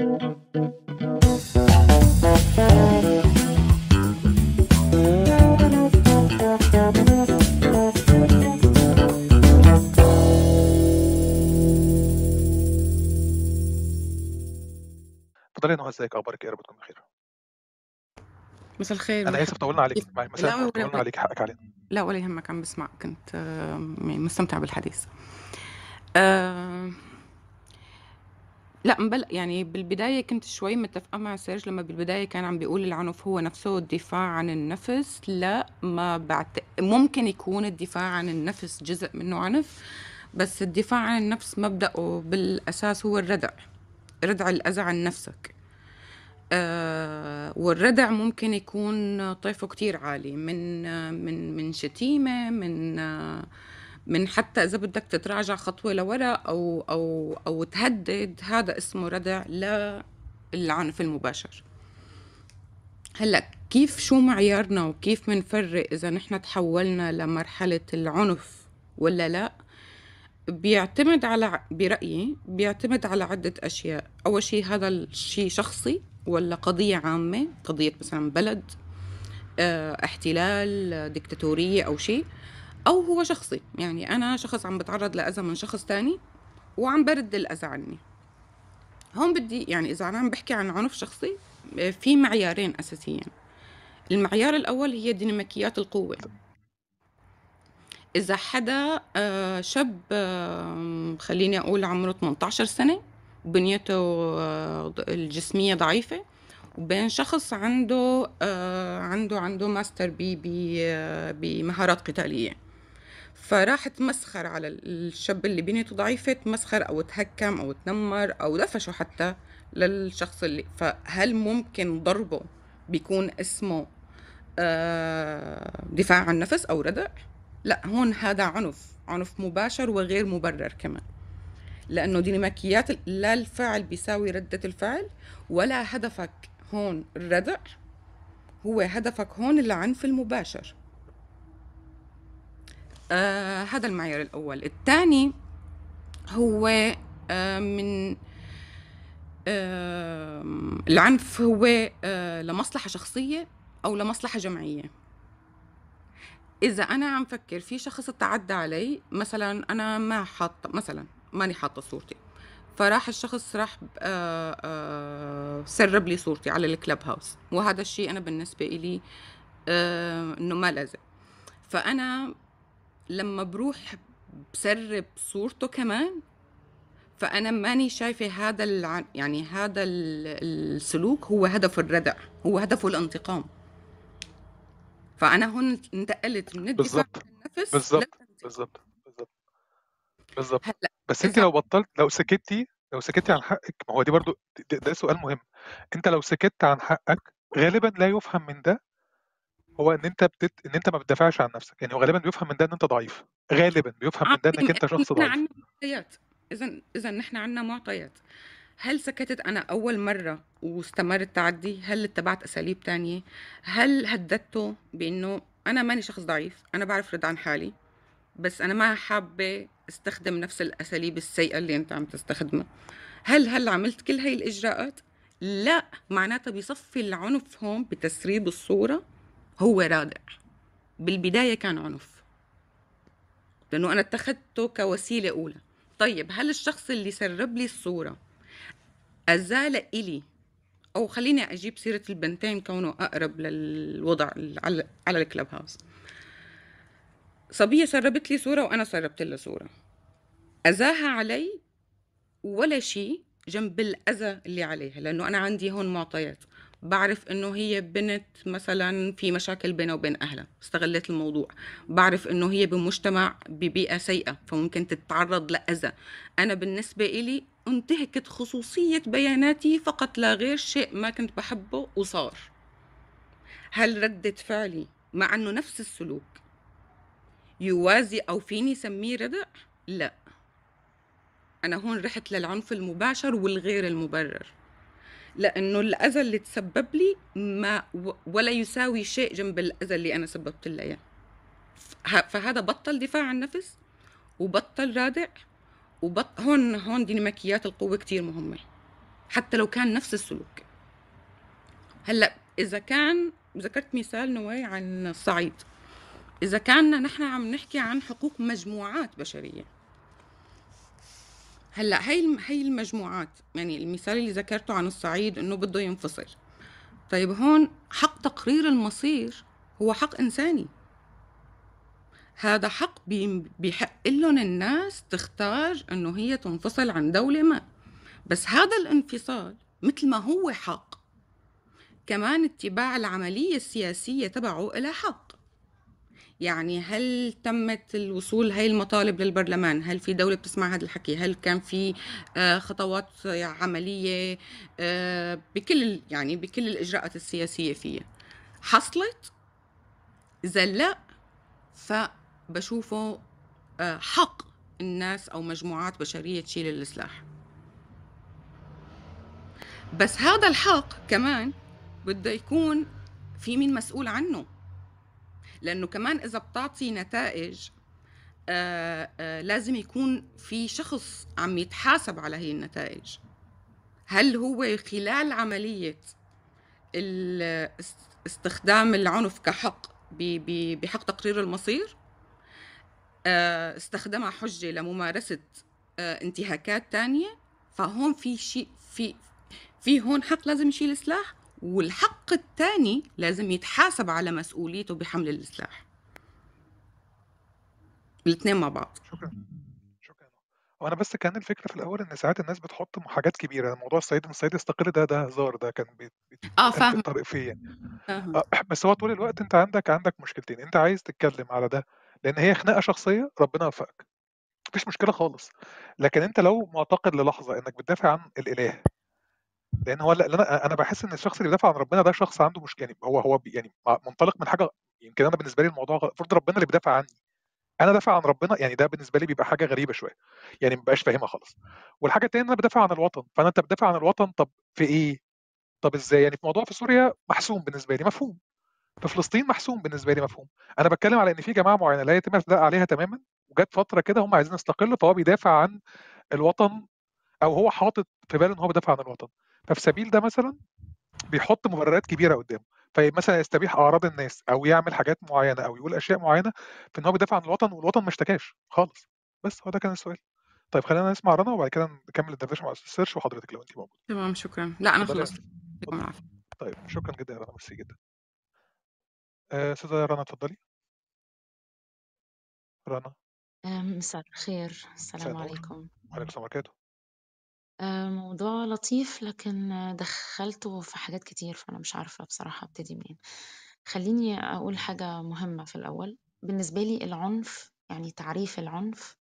نهى ازيك؟ أخبارك إيه؟ يا رب تكوني بخير. مساء الخير أنا آسف طولنا عليك. مساء ولا طولنا عليك حقك علينا. لا ولا يهمك. عم بسمع. كنت مستمتعة بالحديث. آه، لا مبل يعني بالبداية كنت شوي متفقة مع سيرج لما بالبداية كان عم بيقول العنف هو نفسه الدفاع عن النفس. لا ما بعت ممكن يكون الدفاع عن النفس جزء منه عنف بس الدفاع عن النفس مبدأه بالأساس هو الردع ردع الأذى عن نفسك. آه والردع ممكن يكون طيفه كتير عالي من آه من من شتيمة من آه من حتى إذا بدك تتراجع خطوة لورا أو أو أو تهدد هذا اسمه ردع للعنف المباشر. هلأ كيف شو معيارنا وكيف منفرق إذا نحن تحولنا لمرحلة العنف ولا لا؟ بيعتمد على برأيي بيعتمد على عدة أشياء. أول شيء هذا الشيء شخصي ولا قضية عامة؟ قضية مثلا بلد آه، احتلال ديكتاتورية أو شيء. أو هو شخصي. يعني أنا شخص عم بتعرض لأذى من شخص تاني وعم برد الأذى عني. هون بدي يعني إذا أنا عم بحكي عن عنف شخصي في معيارين أساسيين. المعيار الأول هي ديناميكيات القوة. إذا حدا آه، شاب خليني أقول عمره 18 سنة بنيته آه، الجسمية ضعيفة وبين شخص عنده آه، عنده عنده ماستر بي بمهارات قتالية. فراح تمسخر على الشاب اللي بنيته ضعيفة تمسخر أو تهكم أو تنمر أو دفشه حتى للشخص اللي فهل ممكن ضربه بيكون اسمه آه، دفاع عن نفس أو ردع؟ لا هون هذا عنف عنف مباشر وغير مبرر كمان لأنه ديناميكيات لا الفعل بيساوي ردة الفعل ولا هدفك هون الردع هو هدفك هون العنف المباشر آه هذا المعيار الأول. الثاني هو آه من آه العنف هو آه لمصلحة شخصية أو لمصلحة جمعية. إذا أنا عم فكر في شخص تعدى علي مثلا أنا ما حاطة مثلا ماني حاطة صورتي فراح الشخص راح آه، آه، سرب لي صورتي على الكلب هاوس. وهذا الشيء أنا بالنسبة إلي آه، إنه ما لازم. فأنا لما بروح بسرب صورته كمان فأنا ماني شايفة هذا الع... يعني هذا ال- السلوك هو هدف الردع هو هدفه الانتقام. فأنا هون انتقلت من الدفاع بالظبط. عن النفس بالظبط. بالظبط. بالظبط. بس انت لو بطلت لو سكتي لو سكتي عن حقك ما هو دي برضو ده, ده سؤال مهم. انت لو سكت عن حقك غالبا لا يفهم من ده هو إن أنت بتت... إن أنت ما بتدافعش عن نفسك يعني هو غالبا بيفهم من ده إن أنت ضعيف غالبا بيفهم من ده إنك أنت شخص ضعيف. عنا معطيات. اذا اذا نحن عنا معطيات. هل سكتت أنا أول مرة واستمر التعدي؟ هل اتبعت أساليب تانية؟ هل هددته بإنه أنا ماني شخص ضعيف؟ أنا بعرف رد عن حالي بس أنا ما حابة أستخدم نفس الأساليب السيئة اللي أنت عم تستخدمها. هل هل عملت كل هاي الإجراءات؟ لا معناتها بصفي العنف هون بتسريب الصورة. هو رادع. بالبداية كان عنف. لأنه أنا اتخذته كوسيلة أولى. طيب هل الشخص اللي سرب لي الصورة أزال إلي؟ أو خليني أجيب سيرة البنتين كونه أقرب للوضع على الكلب هاوس. صبية سربت لي صورة وأنا سربت لها صورة. اذاها علي ولا شيء جنب الأذى اللي عليها لأنه أنا عندي هون معطيات. بعرف إنه هي بنت مثلا في مشاكل بينها وبين أهلها استغلت الموضوع. بعرف إنه هي بمجتمع ببيئة سيئة فممكن تتعرض لأذى. أنا بالنسبة إلي انتهكت خصوصية بياناتي فقط لا غير شيء ما كنت بحبه وصار. هل ردة فعلي مع إنه نفس السلوك يوازي أو فيني سميه ردع؟ لا. أنا هون رحت للعنف المباشر والغير المبرر. لأنه الأذى اللي تسبب لي ما ولا يساوي شيء جنب الأذى اللي أنا سببت له إياه. فهذا بطل دفاع عن النفس وبطل رادع وبط هون هون ديناميكيات القوة كتير مهمة. حتى لو كان نفس السلوك. هلأ إذا كان ذكرت مثال نواي عن الصعيد إذا كان نحن عم نحكي عن حقوق مجموعات بشرية. هلأ هي هي المجموعات يعني المثال اللي ذكرته عن الصعيد إنه بده ينفصل. طيب هون حق تقرير المصير هو حق إنساني. هذا حق بيحق لهم الناس تختار إنه هي تنفصل عن دولة ما. بس هذا الانفصال مثل ما هو حق كمان اتباع العملية السياسية تبعه إلى حق. يعني هل تمت الوصول هاي المطالب للبرلمان؟ هل في دولة بتسمع هذا الحكي؟ هل كان في آه، خطوات عملية آه، بكل يعني بكل الإجراءات السياسية فيها؟ حصلت؟ إذا لا فبشوفه آه، حق الناس أو مجموعات بشرية تشيل السلاح بس هذا الحق كمان بده يكون في مين مسؤول عنه. لأنه كمان إذا بتعطي نتائج آآ آآ لازم يكون في شخص عم يتحاسب على هي النتائج. هل هو خلال عملية استخدام العنف كحق بحق تقرير المصير؟ استخدمها حجة لممارسة انتهاكات تانية؟ فهون في شيء في في هون حق لازم يشيل سلاح؟ والحق الثاني لازم يتحاسب على مسؤوليته بحمل السلاح الاثنين مع بعض. شكرا. شكرا. وأنا بس كان الفكرة في الأول إن ساعات الناس بتحط حاجات كبيرة. موضوع الصعيد من الصعيد يستقل ده ده هزار. ده كان بيت آه فاهم طريقيا. آه بس هو طول الوقت أنت عندك عندك مشكلتين. أنت عايز تتكلم على ده لأن هي خناقة شخصية ربنا يوفقك. مفيش مشكلة خالص. لكن أنت لو معتقد للحظة إنك بتدافع عن الإله لأن هو لا أنا أنا بحس إن الشخص اللي بيدافع عن ربنا ده شخص عنده مشكله يعني هو هو يعني منطلق من حاجة يمكن أنا بالنسبة لي الموضوع المفروض ربنا اللي بيدافع عني أنا دافع عن ربنا يعني ده بالنسبة لي بيبقى حاجة غريبة شوية يعني ما بقاش فاهمها خالص. والحاجة الثانية أنا بدافع عن الوطن فأنا أنت بتدافع عن الوطن طب في إيه؟ طب إزاي؟ يعني في موضوع في سوريا محسوم بالنسبة لي مفهوم. في فلسطين محسوم بالنسبة لي مفهوم. أنا بتكلم على إن في جماعة معينة لا يتم الاعتداء عليها تماما وجت فترة كده هم عايزين يستقلوا فهو بيدافع عن الوطن أو هو حاطط في باله إن هو بيدافع عن الوطن. ففي سبيل ده مثلا بيحط مبررات كبيرة قدامه. فمثلا يستبيح أعراض الناس أو يعمل حاجات معينة أو يقول أشياء معينة في إن هو بيدافع عن الوطن والوطن ما اشتكاش. خالص. بس هو ده كان السؤال. طيب خلينا نسمع رنا وبعد كده نكمل الدردشة مع أستاذ سيرش وحضرتك لو انت موجودة. تمام شكرا. لا أنا خلصت طيب شكرا جدا يا رنا ميرسي جدا. آه، أستاذة رنا اتفضلي. رنا. مساء الخير. السلام عليكم. وعليكم السلام وبركاته آه، موضوع لطيف لكن دخّلته في حاجات كتير، فأنا مش عارفة بصراحة أبتدي منين. خلّيني أقول حاجة مهمة في الأول، بالنسبة لي العنف يعني تعريف العنف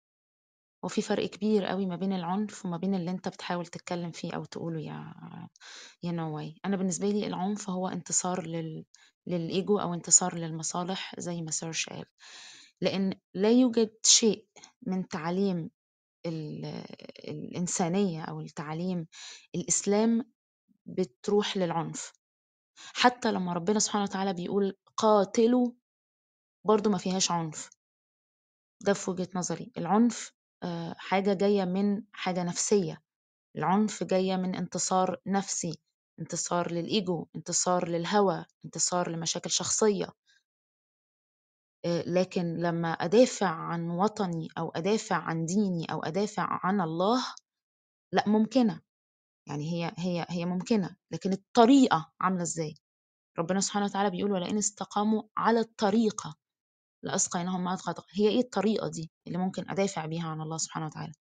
هو في فرق كبير أوي ما بين العنف وما بين اللي أنت بتحاول تتكلّم فيه أو تقوله يا يا نوي. أنا بالنسبة لي العنف هو انتصار لل للإيجو أو انتصار للمصالح زي ما سيرش قال، لإن لا يوجد شيء من تعاليم الإنسانية أو التعاليم الإسلام بتروح للعنف. حتى لما ربنا سبحانه وتعالى بيقول قاتلوا برضو ما فيهاش عنف. ده في وجهة نظري. العنف آه، حاجة جاية من حاجة نفسية. العنف جاية من انتصار نفسي انتصار للإيجو انتصار للهوى انتصار لمشاكل شخصية. لكن لما أدافع عن وطني أو أدافع عن ديني أو أدافع عن الله لأ ممكنة. يعني هي هي هي ممكنة. لكن الطريقة عاملة إزاي؟ ربنا سبحانه وتعالى بيقول ولئن استقاموا على الطريقة لأسقيناهم ماء غدق هي إيه الطريقة دي اللي ممكن أدافع بيها عن الله سبحانه وتعالى؟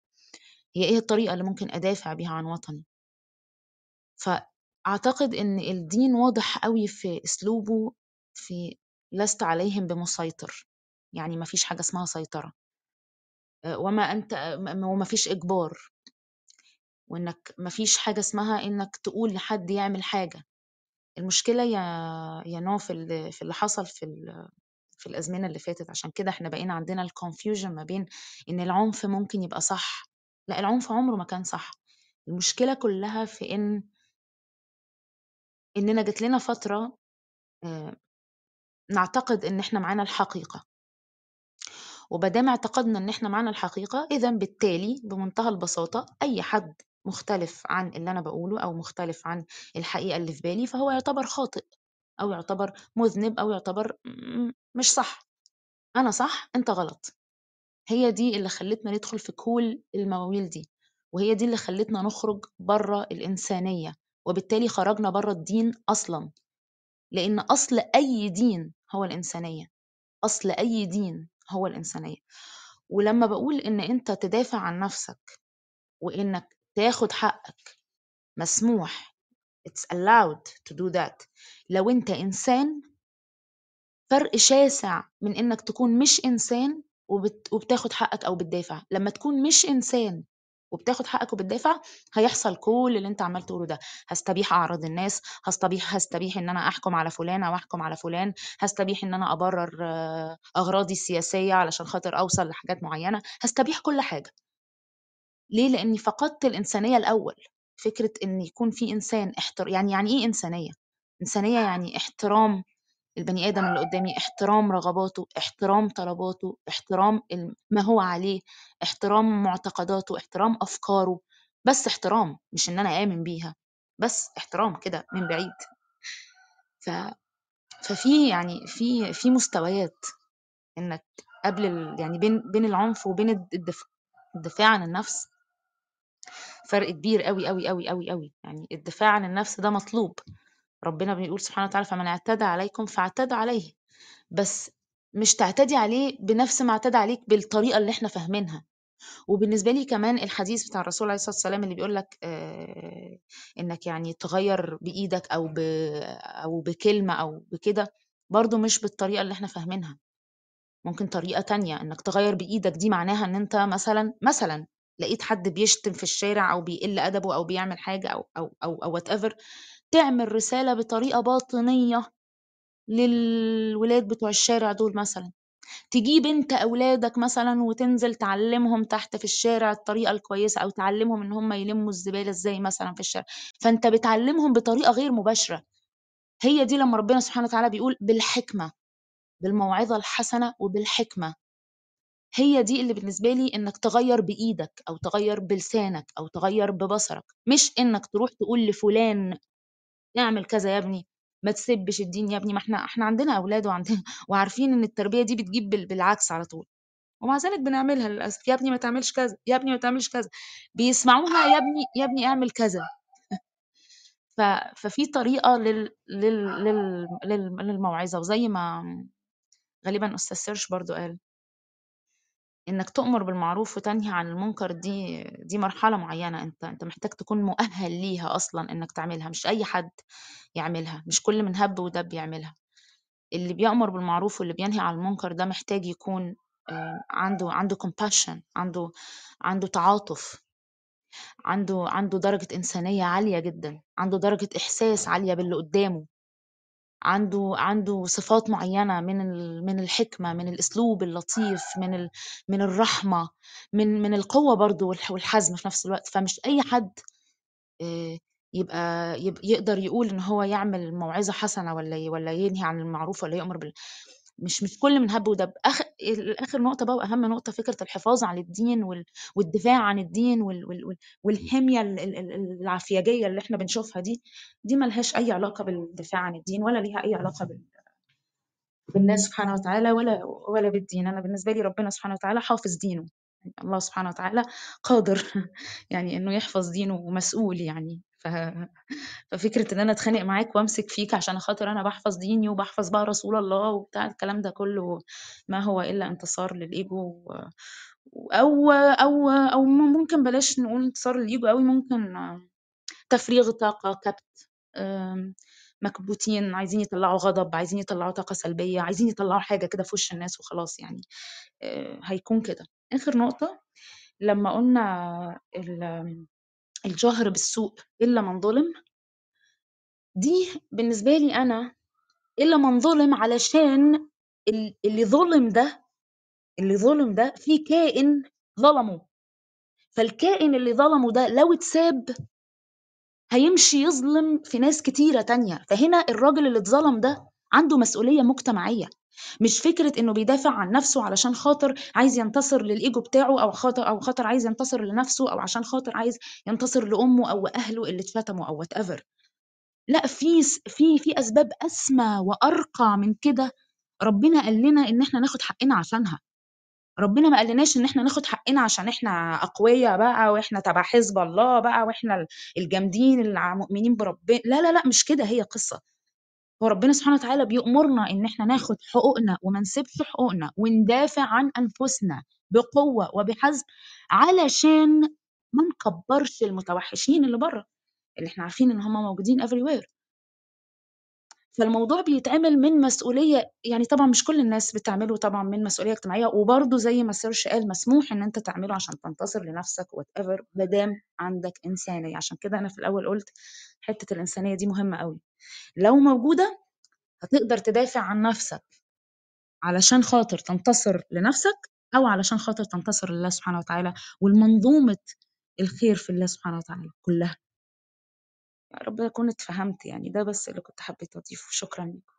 هي إيه الطريقة اللي ممكن أدافع بيها عن وطني؟ فأعتقد إن الدين واضح قوي في أسلوبه في لست عليهم بمسيطر يعني ما فيش حاجة اسمها سيطرة. آه، وما أنت وما فيش إجبار. وإنك ما فيش حاجة اسمها إنك تقول لحد يعمل حاجة. المشكلة يا يا نوع في اللي, في اللي حصل في في الأزمنة اللي فاتت. عشان كده إحنا بقينا عندنا الكونفيوجن ما بين إن العنف ممكن يبقى صح. لا العنف عمره ما كان صح. المشكلة كلها في إن إننا جت لنا فترة آه، نعتقد إن إحنا معانا الحقيقة. وبدام اعتقدنا إن إحنا معانا الحقيقة إذا بالتالي بمنتهى البساطة أي حد مختلف عن اللي أنا باقوله أو مختلف عن الحقيقة اللي في بالي، فهو يعتبر خاطئ أو يعتبر مذنب أو يعتبر مش صح، أنا صح، أنت غلط. هي دي اللي خلّتنا ندخل في كل المواويل دي، وهي دي اللي خلّتنا نخرج برّه الإنسانية، وبالتالي خرجنا برّه الدين أصلًا، لإن أصل أي دين هو الإنسانية، أصل أي دين هو الإنسانية. ولمّا باقول إن أنت تدافع عن نَفْسك وإنّك تاخُد حقّك مسموح it's allowed to do that. لو أنت إنسان فرق شاسع من إنّك تكون مش إنسان وبت وبتاخُد حقّك أو بتدافع، لمّا تكون مش إنسان وبتاخُد حقّك وبتدافع، هيحصل كل اللي أنت عمّال تقوله ده، هاستبيح أعراض الناس، هاستبيح هاستبيح إن أنا أحكُم على فُلان أو أحكُم على فُلان، هاستبيح إن أنا أبرّر آه، أغراضي السياسية علشان خاطر أوصل لحاجات معيّنة، هاستبيح كل حاجة. ليه؟ لإني فقدت الإنسانية الأول، فكرة إن يكون في إنسان احتر يعني يعني إيه إنسانية؟ إنسانية يعني احترام البني آدم اللي قدّامي، احترام رغباته، احترام طلباته، احترام ما هو عليه، احترام معتقداته، احترام أفكاره، بس احترام، مش إن أنا آمن بيها، بس احترام كده من بعيد. ف ففي يعني في في مستويات إنك قبل ال يعني بين بين العنف وبين الد الدف الدفاع عن النفس فرق كبير أوي، أوي، أوي، أوي، أوي، يعني الدفاع عن النفس ده مطلوب، ربنا بيقول سبحانه وتعالى: "فمن اعتدى عليكم فاعتدوا عليه." بس مش تعتدي عليه بنفس ما اعتدى عليك بالطريقة اللي إحنا فاهمينها، وبالنسبة لي كمان الحديث بتاع الرسول عليه الصلاة والسلام اللي بيقول لك آآ إنك يعني تغيّر بإيدك أو ب أو بكلمة أو بكده، برضه مش بالطريقة اللي إحنا فاهمينها، ممكن طريقة تانية، إنك تغيّر بإيدك دي معناها إن أنت مثلًا، مثلًا لقيت حد بيشتم في الشارع أو بيقِل أدبه أو بيعمل حاجة أو أو أو أو whatever تعمل رسالة بطريقة باطنية للولاد بتوع الشارع دول مثلًا، تجيب أنت أولادك مثلًا وتنزل تعلّمهم تحت في الشارع الطريقة الكويسة أو تعلّمهم إن هم يلمّوا الزبالة إزاي مثلًا في الشارع، فأنت بتعلّمهم بطريقة غير مباشرة، هي دي لمّا ربنا سبحانه وتعالى بيقول بالحكمة، بالموعظة الحسنة وبالحكمة. هي دي اللي بالنسبة لي إنك تغيّر بإيدك أو تغيّر بلسانك أو تغيّر ببصرك، مش إنك تروح تقول لفلان اعمل كذا يا ابني، ما تسبّش الدين يا ابني، ما إحنا إحنا عندنا أولاد وعندنا وعارفين إن التربية دي بتجيب بال بالعكس على طول، ومع ذلك بنعملها للأسف، يا ابني ما تعملش كذا، يا ابني ما تعملش كذا، بيسمعوها يا ابني يا ابني اعمل كذا، ف ففي طريقة لل لل لل لل للموعظة، وزي ما غالبًا أستاذ سيرش برضه قال إنك تؤمر بالمعروف وتنهي عن المنكر دي دي مرحلة معيّنة، أنت أنت محتاج تكون مؤهَّل ليها أصلًا إنك تعملها، مش أي حد يعملها، مش كل من هَب ودَب يعملها. اللي بيأمر بالمعروف واللي بينهي عن المنكر ده محتاج يكون آآ عنده عنده compassion عنده عنده تعاطف، عنده عنده درجة إنسانية عالية جدًا، عنده درجة إحساس عالية باللي قدّامه. عنده عنده صفات معيّنة من من الحكمة، من الأسلوب اللطيف، من ال من الرحمة، من من القوة برضه والح والحزم في نفس الوقت، فمش أي حد آآ يبقى يب يقدر يقول إن هو يعمل موعظة حسنة والّا ي والّا ينهي عن المعروف والّا يأمر بال. مش مش كل من هَب ودَب. آخ ال آخر نقطة بقى وأهم نقطة فكرة الحفاظ على الدين وال والدفاع عن الدين وال وال وال والحمية ال ال ال العفياجية اللي إحنا بنشوفها دي، دي ما لهاش أي علاقة بالدفاع عن الدين ولا ليها أي علاقة بال بالله سبحانه وتعالى ولا ولا بالدين، أنا بالنسبة لي ربنا سبحانه وتعالى حافظ دينه، يعني الله سبحانه وتعالى قادر يعني إنه يحفظ دينه ومسؤول يعني، ف ففكرة إن أنا أتخانق معاك وأمسك فيك عشان خاطر أنا باحفظ ديني وباحفظ بقى رسول الله وبتاع الكلام ده كله ما هو إلا انتصار للإيجو و أو أو أو ممكن بلاش نقول انتصار للإيجو أوي، ممكن تفريغ طاقة، كبت، مكبوتين، عايزين يطلّعوا غضب، عايزين يطلّعوا طاقة سلبية، عايزين يطلّعوا حاجة كده في وش الناس وخلاص يعني، آآ، هيكون كده. آخر نقطة لمّا قُلنا ال الجهر بالسوء إلا من ظُلم، دي بالنسبة لي أنا إلا من ظُلم علشان ال اللي ظُلم ده اللي ظُلم ده في كائن ظلمه، فالكائن اللي ظلمه ده لو اتساب هيمشي يظلم في ناس كتيرة تانية، فهنا الراجل اللي اتظلم ده عنده مسؤولية مجتمعية، مش فكرة إنه بيدافع عن نفسه علشان خاطر عايز ينتصر للإيجو بتاعه أو خاطر أو خاطر عايز ينتصر لنفسه أو عشان خاطر عايز ينتصر لأمه أو أهله اللي اتشتموا أو whatever لأ في في في أسباب أسمى وأرقى من كده ربنا قال لنا إن إحنا ناخد حقنا عشانها. ربنا ما قالناش إن إحنا ناخد حقنا عشان إحنا أقويا بقى وإحنا تبع حزب الله بقى وإحنا ال الجامدين اللي ع مؤمنين برب لا، لا، لأ مش كده هي القصة. هو ربنا سبحانه وتعالى بيأمرنا إن إحنا ناخد حقوقنا وما نسيبش حقوقنا وندافع عن أنفسنا بقوة وبحزم علشان ما نكبّرش المتوحشين اللي برّه، اللي إحنا عارفين إن هم موجودين everywhere. فالموضوع بيتعمل من مسؤولية يعني طبعًا مش كل الناس بتعمله طبعًا من مسؤولية اجتماعية، وبرضه زي ما السيرش قال مسموح إن أنت تعمله عشان تنتصر لنفسك whatever ما دام عندك إنسانية، عشان كده أنا في الأول قُلت حتّة الإنسانية دي مهمة أوي. لو موجودة هتقدر تدافع عن نفسك علشان خاطر تنتصر لنفسك أو علشان خاطر تنتصر لله سبحانه وتعالى ولمنظومة الخير في الله سبحانه وتعالى كلّها. يا رب أكون اتفهمت يعني، ده بس اللي كنت حبيت أضيفه، شكرًا ليكم.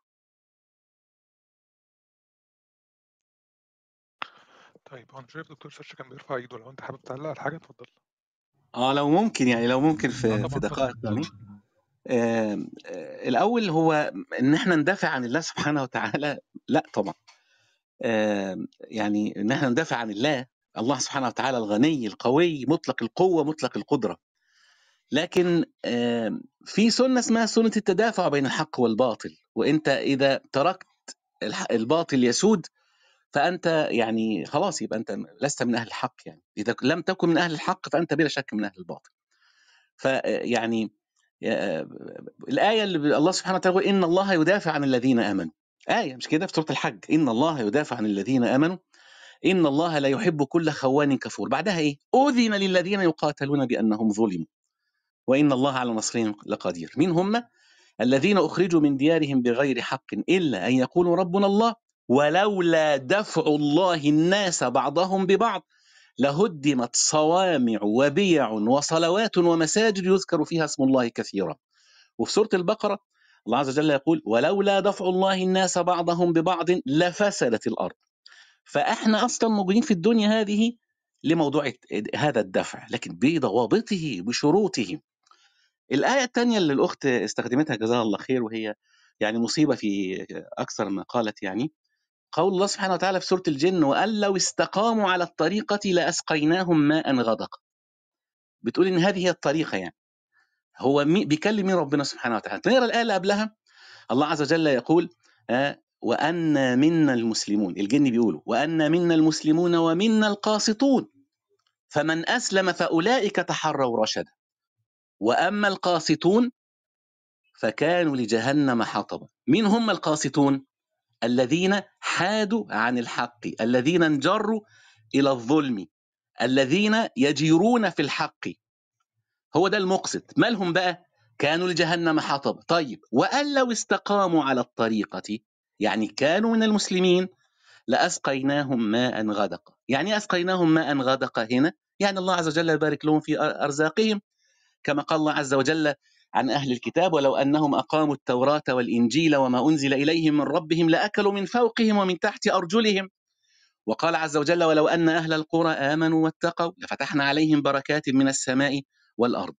طيب هو أنا شايف دكتور سيرش كان بيرفع إيده، لو أنت حابب تعلّق على حاجة اتفضل. آه لو ممكن يعني لو ممكن آه في طبعًا في اتفضل. دقائق يعني آمم، آآ الأول هو إن إحنا ندافع عن الله سبحانه وتعالى لأ طبعًا. آمم، يعني إن إحنا ندافع عن الله، الله سبحانه وتعالى الغني القوي مطلق القوة مطلق القدرة. لكن في سُنّة اسمها سُنّة التدافع بين الحق والباطل، وأنت إذا تركت الباطل يسود فأنت يعني خلاص يبقى أنت لست من أهل الحق يعني، إذا ك لم تكن من أهل الحق فأنت بلا شك من أهل الباطل. فيعني آآ الآية اللي الله سبحانه وتعالى إن الله يدافع عن الذين آمنوا، آية مش كده؟ في سورة الحج، إن الله يدافع عن الذين آمنوا، إن الله لا يحب كل خوان كفور، بعدها إيه؟ أُذن للذين يقاتلون بأنهم ظلموا، وإن الله على نصرهم لقدير. مين هم؟ الذين أخرجوا من ديارهم بغير حق إلا أن يقولوا ربنا الله ولولا دفع الله الناس بعضهم ببعض لهدمت صوامع وبيع وصلوات ومساجد يذكر فيها اسم الله كثيرا وفي سورة البقرة الله عز وجل يقول ولولا دفع الله الناس بعضهم ببعض لفسدت الأرض فإحنا أصلا موجودين في الدنيا هذه لموضوع هذا الدفع لكن بضوابطه بشروطه الآية الثانية اللي الأخت استخدمتها جزاها الله خير وهي يعني مصيبة في أكثر ما قالت يعني قول الله سبحانه وتعالى في سورة الجن وأن لو استقاموا على الطريقة لأسقيناهم ماء غدقا. بتقول إن هذه هي الطريقة يعني. هو بيكلم مين ربنا سبحانه وتعالى؟ نقرا الآية اللي قبلها الله عز وجل يقول آه وأن منا المسلمون. الجن بيقولوا وأن منا المسلمون ومنا القاسطون. فمن أسلم فأولئك تحروا رشدا. وأما القاسطون فكانوا لجهنم حطبا. مين هم القاسطون؟ الذين حادوا عن الحق الذين انجروا إلى الظلم الذين يجيرون في الحق. هو ده المقسط. مالهم بقى؟ كانوا لجهنم حطب. طيب وأن لو استقاموا على الطريقة يعني كانوا من المسلمين لأسقيناهم ماء غدقا يعني أسقيناهم ماء غدقا هنا؟ يعني الله عز وجل يبارك لهم في أرزاقهم. كما قال الله عز وجل عن أهل الكتاب ولو أنهم أقاموا التوراة والإنجيل وما أنزل إليهم من ربهم لأكلوا من فوقهم ومن تحت أرجلهم. وقال عز وجل ولو أن أهل القرى آمنوا واتقوا لفتحنا عليهم بركات من السماء والأرض.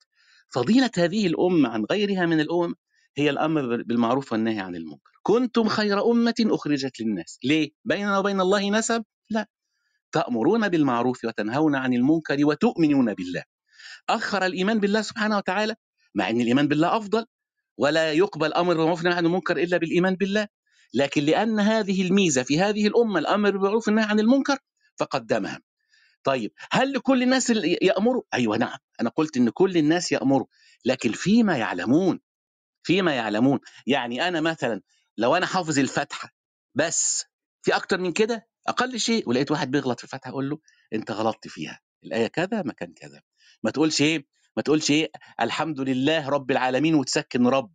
فضيلة هذه الأمة عن غيرها من الأمم هي الأمر بالمعروف والنهي عن المنكر. كنتم خير أمة أخرجت للناس. ليه؟ بيننا وبين الله نسب؟ لا. تأمرون بالمعروف وتنهون عن المنكر وتؤمنون بالله. أخر الإيمان بالله سبحانه وتعالى مع أن الإيمان بالله أفضل ولا يقبل أمر بالمعروف والنهي عن المنكر إلا بالإيمان بالله. لكن لأن هذه الميزة في هذه الأمة الأمر بالمعروف والنهي عن المنكر فقدمها. طيب هل لكل الناس يأمروا؟ أيوة نعم أنا قلت أن كل الناس يأمروا لكن فيما يعلمون فيما يعلمون يعني أنا مثلا لو أنا حافظ الفاتحة بس في أكتر من كده أقل شيء ولقيت واحد بيغلط في الفاتحة أقول له أنت غلطت فيها الآية كذا مكان كذا. ما تقولش إيه؟ ما تقولش إيه؟ الحمد لله رب العالمين وتسكن رب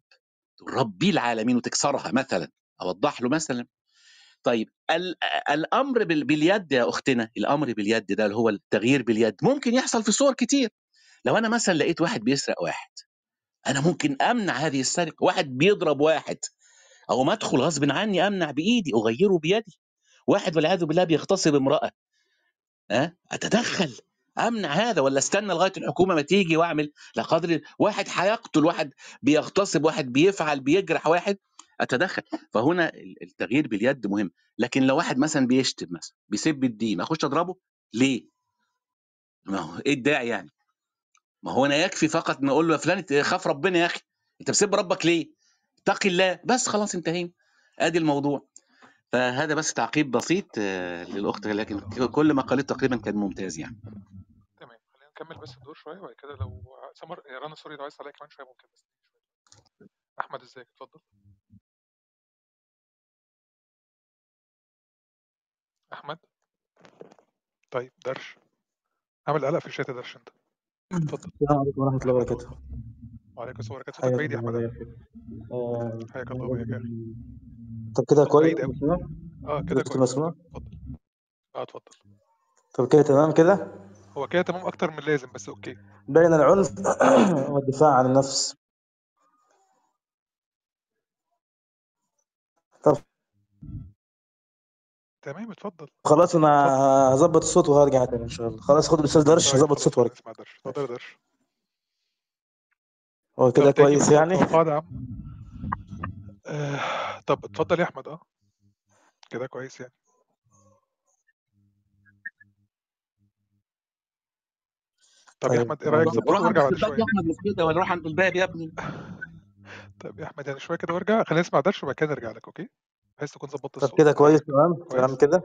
ربي العالمين وتكسرها مثلا أوضح له مثلا. طيب الأمر باليد يا أختنا الأمر باليد ده اللي هو التغيير باليد ممكن يحصل في صور كتير. لو أنا مثلا لقيت واحد بيسرق واحد أنا ممكن أمنع هذه السرقة واحد بيضرب واحد أو ما أدخل غصب عني أمنع بإيدي أغيره بيدي. واحد والعياذ بالله بيغتصب امرأة ها؟ أتدخل. أمنع هذا ولا استنى لغاية الحكومة ما تيجي وأعمل؟ لا قدر واحد هيقتل واحد بيغتصب واحد بيفعل بيجرح واحد أتدخل. فهنا التغيير باليد مهم. لكن لو واحد مثلا بيشتم مثلا بيسب الدين أخش أضربه؟ ليه؟ ما هو إيه الداعي يعني؟ ما هو أنا يكفي فقط نقول له يا فلان خاف ربنا يا أخي؟ أنت بتسب ربك ليه؟ اتق الله. بس خلاص انتهينا. أدي الموضوع. فهذا بس تعقيب بسيط آه، للأخت لكن كل ما قالت تقريبا كان ممتاز يعني. نكمل بس الدور شوية وبعد كده لو سمر رنا سوري لو عايز عليا كمان شوية ممكن بس شوية أحمد إزيك؟ اتفضل. أحمد؟ طيب درش. عامل قلق في الشات درش أنت. اتفضل. السلام عليكم ورحمة الله وبركاته. وعليكم السلام ورحمة الله. بعيد يا أحمد. آه، حياك الله وياك طب كده كويس؟ بعيد قوي مسموع؟ آه كده كويس. مسموع؟ اتفضل. آه اتفضل. طب كده تمام كده؟ هو كده تمام أكتر من اللازم بس أوكي. بين العنف والدفاع عن النفس. طب تمام اتفضل. خلاص أنا هظبط الصوت وهرجع تاني إن شاء الله. خلاص خد الأستاذ درش طيب هظبط خلاص الصوت وارجع. نسمع درش. اتفضل درش. هو كده كويس يعني؟ توقعت يا عم؟ آه طب اتفضل يا أحمد. آه كده كويس يعني. طب يا طيب أحمد إيه رأيك موضوع ظبطه عند بعد الباب شوية؟ يا أحمد مش كده ولا عند الباب يا ابني. طب يا أحمد يعني شوية كده وأرجع خلينا نسمع درش وبعد كده نرجع لك أوكي؟ بحيث تكون ظبطت طب الصوت. كده كويس تمام؟ تمام كويس كده؟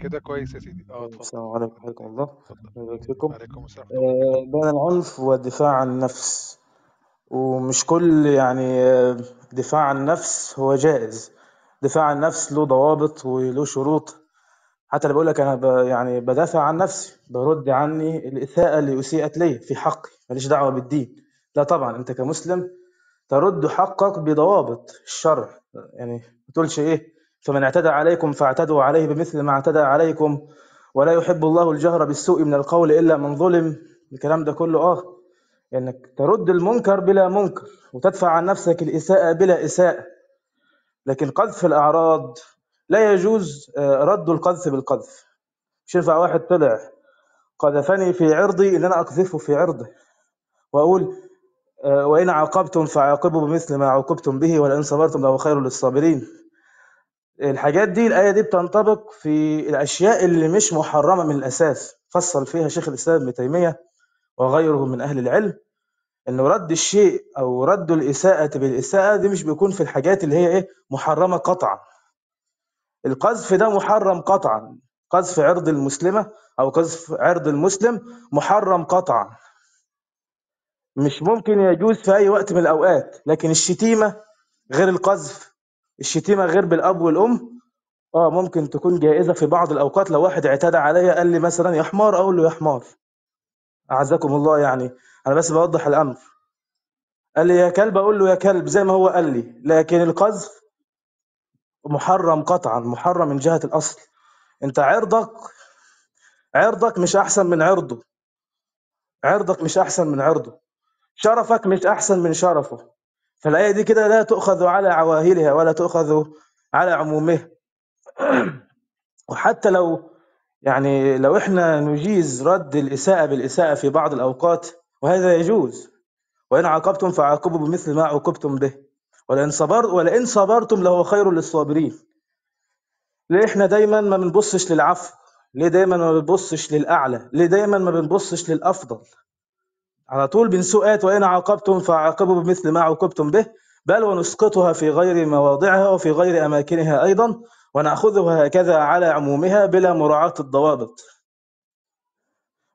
كده كويس يا سيدي. آه اتفضل. السلام عليكم حياكم الله. اتفضل. فيكم عليكم السلام ورحمة الله. وبركاته آه، بين العنف والدفاع عن النفس. ومش كل يعني آه، دفاع عن النفس هو جائز. دفاع عن النفس له ضوابط وله شروط. حتى اللي بقول لك أنا ب يعني بدافع عن نفسي برد عني الاساءه اللي أسيئت لي في حقي ماليش دعوة بالدين. لا طبعا أنت كمسلم ترد حقك بضوابط الشرع. يعني ما تقولش إيه فمن اعتدى عليكم فاعتدوا عليه بمثل ما اعتدى عليكم ولا يحب الله الجهر بالسوء من القول إلا من ظلم. الكلام ده كله آه إنك ترد المنكر بلا منكر وتدفع عن نفسك الإساءة بلا إساءة. لكن قذف الأعراض لا يجوز آه، رد القذف بالقذف. مش ينفع واحد طلع قذفني في عرضي ان أنا أقذفه في عرضه. وأقول آه، وإن عاقبتم فعاقبوا بمثل ما عوقبتم به ولئن صبرتم لهو خير للصابرين. الحاجات دي الآية دي بتنطبق في الأشياء اللي مش محرمة من الأساس. فصل فيها شيخ الإسلام ابن تيمية وغيره من أهل العلم إنه رد الشيء أو رد الإساءة بالإساءة دي مش بيكون في الحاجات اللي هي إيه محرمة قطعا. القذف ده محرم قطعا. قذف عرض المسلمة أو قذف عرض المسلم محرم قطعا. مش ممكن يجوز في أي وقت من الأوقات. لكن الشتيمة غير القذف الشتيمة غير بالأب والأم آه ممكن تكون جائزة في بعض الأوقات. لو واحد اعتدى عليا قال لي مثلا يا حمار أقول له يا حمار أعزكم الله يعني. أنا بس بوضح الأمر. قال لي يا كلب أقول له يا كلب زي ما هو قال لي. لكن القذف محرم قطعا محرم من جهة الأصل. أنت عرضك عرضك مش أحسن من عرضه. عرضك مش أحسن من عرضه. شرفك مش أحسن من شرفه. فالآية دي كده لا تؤخذ على عواهلها ولا تؤخذ على عمومها. وحتى لو يعني لو إحنا نجيز رد الإساءة بالإساءة في بعض الأوقات وهذا يجوز. وإن عاقبتم فعاقبوا بمثل ما عوقبتم به. ولئن صبر ولئن صبرتم لهو خير للصابرين. ليه إحنا دايما ما بنبصش للعفو؟ ليه دايما ما بنبصش للأعلى؟ ليه دايما ما بنبصش للأفضل؟ على طول بنسوءات وإن عاقبتم فعاقبوا بمثل ما عوقبتم به بل ونسقطها في غير مواضعها وفي غير أماكنها أيضا ونأخذها هكذا على عمومها بلا مراعاة الضوابط.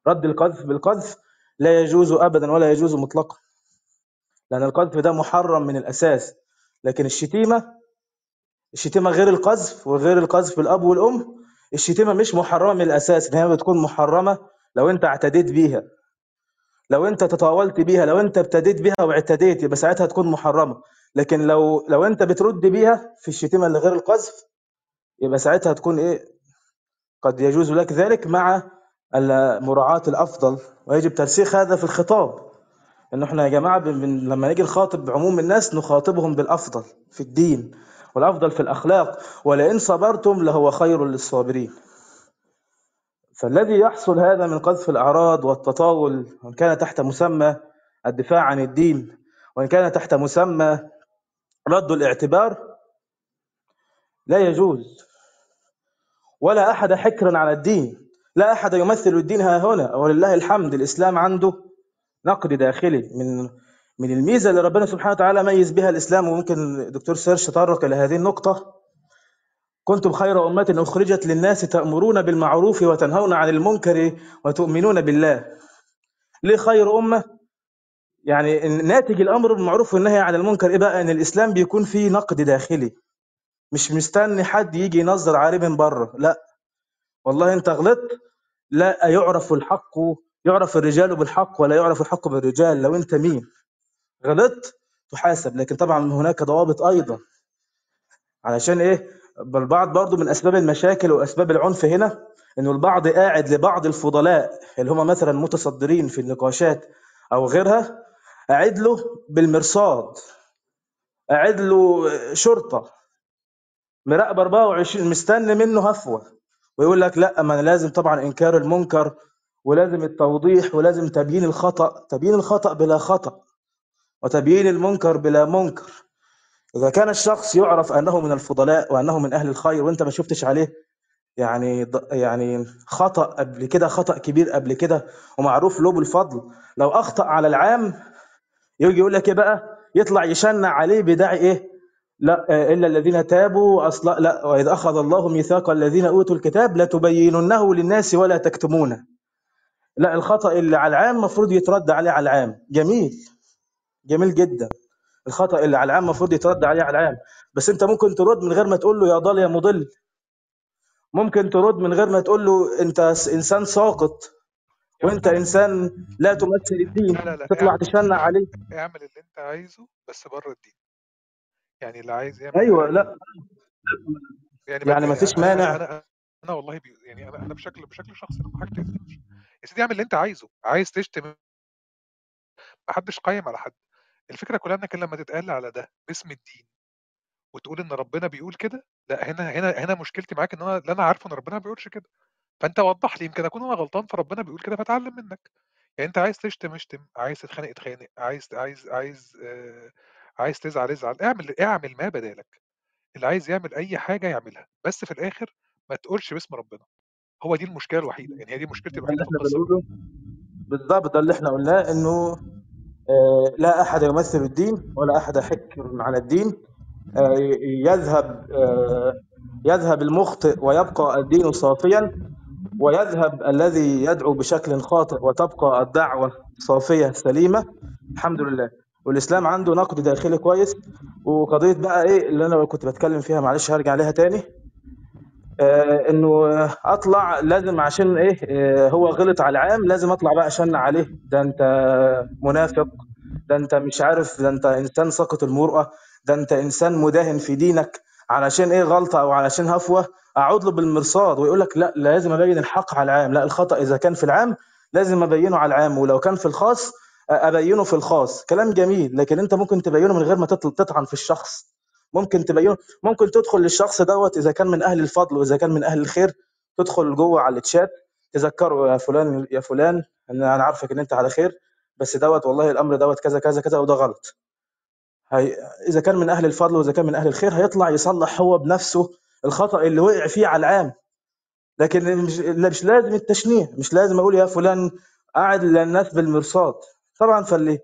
رد القذف بالقذف لا يجوز أبدا ولا يجوز مطلقا لأن القذف ده محرم من الأساس. لكن الشتيمة الشتيمة غير القذف وغير القذف بالأب والأم الشتيمة مش محرمة من الأساس إن هي بتكون محرمة لو أنت اعتديت بيها. لو أنت تطاولت بيها لو أنت ابتديت بيها واعتديت يبقى ساعتها تكون محرمة. لكن لو لو أنت بترد بيها في الشتيمة اللي غير القذف يبقى ساعتها تكون إيه؟ قد يجوز لك ذلك مع مراعاة الأفضل. ويجب ترسيخ هذا في الخطاب. إن إحنا يا جماعة بن... لما نيجي نخاطب عموم الناس نخاطبهم بالأفضل في الدين والأفضل في الأخلاق ولئن صبرتم لهو خير للصابرين. فالذي يحصل هذا من قذف الأعراض والتطاول وإن كان تحت مسمى الدفاع عن الدين وإن كان تحت مسمى رد الاعتبار لا يجوز. ولا أحد حكرا على الدين. لا أحد يمثل الدين. ها هنا ولله الحمد الإسلام عنده نقد داخلي من من الميزة اللي ربنا سبحانه وتعالى ميز بها الإسلام وممكن الدكتور سيرش تطرق إلى هذه النقطة كنتم خير أمة أخرجت للناس تأمرون بالمعروف وتنهون عن المنكر وتؤمنون بالله ليه خير أمة؟ يعني ناتج الأمر بالمعروف والنهي عن المنكر إيه بقى؟ إن الإسلام بيكون فيه نقد داخلي مش مستني حد يجي ينظر عليه من بره لا والله أنت غلطت لا يعرف الحق يعرف الرجال بالحق ولا يعرف الحق بالرجال؟ لو أنت مين؟ غلطت؟ تحاسب. لكن طبعا هناك ضوابط أيضا. علشان إيه؟ بل بعض برضو من أسباب المشاكل وأسباب العنف هنا إنه البعض قاعد لبعض الفضلاء اللي هم مثلا متصدرين في النقاشات أو غيرها قاعد له بالمرصاد. قاعد له شرطة. مراقب 24 مستني منه هفوة. ويقول لك لا ما أنا لازم طبعا إنكار المنكر ولازم التوضيح ولازم تبيين الخطأ تبيين الخطأ بلا خطأ وتبيين المنكر بلا منكر. إذا كان الشخص يعرف أنه من الفضلاء وأنه من أهل الخير وأنت ما شفتش عليه يعني يعني خطأ قبل كده خطأ كبير قبل كده ومعروف له بالفضل لو أخطأ على العام يجي يقول لك إيه بقى؟ يطلع يشنع عليه بداعي إيه؟ لا إلا الذين تابوا أصلا لا وإذ أخذ الله ميثاق الذين أوتوا الكتاب لتبيننه للناس ولا تكتمونه. لا الخطأ اللي على العام المفروض يترد عليه على العام. جميل. جميل جدا. الخطأ اللي على العام المفروض يترد عليه على العام. بس انت ممكن ترد من غير ما تقول له يا ضال يا مضل. ممكن ترد من غير ما تقول له انت س- انسان ساقط. وانت انسان لا تمثل الدين. لا لا لا تطلع تشنع عليه. اعمل اللي انت عايزه بس بره الدين. يعني اللي عايز يعمل أيوه لا. يعني ما يعني ما يعني فيش أنا مانع. أنا أنا أنا والله بي يعني أنا أنا بشكل بشكل شخصي لما حاجة تقفلش يا سيدي اعمل اللي انت عايزه عايز تشتم ما حدش قايم على حد. الفكرة كلها إنك لما تتقال على ده باسم الدين وتقول إن ربنا بيقول كده لأ هنا هنا هنا مشكلتي معاك إن أنا اللي أنا عارفه إن ربنا ما بيقولش كده. فأنت وضح لي يمكن أكون أنا غلطان فربنا بيقول كده فأتعلم منك. يعني أنت عايز تشتم اشتم عايز تتخانق اتخانق عايز عايز عايز آه عايز تزعل ازعل اعمل اعمل ما بدالك. اللي عايز يعمل أي حاجة يعملها بس في الآخر ما تقولش باسم ربنا. هو دي المشكلة الوحيدة يعني هي دي مشكلتي الوحيدة في إحنا القصة بنقوله. بالضبط ده اللي إحنا قلناه إنه آه، لا أحد يمثل الدين ولا أحد يحكر على الدين. آه، يذهب آه، يذهب المخطئ ويبقى الدين صافيا ويذهب الذي يدعو بشكل خاطئ وتبقى الدعوة صافية سليمة. الحمد لله. والإسلام عنده نقد داخلي كويس. وقضية بقى إيه اللي أنا كنت بتكلم فيها معلش هرجع عليها تاني. آه إنه أطلع لازم عشان إيه آه هو غلط على العام لازم أطلع بقى أشنع عليه. ده أنت منافق ده أنت مش عارف ده أنت إنسان ساقط المروءة ده أنت إنسان مداهن في دينك. علشان إيه غلطة أو علشان هفوة؟ اقعد له بالمرصاد. ويقول لك لا لازم أبين الحق على العام. لا الخطأ إذا كان في العام لازم أبينه على العام. ولو كان في الخاص أبينه في الخاص. كلام جميل لكن أنت ممكن تبينه من غير ما تطعن في الشخص. ممكن تبينه ممكن تدخل للشخص دوت إذا كان من أهل الفضل وإذا كان من أهل الخير تدخل جوه على الشات تذكره يا فلان يا فلان إن أنا عارفك إن أنت على خير بس دوت والله الأمر دوت كذا كذا كذا وده غلط. هي... إذا كان من أهل الفضل وإذا كان من أهل الخير هيطلع يصلح هو بنفسه الخطأ اللي وقع فيه على العام. لكن مش مش لازم التشنيع مش لازم أقول يا فلان قاعد للناس بالمرصاد طبعا فاللي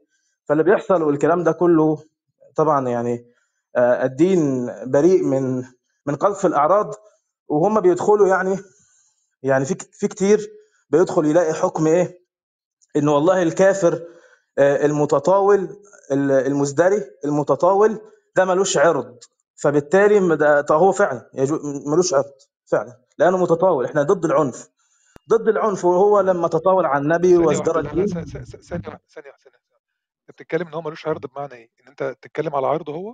فاللي بيحصل والكلام ده كله طبعا يعني الدين بريء من من قذف الأعراض وهم بيدخلوا يعني يعني في في كتير بيدخل يلاقي حكم إيه إنه والله الكافر آه، المتطاول ال- المزدري المتطاول ده ملوش عرض فبالتالي ده هو فعلا ملوش عرض فعلا لأنه متطاول إحنا ضد العنف ضد العنف وهو لما تطاول على النبي وازدرى الدين ثانية ثانية ثانية. أنت بتتكلم إن هو ملوش عرض بمعنى إيه؟ إن أنت تتكلم على عرضه هو؟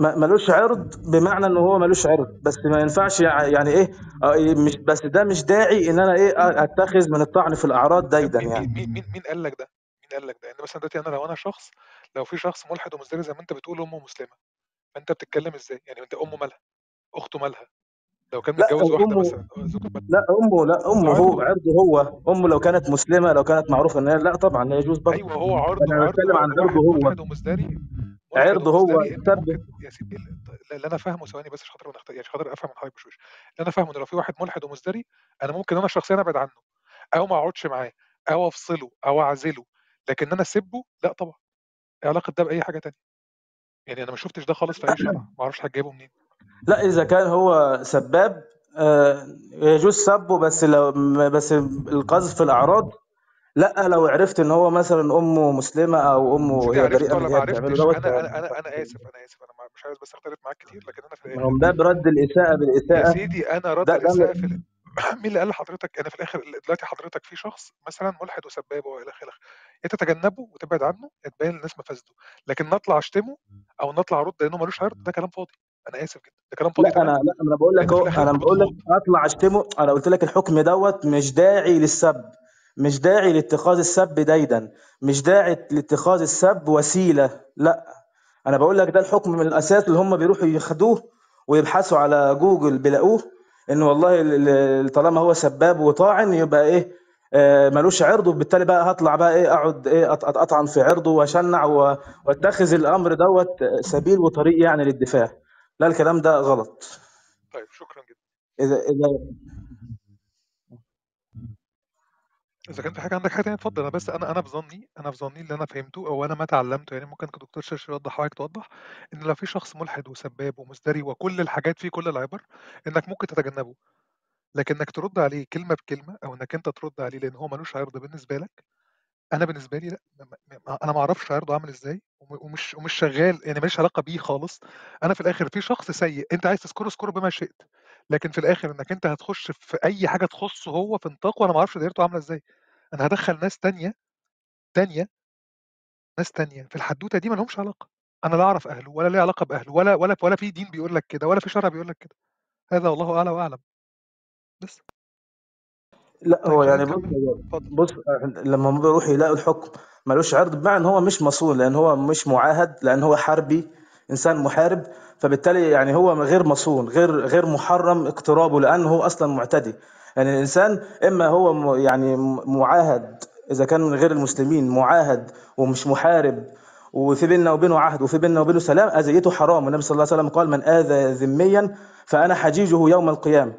ما- ملوش عرض بمعنى إن هو ملوش عرض. بس ما ينفعش يع- يعني إيه آه، مش بس ده مش داعي إن أنا إيه أتخذ من الطعن في الأعراض ديدا مين يعني. مين مين, مين قال لك ده؟ مين قال لك ده؟ يعني مثلا دلوقتي أنا لو أنا شخص لو في شخص ملحد ومزدري زي ما أنت بتقول أمه مسلمة فأنت بتتكلم إزاي؟ يعني أنت أمه مالها؟ أخته مالها؟ لو كان لا متجوز واحدة مثلا لا امه لا أمه هو عرضه هو. أمه لو كانت مسلمة لو كانت معروفة ان هي لا طبعا لا يجوز برضه. أيوه هو عرضه أنا بتكلم عن عرضه هو. عرضه هو. يا سيدي ال- اللي أنا فاهمه ثواني بس عشان خاطر يعني عشان خاطر أفهم من حضرتك بشويش. اللي أنا فاهمه إن لو في واحد ملحد ومزدري أنا ممكن أنا شخصيا أبعد عنه. أو ما أقعدش معاه. أو أفصله. أو أعزله. لكن أنا اسبه لا طبعا. إيه علاقة ده بأي حاجة تانية؟ يعني أنا ما شفتش ده خالص في اي شرع ما أعرفش حد جايبه منين. لا إذا كان هو سباب آه، يجوز سبه بس لو بس القذف في الأعراض لا لو عرفت إن هو مثلا أمه مسلمة أو أمه هي بريئه من اللي هي بتعمله أنا أنا أنا آسف أنا آسف أنا مش عايز بس اختلف معاك كتير لكن أنا في الآخر. ده برد الاساءه يا بالاساءه سيدي أنا رد الإساءة في مين اللي قال لحضرتك؟ أنا في الآخر دلوقتي حضرتك في شخص مثلا ملحد وسباب وإلى آخره. انت تتجنبه وتبعد عنه تبين للناس مفاسده لكن نطلع أشتمه أو نطلع أرد لأنه ملوش عرض ده كلام فاضي. أنا آسف جدا. ده كلام فاضي لا أنا لا أنا بقول لك في اهو أنا بقول لك أطلع أشتمه. أنا قلت لك الحكم دوت مش داعي للسب مش داعي لاتخاذ السب ديدا مش داعي لاتخاذ السب وسيلة لا. أنا بقول لك ده الحكم من الأساس اللي هم بيروحوا ياخدوه ويبحثوا على جوجل بيلاقوه إن والله ال- ال- طالما هو سباب وطاعن يبقى إيه آه، ملوش عرض وبالتالي بقى هطلع بقى إيه أقعد إيه أطعن في عرضه وأشنع وأتخذ الأمر دوت سبيل وطريق يعني للدفاع. لا الكلام ده غلط. طيب شكرا جدا. إذا إذا إذا كان في حاجة عندك حاجة تانية؟ اتفضل. أنا بس أنا أنا بظني أنا في ظني اللي أنا فهمته أو أنا ما تعلمته يعني ممكن كدكتور شرش يوضح حضرتك توضح إن لو في شخص ملحد وسباب ومزدري وكل الحاجات فيه كل العبر إنك ممكن تتجنبه. لكن إنك ترد عليه كلمة بكلمة أو إنك أنت ترد عليه لأن هو ملوش عرض بالنسبة لك أنا بالنسبة لي لأ أنا ما أعرفش عرضه عامل إزاي وم- ومش ومش شغال يعني ماليش علاقة بيه خالص. أنا في الآخر في شخص سيء أنت عايز تذكره اذكره بما شئت. لكن في الآخر إنك أنت هتخش في أي حاجة تخصه هو في نطاقه وأنا ما أعرفش دايرته عاملة إزاي. أنا هدخل ناس تانية تانية ناس تانية في الحدوتة دي ما لهمش علاقة. أنا لا أعرف أهله ولا ليه علاقة بأهله ولا ولا ولا في دين بيقول لك كده ولا في شرع بيقول لك كده. هذا والله أعلى وأعلم. بس. لا هو يعني بص بص لما هم بيروحوا يلاقوا الحكم ملوش عرض بمعنى إن هو مش مصون لأن هو مش معاهد لأن هو حربي إنسان محارب فبالتالي يعني هو غير مصون غير غير محرم اقترابه لأنه هو أصلا معتدي. يعني الإنسان إما هو يعني معاهد إذا كان من غير المسلمين معاهد ومش محارب وفي بيننا وبينه عهد وفي بيننا وبينه سلام أذيته حرام. والنبي صلى الله عليه وسلم قال من آذى ذميا فأنا حجيجه يوم القيامة.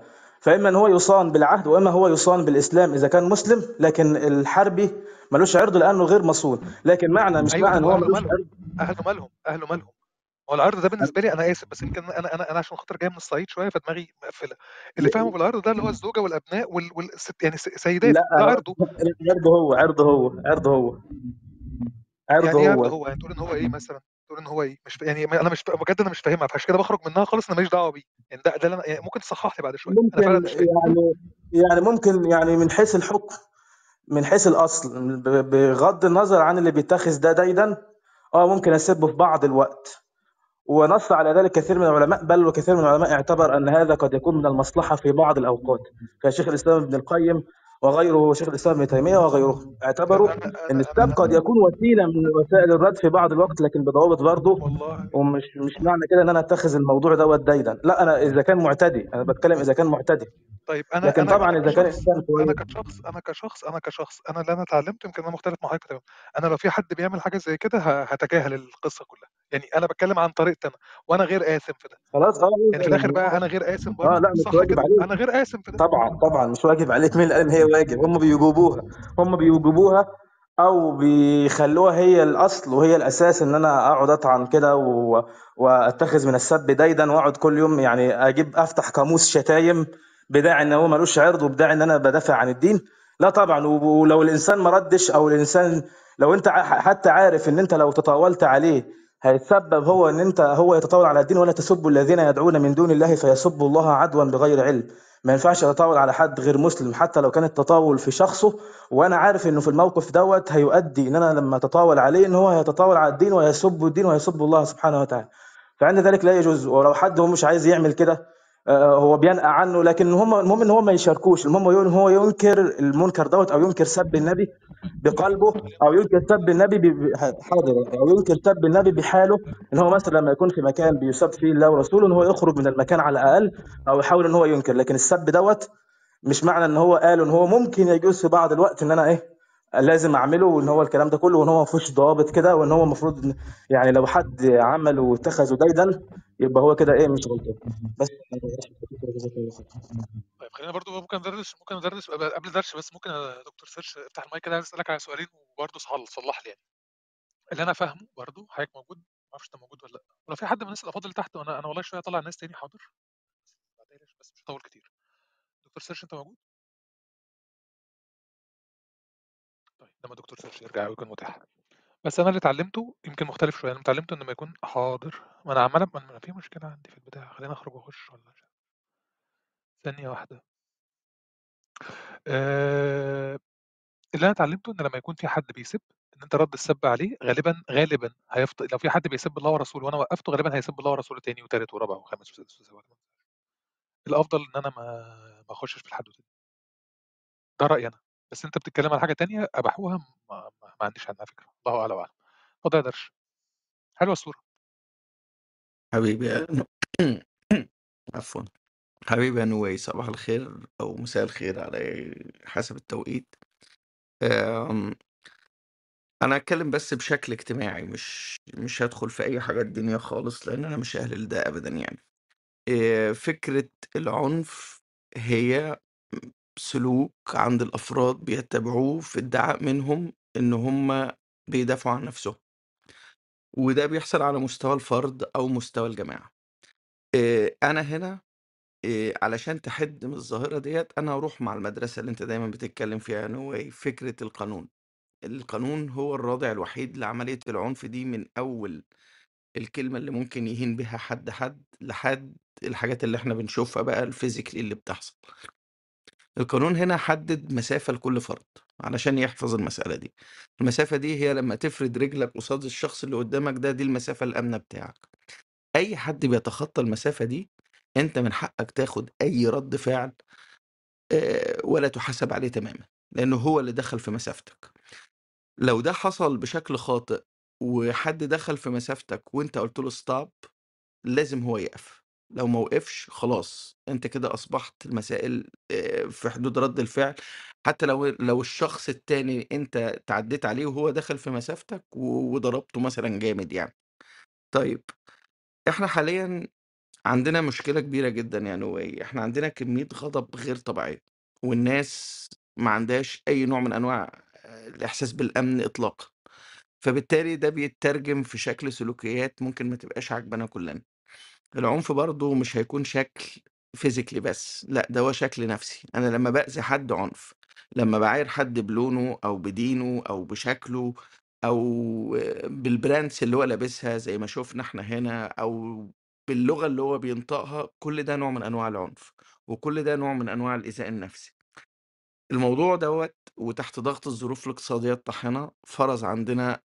فإما أن هو يصان بالعهد وإما هو يصان بالإسلام إذا كان مسلم لكن الحربي ملوش عرض لأنه غير مصون. لكن معنى مش أيوه معنى إن هو ملوش مالهم. عرض. أهله مالهم أهله مالهم. هو العرض ده بالنسبة لي أنا آسف بس يمكن أنا أنا أنا عشان خاطر جاي من الصعيد شوية فدماغي مقفلة. اللي فاهمه بالعرض ده اللي هو الزوجة والأبناء وال... والست يعني س- سيداته لا ده عرضه. عرضه هو عرضه هو عرضه هو عرضه يعني عرض هو. هو؟ يعني تقول إن هو إيه مثلا؟ تقول إن هو إيه مش ف... يعني أنا مش ف... بجد أنا مش فاهمها فعشان كده بخرج منها خالص أنا ماليش دعوة بيه. يعني ده ده أنا... يعني ممكن تصحح لي بعد شوية. أنا فعلا ممكن مش فاهم. يعني يعني ممكن يعني من حيث الحكم من حيث الأصل بغض النظر عن اللي بيتخذ ده ديدا آه ممكن اسبه في بعض الوقت. ونص على ذلك كثير من العلماء بل وكثير من العلماء اعتبر أن هذا قد يكون من المصلحة في بعض الأوقات. كشيخ الإسلام ابن القيم وغيره شيخ الإسلام ابن تيمية وغيره. اعتبروا إن السب قد يكون وسيلة من وسائل الرد في بعض الوقت لكن بضوابط برضه ومش مش معنى كده إن أنا أتخذ الموضوع دوت ديدا لا أنا إذا كان معتدي أنا بتكلم إذا كان معتدي. طيب أنا لكن أنا طبعا إذا كان أنا كشخص أنا كشخص أنا كشخص أنا اللي أنا اتعلمته يمكن أنا مختلف مع حضرتك أنا لو في حد بيعمل حاجة زي كده هتجاهل القصة كلها. يعني أنا بتكلم عن طريقتي أنا وأنا غير آثم في ده. خلاص آه يعني في الآخر بقى أنا غير آثم آه برضه. لا مش صح واجب عليك. أنا غير آثم في ده. طبعا طبعا مش واجب عليك. مين اللي قال إن هي واجب؟ هم بيوجبوها هم بيوجبوها أو بيخلوها هي الأصل وهي الأساس إن أنا أقعد أطعن كده و... وأتخذ من السب ديدا وأقعد كل يوم يعني أجيب أفتح قاموس شتايم بداعي إن هو ملوش عرض وبداعي إن أنا بدافع عن الدين. لا طبعا. ولو الإنسان ما ردش أو الإنسان لو أنت حتى عارف إن أنت لو تطاولت عليه هيتسبب هو إن أنت هو يتطاول على الدين ولا تسبوا الذين يدعون من دون الله فيسبوا الله عدوا بغير علم. ما ينفعش اتطاول على حد غير مسلم حتى لو كان التطاول في شخصه. وأنا عارف إنه في الموقف دوت هيؤدي إن أنا لما أتطاول عليه إن هو هيتطاول على الدين ويسب الدين ويسب الله سبحانه وتعالى. فعند ذلك لا يجوز. ولو حد هو مش عايز يعمل كده هو بينقى عنه لكن هم المهم إن هو ما يشاركوش. المهم يقول هو ينكر المنكر دوت أو ينكر سب النبي بقلبه أو ينكر سب النبي حاضر أو ينكر سب النبي بحاله إن هو مثلا لما يكون في مكان بيسب فيه الله ورسوله إن هو يخرج من المكان على الأقل أو يحاول إن هو ينكر. لكن السب دوت مش معنى إن هو قال إن هو ممكن يجوز في بعض الوقت إن أنا إيه لازم أعمله وإن هو الكلام ده كله وإن هو ما فيهوش ضوابط كده وإن هو المفروض يعني لو حد عمله واتخذه ديدا يبقى هو كده إيه مش غلطان. بس طيب خلينا برضو ممكن ندردش ممكن ندردش قبل الدرس بس ممكن يا دكتور سيرش افتح المايك كده عايز أسألك على سؤالين وبرضه صل- صلح لي يعني. اللي أنا فاهمه برضه حضرتك موجود؟ ما أعرفش أنت موجود ولا لأ. ولو في حد من الناس الافاضل اللي تحت وأنا أنا والله شوية اطلع الناس تاني حاضر. بس مش هطول كتير. دكتور سيرش أنت موجود؟ طيب لما دكتور سيرش يرجع ويكون متاح. بس أنا اللي اتعلمته يمكن مختلف شوية أنا اتعلمته ان لما يكون حاضر. ما أنا عمال ما أنا في مشكلة عندي في البتاع خلينا أخرج وأخش ولا مش عارف. ثانية واحدة. أه... اللي أنا اتعلمته إن لما يكون في حد بيسب إن أنت رد السب عليه غالبا غالبا هيفط... لو في حد بيسب الله ورسوله وأنا وقفته غالبا هيسب الله ورسوله تاني وتالت ورابع وخامس وسادس وسابع الأفضل إن أنا ما ما أخشش في الحدوته دي ده رأيي أنا. بس أنت بتتكلم على حاجة تانية أباحوها ما, ما, ما عنديش عنها فكرة. الله اعلى واعلم اتفضل يا درش حلوة الصورة. حبيبي يا عفوا. حبيبي يا صباح الخير أو مساء الخير على حسب التوقيت. أم، أنا هتكلم بس بشكل اجتماعي مش مش هدخل في أي حاجات دينية خالص لأن أنا مش أهل لده أبدا يعني. فكرة العنف هي سلوك عند الأفراد بيتبعوه في ادعاء منهم إن هم بيدافعوا عن نفسهم. وده بيحصل على مستوى الفرد أو مستوى الجماعة. إيه، أنا هنا إيه، علشان تحد من الظاهرة ديت أنا هروح مع المدرسة اللي أنت دايما بتتكلم فيها يا نوي فكرة القانون. القانون هو الرادع الوحيد لعملية العنف دي من أول الكلمة اللي ممكن يهين بها حد حد لحد الحاجات اللي إحنا بنشوفها بقى الفيزيكلي اللي بتحصل. القانون هنا حدد مسافة لكل فرد علشان يحفظ المسألة دي. المسافة دي هي لما تفرد رجلك قصاد الشخص اللي قدامك ده دي المسافة الآمنة بتاعك. أي حد بيتخطى المسافة دي أنت من حقك تاخد أي رد فعل ولا تحاسب عليه تماما لأنه هو اللي دخل في مسافتك. لو ده حصل بشكل خاطئ وحد دخل في مسافتك وأنت قلت له ستوب لازم هو يقف. لو ما وقفش خلاص أنت كده أصبحت المسائل في حدود رد الفعل. حتى لو لو الشخص التاني أنت تعديت عليه وهو دخل في مسافتك وضربته مثلا جامد يعني. طيب إحنا حاليا عندنا مشكلة كبيرة جدا يعني إحنا عندنا كمية غضب غير طبيعية والناس ما عندهاش أي نوع من أنواع الإحساس بالأمن إطلاقا. فبالتالي ده بيترجم في شكل سلوكيات ممكن ما تبقاش عاجبانا كلنا. العنف برضه مش هيكون شكل فيزيكلي بس لأ ده هو شكل نفسي. أنا لما بأذي حد عنف لما بعاير حد بلونه أو بدينه أو بشكله أو بالبراندز اللي هو لابسها زي ما شفنا إحنا هنا أو باللغة اللي هو بينطقها كل ده نوع من أنواع العنف وكل ده نوع من أنواع الإيذاء النفسي. الموضوع دوت وتحت ضغط الظروف الاقتصادية الطاحنة فرض عندنا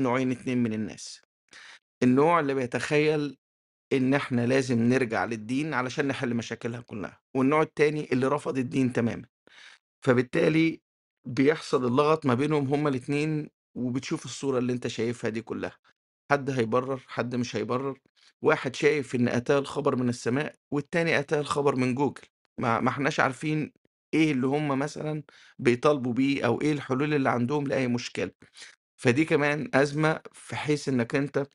نوعين اتنين من الناس. النوع اللي بيتخيل إن إحنا لازم نرجع للدين علشان نحل مشاكلها كلها والنوع التاني اللي رفض الدين تماما. فبالتالي بيحصل اللغط ما بينهم هما الاتنين وبتشوف الصورة اللي أنت شايفها دي كلها. حد هيبرر حد مش هيبرر. واحد شايف إن أتاه الخبر من السماء والتاني أتاه الخبر من جوجل. ما, ما إحناش عارفين إيه اللي هم مثلا بيطالبوا بيه أو إيه الحلول اللي عندهم لأي مشكلة. فدي كمان أزمة في حيث إنك أنت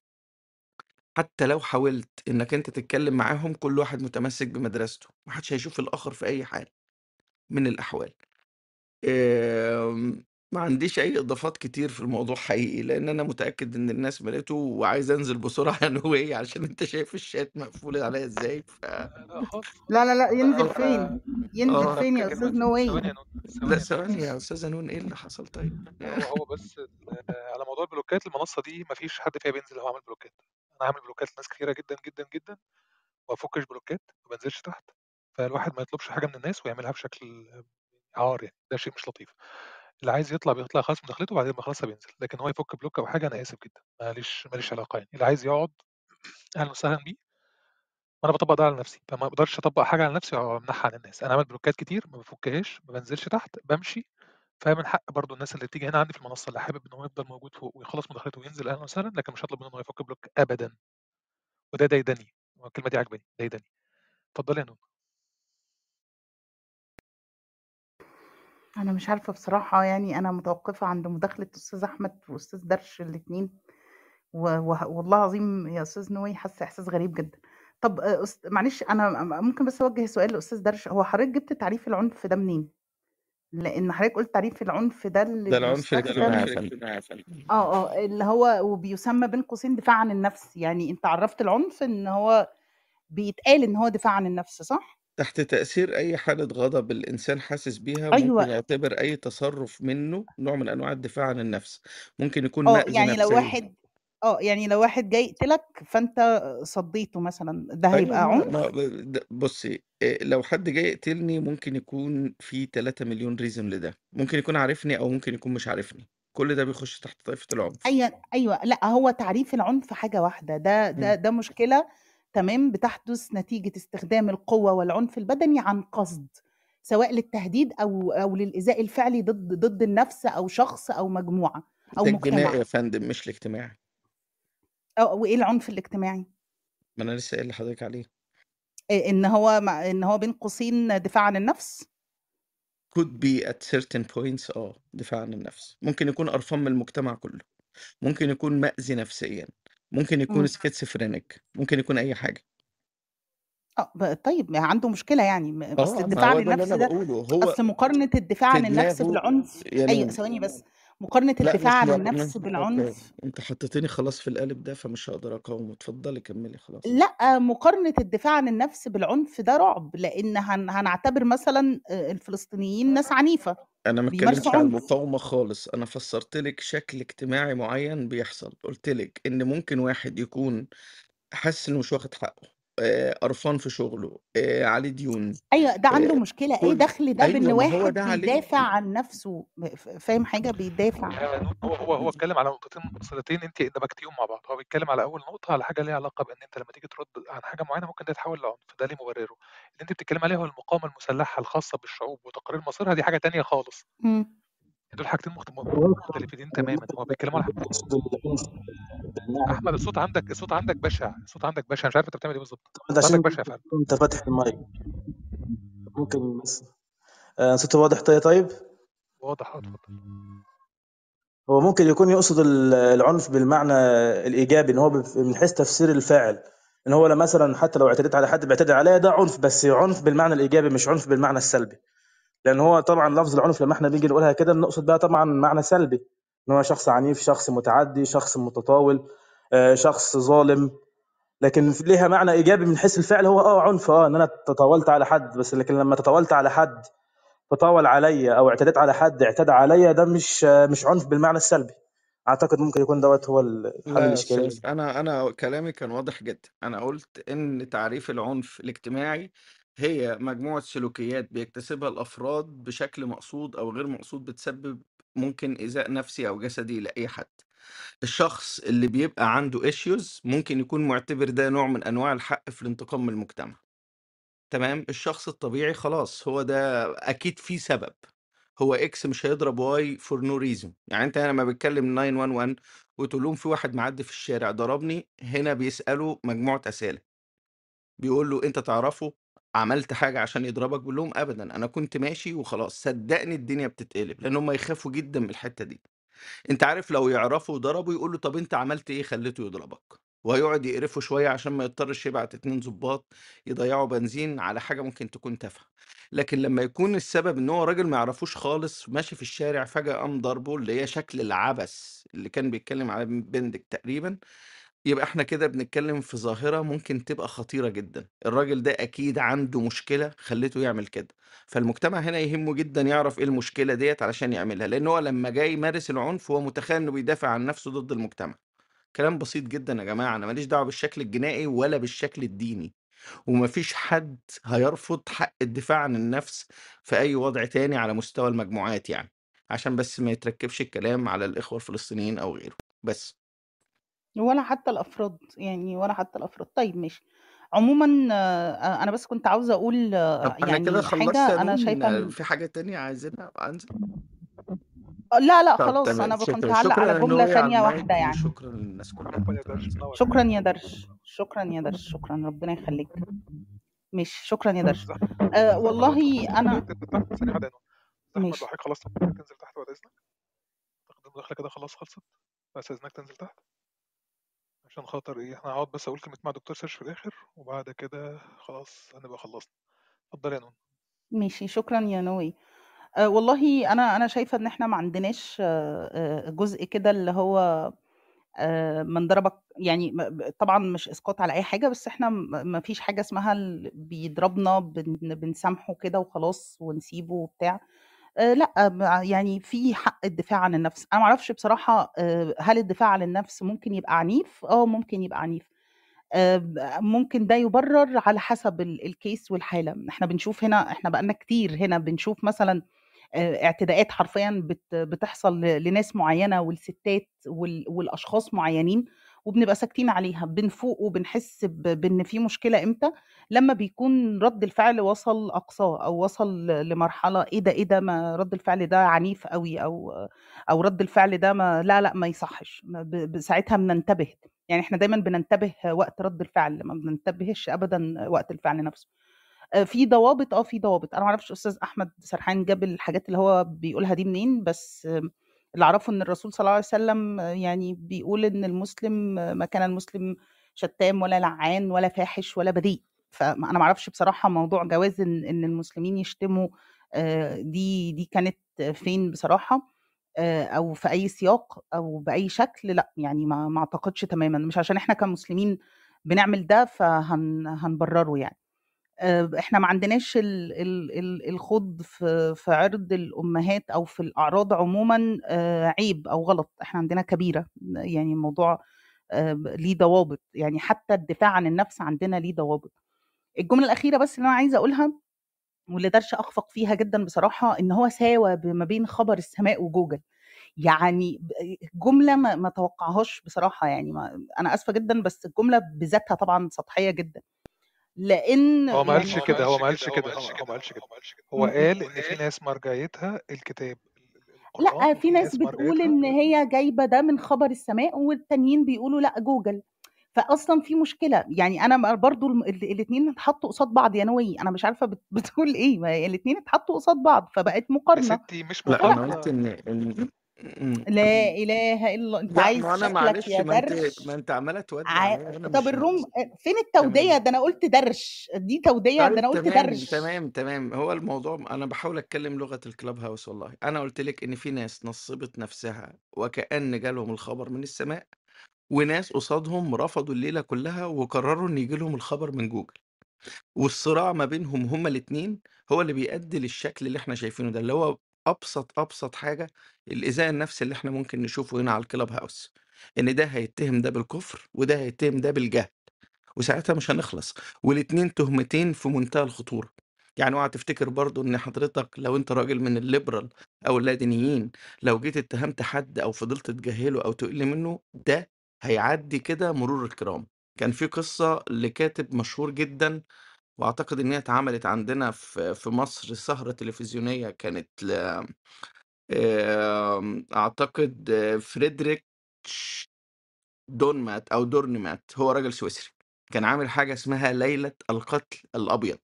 حتى لو حاولت إنك أنت تتكلم معاهم كل واحد متمسك بمدرسته محدش هيشوف الآخر في أي حال من الأحوال. آمم، ما عنديش أي إضافات كتير في الموضوع حقيقي، لإن أنا متأكد إن الناس ملّته وعايز أنزل بسرعة anyway عشان أنت شايف الشات مقفول عليّا إزاي ف لا لا لا لا ينزل آه. فين ينزل آه. فين يا أستاذ نوي ثواني يا نون لأ ثواني ثواني يا أستاذة نون إيه اللي حصل طيب؟ هو هو بس ال- على موضوع ال blockات المنصة دي مفيش حد فيها بينزل هو عامل blockات أنا عامل blockات لناس كتيرة جدا جدا جدا ما بفكش بلوكات ما بنزلش تحت فالواحد ما يطلبش حاجة من الناس ويعملها بشكل عار يعني ده شيء مش لطيف اللي عايز يطلع بيطلع خلاص مداخلته وبعدين خلاص بينزل. لكن هو يفك block أو حاجة أنا آسف جدا. ماليش ماليش علاقة يعني. اللي عايز يقعد أهلا وسهلا بيه وأنا باطبّق ده على نفسي، فما أقدرش أطبّق حاجة على نفسي وأمنعها عن الناس، أنا عامل بلوكات كتير ما بافُكّهاش، ما بانزلش تحت، بامشي، فمن حق برضه الناس اللي تيجي هنا عندي في المنصة اللي حابب إن هو يفضل موجود فوق ويخلّص مداخلته وينزل أهلًا وسهلًا، لكن مش هاطلب منه إن هو يفُك block أبدًا، وده ضايقني، والكلمة دي عاجباني، ضايقني. اتفضلي يا نونو. أنا مش عارفة بصراحة يعني أنا متوقّفة عند مداخلة أستاذ أحمد وأستاذ درش الاتنين، و وه والله العظيم يا أستاذ نوي حاسة إحساس غريب جدًا. طب أست معلش أنا م ممكن بس أوجّه سؤال لأستاذ درش، هو حضرتك جِبت تعريف العنف ده منين؟ لإن حضرتك قُلت تعريف العنف ده اللي ده العنف يا فندم. آه، آه، اللي هو وبيُسمى بين قوسين دفاع عن النفس، يعني أنت عرّفت العنف إن هو بيتقال إن هو دفاع عن النفس، صح؟ تحت تأثير أي حالة غضب الإنسان حاسس بيها ممكن أيوه. يعتبر أي تصرُّف منّه نوع من أنواع الدفاع عن النفس، ممكن يكون آه، مأذي يعني لو نفسيًا. واحد آه، يعني لو واحد جاي يقتلك فأنت صدّيته مثلًا، ده أيوه هيبقى ما ما عنف؟ د بُصّي، آآ لو حد جاي يقتلني ممكن يكون في 3.000.000 reason لده، ممكن يكون عارفني أو ممكن يكون مش عارفني، كل ده بيخُش تحت طائفة العنف. أيوه، أيوه، لأ هو تعريف العنف حاجة واحدة، ده ده إمم. ده مشكلة تمام، بتحدث نتيجة استخدام القوة والعنف البدني عن قصد، سواء للتهديد أو أو للإيذاء الفعلي ضد ضد النفس أو شخص أو مجموعة أو ده الجنائي مجتمع. يا فندم مش الاجتماعي. آه، وإيه العنف الاجتماعي؟ ما أنا لسه قايل لحضرتك عليه. آآ إن هو م إن هو بين قوسين دفاع عن النفس؟ could be at certain points آه، دفاع عن النفس، ممكن يكون قرفان من المجتمع كلّه، ممكن يكون مأذي نفسيًا، ممكن يكون إمم. ممكن يكون أي حاجة. آه، ب طيب ما عنده مشكلة يعني، م أصل آه، ما الدفاع هو عن ده اللي النفس أنا ده باقوله، هو أصل مقارنة الدفاع في عن النفس دماغه بالعنف يا أيوه نونو ثواني بس، مقارنة لأ الدفاع مش عن النفس أوكي، بالعنف أنتِ حطيتيني خلاص في القالب ده فمش هاقدر أقاومه، اتفضلي كمّلي خلاص. لأ، مقارنة الدفاع عن النفس بالعنف ده رعب، لإن هن هنعتبر مثلًا آآ الفلسطينيين ناس عنيفة، أنا ما اتكلمتش عن عنف. المقاومة خالص، أنا فسّرت لِك شكل اجتماعي معيّن بيحصل، قُلت لِك إن ممكن واحد يكون حاسس إنه مش واخد حقّه، قرفان في شغله، آآ عليه ديون، أيوه، ده عنده آآ مشكلة، إيه كل دخل ده ما هو واحد ده عليه. بيدافع عن نفسه، ف فاهم حاجة؟ بيدافع. هو هو هو اتكلم على نقطتين منفصلتين أنتِ دمجتيهم مع بعض، هو بيتكلم على أول نقطة على حاجة ليها علاقة بإن أنت لمّا تيجي ترد عن حاجة معيّنة ممكن ده يتحول لعنف، ده ليه مبرره، اللي أنتِ بتتكلمي عليه هو المقاومة المسلحة الخاصة بالشعوب وتقرير مصيرها دي حاجة تانية خالص. إمم. دول حاجتين مخت م هو مختلفتين تمامًا، هو بيتكلموا على أحمد الصوت عندك الصوت عندك بشع، الصوت عندك بشع، مش عارف أنت بتعمل الصوت عشان عندك بشع فعلًا. أنت فاتح المايك. ممكن بس. آآ صوتي واضح ط طيب؟ واضح آه، اتفضل. هو ممكن يكون يقصد ال العنف بالمعنى الإيجابي، إن هو من حيث تفسير الفاعل، إن هو مثلًا حتى لو اعتديت على حد بيعتدي عليَّ ده عنف، بس عنف بالمعنى الإيجابي مش عنف بالمعنى السلبي، لأن هو طبعًا لفظ العنف لمّا إحنا بنيجي نقولها كده بنقصد بيها طبعًا معنى سلبي، إن هو شخص عنيف، شخص متعدي، شخص متطاول، آآ شخص ظالم، لكن ليها معنى إيجابي من حيث الفعل هو آه عنف آه، إن أنا تطاولت على حد، بس لكن لمّا تطاولت على حد تطاول عليَّ أو اعتديت على حد اعتدى عليَّ ده مش مش عنف بالمعنى السلبي، أعتقد ممكن يكون دوّة هو ال حل لا يا. أستاذ، أنا أنا كلامي كان واضح جدًا، أنا قُلت إن تعريف العنف الاجتماعي هي مجموعة سلوكيات بيكتسبها الأفراد بشكل مقصود أو غير مقصود بتسبب ممكن إيذاء نفسي أو جسدي لأي حد. الشخص اللي بيبقى عنده issues ممكن يكون معتبر ده نوع من أنواع الحق في الانتقام من المجتمع. تمام، الشخص الطبيعي خلاص هو ده أكيد في سبب، هو X مش هيضرب Y for no reason، يعني أنت لمّا بتكلم 911 وتقول لهم في واحد معدّي في الشارع ضربني، هنا بيسألوا مجموعة أسئلة. بيقول له: "أنت تعرفه؟ عملت حاجة عشان يضربك؟" بيقول لهم: "أبدًا، أنا كنت ماشي وخلاص." صدّقني الدنيا بتتقلب، لإن هم يخافوا جدًا من الحتّة دي. أنت عارف لو يعرفوا وضربوا يقول له: "طب أنت عملت إيه خلّيته يضربك؟" وهيقعد يقرفه شوية عشان ما يضطرش يبعت 2 ضباط يضيّعوا بنزين على حاجة ممكن تكون تافهة. لكن لمّا يكون السبب إن هو راجل ما يعرفوش خالص ماشي في الشارع فجأة قام ضاربه، اللي هي شكل العبث اللي كان بيتكلم عليه بندِك تقريبًا، يبقى إحنا كده بنتكلم في ظاهرة ممكن تبقى خطيرة جدًا. الراجل ده أكيد عنده مشكلة خلّته يعمل كده، فالمجتمع هنا يهمه جدًا يعرف إيه المشكلة ديّة علشان يعملها، لإن هو لمّا جاي يمارس العنف هو متخيل إنه بيدافع عن نفسه ضد المجتمع. كلام بسيط جدًا يا جماعة، أنا ما ليش دعوة بالشكل الجنائي ولا بالشكل الديني، وما فيش حد هيرفض حق الدفاع عن النفس في أي وضع تاني على مستوى المجموعات يعني، عشان بس ما يتركبش الكلام على الإخوة الفلسطينيين أو غيره، بس. ولا حتى الأفراد، يعني ولا حتى الأفراد. طيب ماشي، عموما آه، أنا بس كنت عاوزة أقول طب آه، أنا كده يعني خلصت حاجة يا أنا شايفه نون ان في حاجة تانية عايزينها؟ أنزل؟ آه، لا لا طب خلاص تمام. أنا كنت شكرا. هعلق شكرا على يا نوي على تانية المايك واحدة يعني. وشكرا للناس كلها. عفوا يا درش شكرا يا درش. شكرا يا درش. شكرا ربنا يخليك. مش شكرا يا درش. زحمة آه زحمة لو والله تخلص أنا تنزل تحت ثانية واحدة يا نور زحمة لو ماشي. حضرتك خلصت ممكن تنزل تحت بعد إذنك. تقدم مداخلة كده خلاص خلصت. بس إذنك تنزل تحت. عشان خاطر إيه إحنا هقعد بس أقول كلمة مع دكتور سيرش في الآخر وبعد كده خلاص هنبقى خلصنا اتفضل يا نون. ماشي شكرا يا نوي. آه والله أنا أنا شايفة إن إحنا ما عندناش آه آه، جزء كده اللي هو آه، من ضربك يعني طبعا مش إسقاط على أي حاجة بس إحنا م- ما فيش حاجة اسمها بيضربنا بن- بنسامحه كده وخلاص ونسيبه وبتاع. لأ يعني في حق الدفاع عن النفس. أنا ما أعرفش بصراحة هل الدفاع عن النفس ممكن يبقى عنيف؟ آه ممكن يبقى عنيف. ممكن ده يبرر على حسب ال- الكيس والحالة. إحنا بنشوف هنا إحنا بقالنا كتير هنا بنشوف مثلا اعتداءات حرفيا بت- بتحصل لناس معينة والستات وال- والأشخاص معينين. وبنبقى ساكتين عليها بنفوق وبنحس بإن في مشكلة إمتى؟ لما بيكون رد الفعل وصل أقصاه أو وصل لمرحلة إيه ده إيه ده ما رد الفعل ده عنيف قوي أو أو رد الفعل ده ما لا لا ما يصحش ساعتها بننتبه. يعني إحنا دايما بننتبه وقت رد الفعل ما بننتبهش ابدا وقت الفعل نفسه. آه، في ضوابط آه في ضوابط. أنا ما أعرفش أستاذ أحمد سرحان جاب الحاجات اللي هو بيقولها دي منين بس اللي أعرفه إن الرسول صلى الله عليه وسلم يعني بيقول إن المسلم ما كان المسلم شتام ولا لعان ولا فاحش ولا بذيء فانا ما أعرفش بصراحة موضوع جواز إن المسلمين يشتموا آه، دي دي كانت فين بصراحة آه، أو في أي سياق أو بأي شكل لأ يعني ما ما أعتقدش تماما. مش عشان إحنا كمسلمين بنعمل ده فهنبرره يعني. إحنا ما عندناش ال ال ال الخوض في في عرض الأمهات أو في الأعراض عموما آه، عيب أو غلط. إحنا عندنا كبيرة يعني الموضوع آه، ليه ضوابط. يعني حتى الدفاع عن النفس عندنا ليه ضوابط. الجملة الأخيرة بس اللي أنا عايزة أقولها واللي درش أخفق فيها جدا بصراحة إن هو ساوى ما بين خبر السماء وجوجل. يعني جملة ما, ما توقعهاش بصراحة. يعني ما أنا آسفة جدا بس الجملة بذاتها طبعا سطحية جدا. لأن هو ما يعني قالش كده هو ما قالش كده. هو ما قالش كده. هو. قال إن في ناس مرجعيتها الكتاب لا في ناس بتقول إن هي جايبة ده من خبر السماء والتانيين بيقولوا لأ جوجل. فاصلا في مشكلة. يعني أنا برضو الاثنين اتحطوا قصاد بعض يا نوي. أنا مش عارفة بت- بتقول إيه. ما الاثنين اتحطوا قصاد بعض فبقت يا مقارنه ستي مش لا أنا مقارنة. قلت إن لا إله إلا الله. أنت لا عايز ما أنا شكلك معلش يا ما أنت ما أنت عمالة تودي ع... طب مش الروم فين التودية؟ تمام. ده أنا قلت درش. دي تودية ده طيب أنا قلت تمام درش. تمام تمام. هو الموضوع أنا بحاول أتكلم لغة الكلاب هاوس والله. أنا قلت لك إن في ناس نصبت نفسها وكأن جالهم الخبر من السماء وناس قصادهم رفضوا الليلة كلها وقرروا إن يجي لهم الخبر من جوجل. والصراع ما بينهم هما الاتنين هو اللي بيؤدي للشكل اللي إحنا شايفينه ده اللي هو أبسط أبسط حاجة الإيذاء النفسي اللي إحنا ممكن نشوفه هنا على الكلاب هاوس إن ده هيتهم ده بالكفر وده هيتهم ده بالجهل وساعتها مش هنخلص والاتنين تهمتين في منتهى الخطورة. يعني اوعى تفتكر برضو إن حضرتك لو أنت راجل من الليبرال أو اللادينيين لو جيت اتهمت حد أو فضلت تجهله أو تقل منه ده هيعدي كده مرور الكرام. كان في قصة لكاتب مشهور جدا وأعتقد إن هي اتعملت عندنا في في مصر سهرة تلفزيونية كانت ل... آم، أعتقد آه، فريدريك دونمات أو دورنمات هو راجل سويسري كان عامل حاجة اسمها ليلة القتل الأبيض.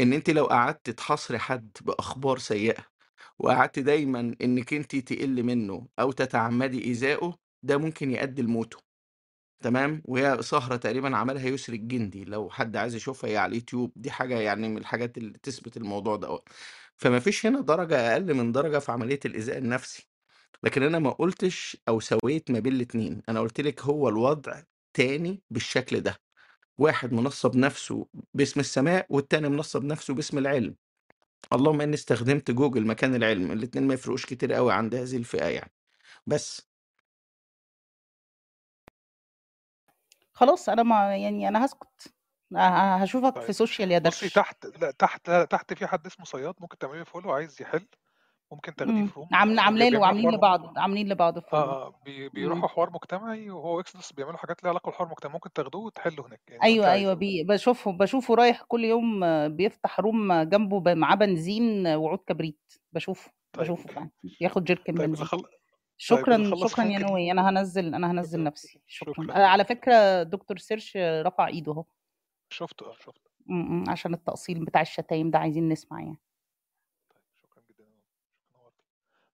إن أنت لو قعدت تحاصري حد بأخبار سيئة وقعدت دايما إنك أنت تقل منه أو تتعمدي إيذائه ده ممكن يؤدي لموته. تمام؟ وهي سهرة تقريبا عملها يسري الجندي لو حد عايز يشوفها هي على اليوتيوب دي حاجة يعني من الحاجات اللي تثبت الموضوع ده. فما فيش هنا درجة أقل من درجة في عملية الإيذاء النفسي. لكن أنا ما قلتش أو سويت ما بين الاتنين. أنا قلت لك هو الوضع تاني بالشكل ده. واحد منصب نفسه باسم السماء والتاني منصب نفسه باسم العلم. اللهم إني استخدمت جوجل مكان العلم. الاتنين ما يفرقوش كتير قوي عند هذه الفئة يعني. بس خلاص أنا ما يعني أنا هسكت ه- هشوفك في طيب social يا بصي درش تحت لا تحت لا تحت في حد اسمه صياد ممكن تعملي follow عايز يحل ممكن تاخديه. في عامل هم عاملاه له عاملين لبعض عاملين لبعض في. آه، آه، بي. بيروحوا حوار مجتمعي وهو و Exodus بيعملوا حاجات ليها علاقة بالحوار المجتمعي، ممكن تاخدوه وتحلوا هناك يعني عايزة. أيوه بي باشوفه باشوفه رايح كل يوم بيفتح room جنبه معاه بنزين وعود كبريت، باشوفه، طيب باشوفه فعلًا، بياخد جيركن طيب بنزين. طيب شكرًا، شكرًا يا نوي، أنا هانزّل أنا هانزّل شكرًا، نفسي، شكرًا. شكرًا على. فكرة دكتور سيرش رفع إيده أهو. شُفته آه، شُفته. عشان التأصيل بتاع الشتايم ده عايزين نسمع يعني. طيب شكرًا جدًا.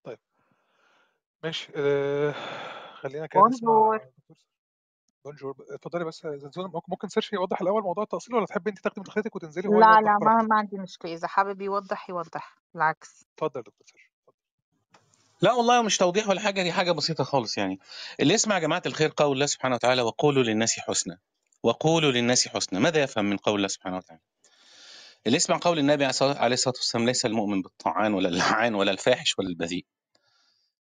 طيب ماشي آآ خلّينا كده نسمع بونجور. اتفضلي بس يا زنزونة ممكن ممكن سيرش يوضّح الأول موضوع التأصيل والّا تحبي أنتِ تاخدي مداخلتِك وتنزلي لا، لا، ما؟ ما عندي مشكلة، إذا حابب يوضّح، يوضّح، بالعكس. اتفضل دكتور سيرش،. لا والله مش توضيح ولا حاجة، دي حاجة بسيطة خالص يعني. اللي يسمع يا جماعة الخير قول الله سبحانه وتعالى: "وقولوا للناس حسنًا." وقولوا للناس حسنًا، ماذا يفهم من قول الله سبحانه وتعالى؟ اللي يسمع قول النبي عليه الصلاة والسلام: "ليس المؤمن بالطاعان ولا اللعان ولا الفاحش ولا البذيء."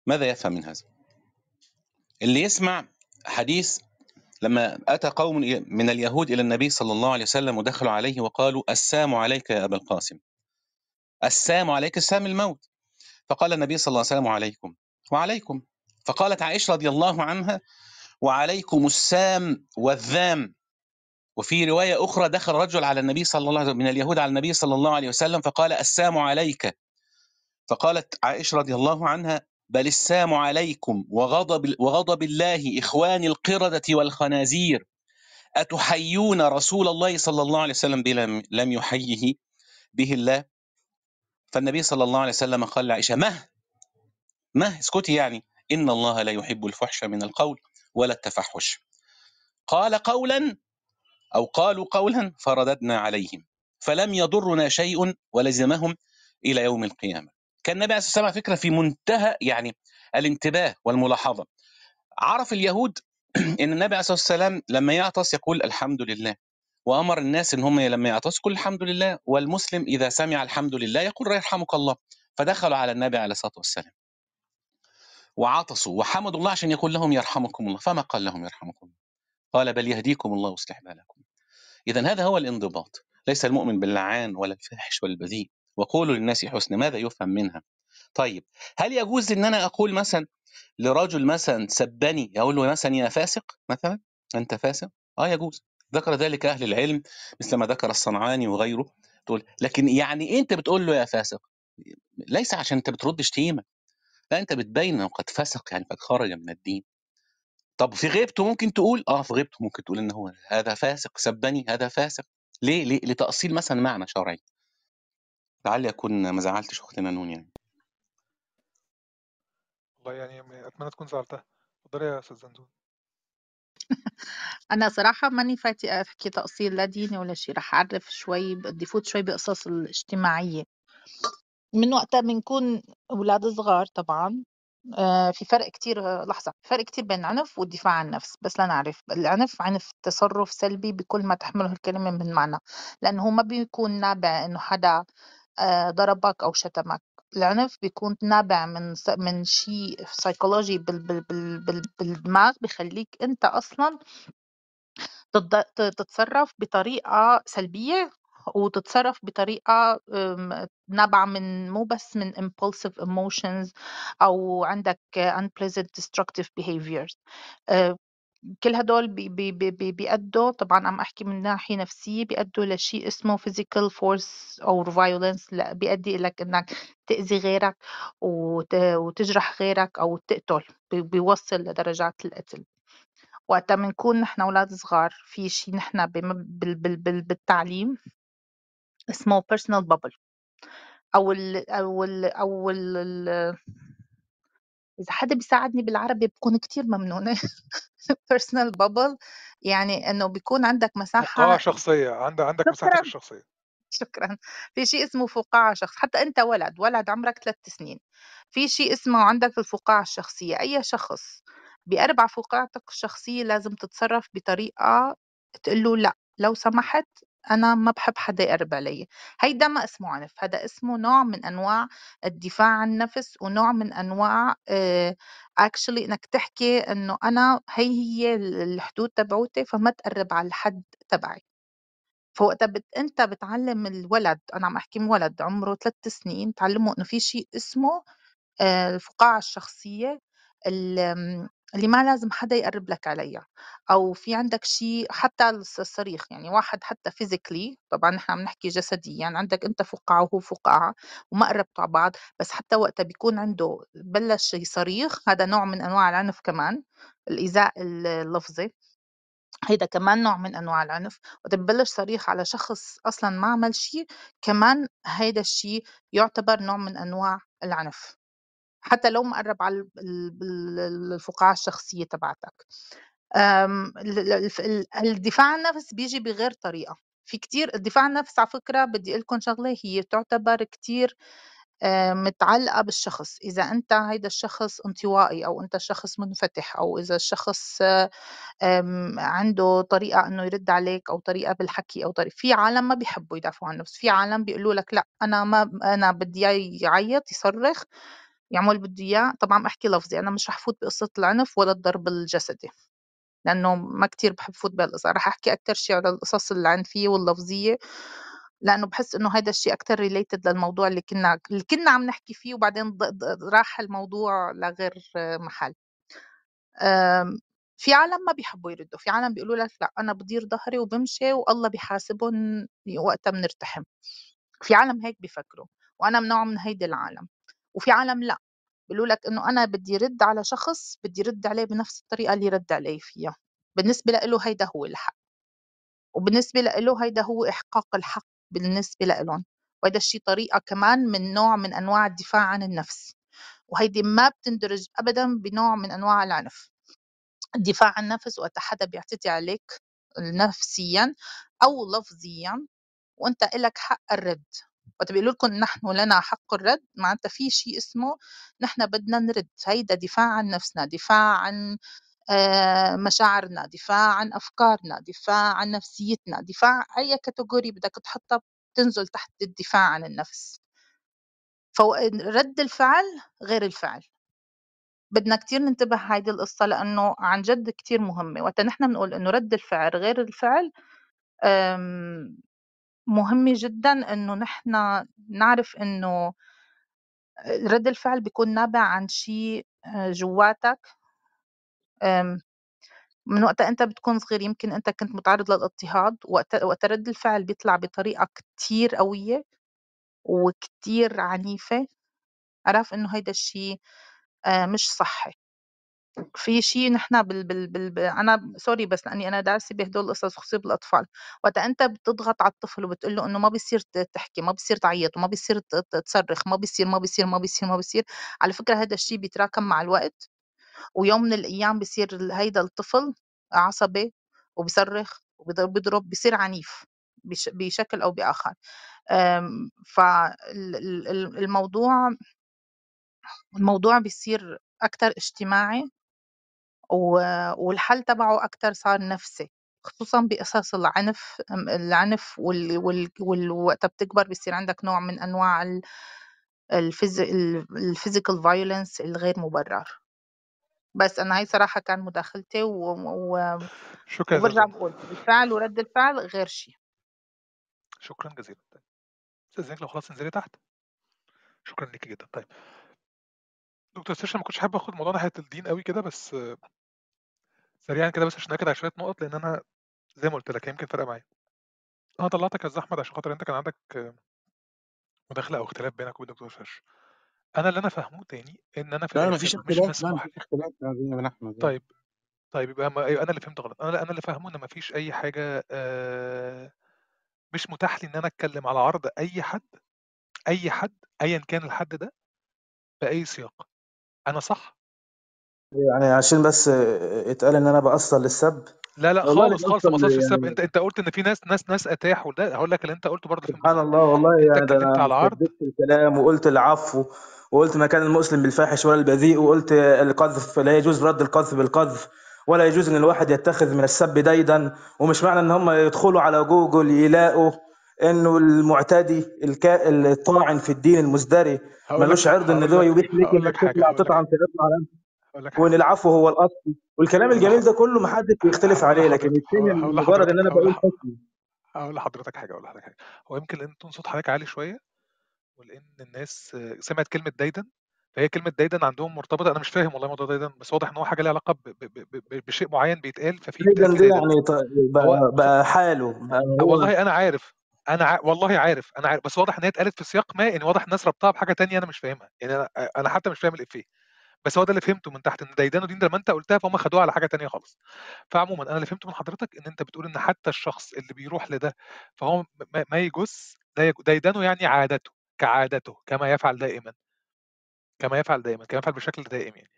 ماذا يفهم من هذا؟ اللي يسمع حديث لما أتى قوم من اليهود إلى النبي صلى الله عليه وسلم ودخلوا عليه وقالوا: "السام عليك يا أبا القاسم." السام عليك السام الموت. فقال النبي صلى الله عليه وسلم: "وعليكم." وعليكم. فقالت عائشة رضي الله عنها: "وعليكم السام والذام." وفي رواية أخرى دخل رجل على النبي صلى الله عليه وسلم من اليهود على النبي صلى الله عليه وسلم فقال: "السام عليك." فقالت عائشة رضي الله عنها: "بل السام عليكم وغضب وغضب الله إخواني القردة والخنازير أتحيون رسول الله صلى الله عليه وسلم بلم لم يحييه به الله؟" فالنبي صلى الله عليه وسلم قال لعائشة: "مه مه اسكتي يعني. إن الله لا يحب الفحش من القول ولا التفحش." قال قولا أو قالوا قولا فرددنا عليهم فلم يضرنا شيء ولزمهم إلى يوم القيامة. كان النبي عليه الصلاة والسلام فكرة في منتهى يعني الانتباه والملاحظة. عرف اليهود إن النبي عليه الصلاة والسلام لما يعطس يقول الحمد لله. وأمر الناس إن هم لما يعطسوا يقول الحمد لله. والمسلم إذا سمع الحمد لله يقول يرحمك الله فدخلوا على النبي عليه الصلاة والسلام. وعطسوا وحمدوا الله عشان يقول لهم يرحمكم الله فما قال لهم يرحمكم الله قال بل يهديكم الله ويصلح بالكم اذا هذا هو الانضباط. ليس المؤمن باللعان ولا الفاحش ولا البذيء وقولوا للناس حسنا ماذا يفهم منها؟ طيب هل يجوز إن أنا أقول مثلا لرجل مثلا سبني أقول له مثلا يا فاسق مثلا؟ أنت فاسق؟ آه يجوز. ذكر ذلك أهل العلم مثل ما ذكر الصنعاني وغيره تقول لكن يعني إيه أنت بتقول له يا فاسق؟ ليس عشان أنت بترد شتيمه لا أنت بتبين إنه قد فسق يعني قد خرج من الدين. طب في غيبته ممكن تقول؟ آه في غيبته ممكن تقول إن هو هذا فاسق سبني هذا فاسق. ليه؟ ليه؟ لتأصيل مثلا معنى شرعي. لعل يكون ما زعلتش اختنا نون يعني. والله يعني أتمنى تكون زعلتها. اتفضلي يا أستاذ زنزون أنا صراحة ماني فاتي أحكي تأصيل لا ديني ولا شي رح أعرف شوي بدي فوت شوي بقصص الاجتماعية. من وقتها بنكون أولاد صغار طبعا آه، في فرق كتير لحظة فرق كتير بين العنف والدفاع عن النفس بس لنعرف العنف عنف تصرف سلبي بكل ما تحمله الكلمة من معنى لأنه ما بيكون نابع إنه حدا آه، ضربك أو شتمك. العنف بيكون نابع من من شيء سيكولوجي بال بال بال بال بالدماغ بخليك أنت أصلا تتض- ت- تتصرف بطريقة سلبية وتتصرف بطريقة نابعة من مو بس من impulsive emotions أو عندك unpleasant destructive behaviors. أه، كل هدول بي بي بي بي بيأدوا طبعا عم أحكي من ناحية نفسية بيأدوا لشيء اسمه physical force أو violence لأ بيأدي إلك إنك تأذي غيرك وت- وتجرح غيرك أو تقتل بي- بيوصل لدرجات القتل. وقتها بنكون نحن أولاد صغار في شيء نحن بالتعليم اسمه personal bubble. أو ال أو ال ال ال- إذا حدا بيساعدني بالعربي بكون كتير ممنونة. Personal bubble. يعني إنه بيكون عندك فقاعة مساحة شخصية. عند عندك مساحتك شكرا. الشخصية. شكرا. في شيء اسمه فقاعة شخص. حتى أنت ولد ولد عمرك ثلاث سنين. في شيء اسمه عندك الفقاعة الشخصية. أي شخص بأربع فقاعتك الشخصية لازم تتصرف بطريقة تقول له لأ. لو سمحت أنا ما بحب حدا يقرب علي هيدا ما اسمه عنف هذا اسمه نوع من أنواع الدفاع عن النفس ونوع من آه actually إنك تحكي إنه أنا هي هي الحدود تبعوتي فما تقرب على الحد تبعي. فوقتها بت... أنت بتعلم الولد أنا عم أحكي ولد عمره ثلاث سنين تعلمه إنه في شيء اسمه الفقاعة الشخصية اللي ما لازم حدا يقرب لك عليها أو في عندك شيء حتى الصريخ يعني واحد حتى فيزيكلي طبعا نحن عم نحكي جسديا عندك أنت فقاعة وهو فقاعة وما قربتوا على بعض بس حتى وقتها بيكون عنده بلش يصريخ هذا نوع من أنواع العنف كمان الايذاء اللفظي هيدا كمان نوع من أنواع العنف وقت ببلش صريخ على شخص أصلا ما عمل شيء كمان هيدا الشيء يعتبر نوع من أنواع العنف. حتى لو مقرب على الفقاعة الشخصية تبعتك. الدفاع عن النفس بيجي بغير طريقة. في كتير الدفاع عن النفس على فكرة بدي لكم شغلة هي تعتبر كتير متعلقة بالشخص. إذا أنت هيدا الشخص انطوائي أو أنت شخص منفتح أو إذا الشخص عنده طريقة إنه يرد عليك أو طريقة بالحكي أو طريقة في عالم ما بيحبوا يدافعوا عن النفس. في عالم بيقولوا لك لا أنا ما أنا بدي يعيط يصرخ يعمل بدي إياه طبعا أحكي لفظي أنا مش رح فوت بقصة العنف ولا الضرب الجسدي لأنه ما كتير بحب فوت بهالقصة رح أحكي أكتر شيء على القصص العنفية واللفظية لأنه بحس إنه هذا الشيء أكتر related للموضوع اللي كنا اللي كنا عم نحكي فيه وبعدين راح الموضوع لغير محل. في عالم ما بيحبوا يردوا في عالم بيقولوا لك لأ أنا بدير ظهري وبمشي والله بيحاسبهم وقتها بنرتحم. في عالم هيك بيفكروا وأنا من نوع من هيدي العالم. وفي عالم لأ. بيقولوا لك إنه أنا بدي رد على شخص بدي رد عليه بنفس الطريقة اللي رد علي فيها. بالنسبة له هيدا هو الحق. وبالنسبة له هيدا هو إحقاق الحق بالنسبة لهم وهذا الشيء طريقة كمان من نوع من أنواع الدفاع عن النفس. وهيدي ما بتندرج أبدا بنوع من أنواع العنف. الدفاع عن النفس وقت حدا بيعتدي عليك نفسيا أو لفظيا وأنت إلك حق الرد. وقت بيقولوا لكم نحن لنا حق الرد معناتها في شيء اسمه نحن بدنا نرد. هيدا دفاع عن نفسنا دفاع عن آه، مشاعرنا دفاع عن أفكارنا دفاع عن نفسيتنا دفاع أي كاتيجوري بدك تحطها بتنزل تحت الدفاع عن النفس. فرد الفعل غير الفعل. بدنا كتير ننتبه هيدي القصة لأنه عن جد كتير مهمة. وقت نحن بنقول إنه رد الفعل غير الفعل مهم جدًا إنه نحن نعرف إنه رَد الفعل بيكون نابع عن شيء آه، جوّاتك من وقتها أنت بتكون صغير يمكن أنت كنت متعرّض للاضطهاد وقت وقت رَد الفعل بيطلع بطريقة كتير قوية وكتير عنيفة، اعرف إنه هيدا الشيء آه، مش صحّي. في شيء نحن بال بال بال أنا سوري بس لأني أنا دارسة بهدول القصص خصوصي بالأطفال. وقت أنت بتضغط على الطفل وبتقول له إنه ما بيصير تحكي ما بيصير تعيط وما بيصير تصرخ ما بيصير ما بيصير ما بيصير ما بيصير. على فكرة هذا الشيء بيتراكم مع الوقت. ويوم من الأيام بيصير هيدا الطفل عصبي وبيصرخ وبيضرب بيصير عنيف بشكل أو بآخر. فالموضوع الموضوع بيصير أكتر اجتماعي والحل تبعه أكتر صار نفسي خصوصا بقصص العنف العنف وال... وال... وال... وقتها بتكبر بيصير عندك نوع من أنواع ال physical violence الغير مبرر. بس أنا هاي صراحة كان مداخلتي و... و... شكرا وبرجع بقول الفعل ورد الفعل غير شيء. شكرا جزيلا. طيب استاذنك لو خلاص انزلي تحت. شكرا ليكي جدا. طيب دكتور سيرشا ما كنتش حابب آخد موضوع ناحية الدين قوي كده بس سريعا كده بس عشان أكد على شوية نقط لأن أنا زي ما قلت لك يمكن فرق معايا. أنا طلعتك يا احمد عشان خاطر أنت كان عندك مداخلة أو اختلاف بينك وبين دكتور سيرش أنا اللي أنا فاهمه تاني إن أنا في لا الآخر مفيش مش اختلاف لا مسموح مفيش اختلاف يا بين أحمد طيب طيب يبقى ما يبقى أنا اللي فهمت غلط. أنا أنا اللي فاهمه إن مفيش أي حاجة آه، مش متاح لي إن أنا أتكلم على عرض أي حد أي حد ايا كان الحد ده بأي سياق. أنا صح؟ يعني عشان بس اتقال ان أنا بأصل للسب. لا لا والله خالص خالص ما أصل وصلش السب يعني انت انت قلت ان في ناس ناس ناس اتاحوا ده هقول لك اللي انت قلته برضه سبحان الله والله انت يعني ده اتكلمت على عرض شددت الكلام وقلت العفو وقلت ما كان المسلم بالفاحش ولا البذيء وقلت القذف لا يجوز رد القذف بالقذف ولا يجوز إن الواحد يتخذ من السب ديدا. ومش معنى إن هم يدخلوا على جوجل يلاقوا إنه المعتدي الكا... الطاعن في الدين المزدري. ملوش عرض إن هو يبيح لك انك تطلع تطعن في هقول وان العفو هو الاصل والكلام هقول الجميل ده كله محدش بيختلف هقول عليه لكن التاني هقول مجرد إن أنا هقول بقول لح- حكم. أقول لحضرتك حاجة أقول لحضرتك حاجة. هو يمكن لأن تون صوت حضرتك عالي شوية ولأن الناس سمعت كلمة ديدن فهي كلمة ديدن عندهم مرتبطة أنا مش فاهم والله موضوع ديدن بس واضح إن هو حاجة ليها علاقة ب... ب... ب... بشيء معين بيتقال ففي دي ديدن يعني بقى, بقى حاله بقى والله أنا عارف أنا ع... والله عارف أنا عارف بس واضح إن هي اتقالت في سياق ما ان واضح الناس ربطها بحاجة تانية أنا مش فاهمها. يعني أنا أنا حتى مش فاهم الإفيه. بس هو ده اللي فهمته من تحت إن ديدان ودين ده لما انت قلتها فهم خدوها على حاجة تانية خالص. فعموما أنا اللي فهمته من حضرتك إن أنت بتقول إن حتى الشخص اللي بيروح لده فهو ما, ما يجوز لا يج... ديدانه يعني عادته كعادته كما يفعل دائما. كما يفعل دائما كما يفعل بشكل دائم يعني.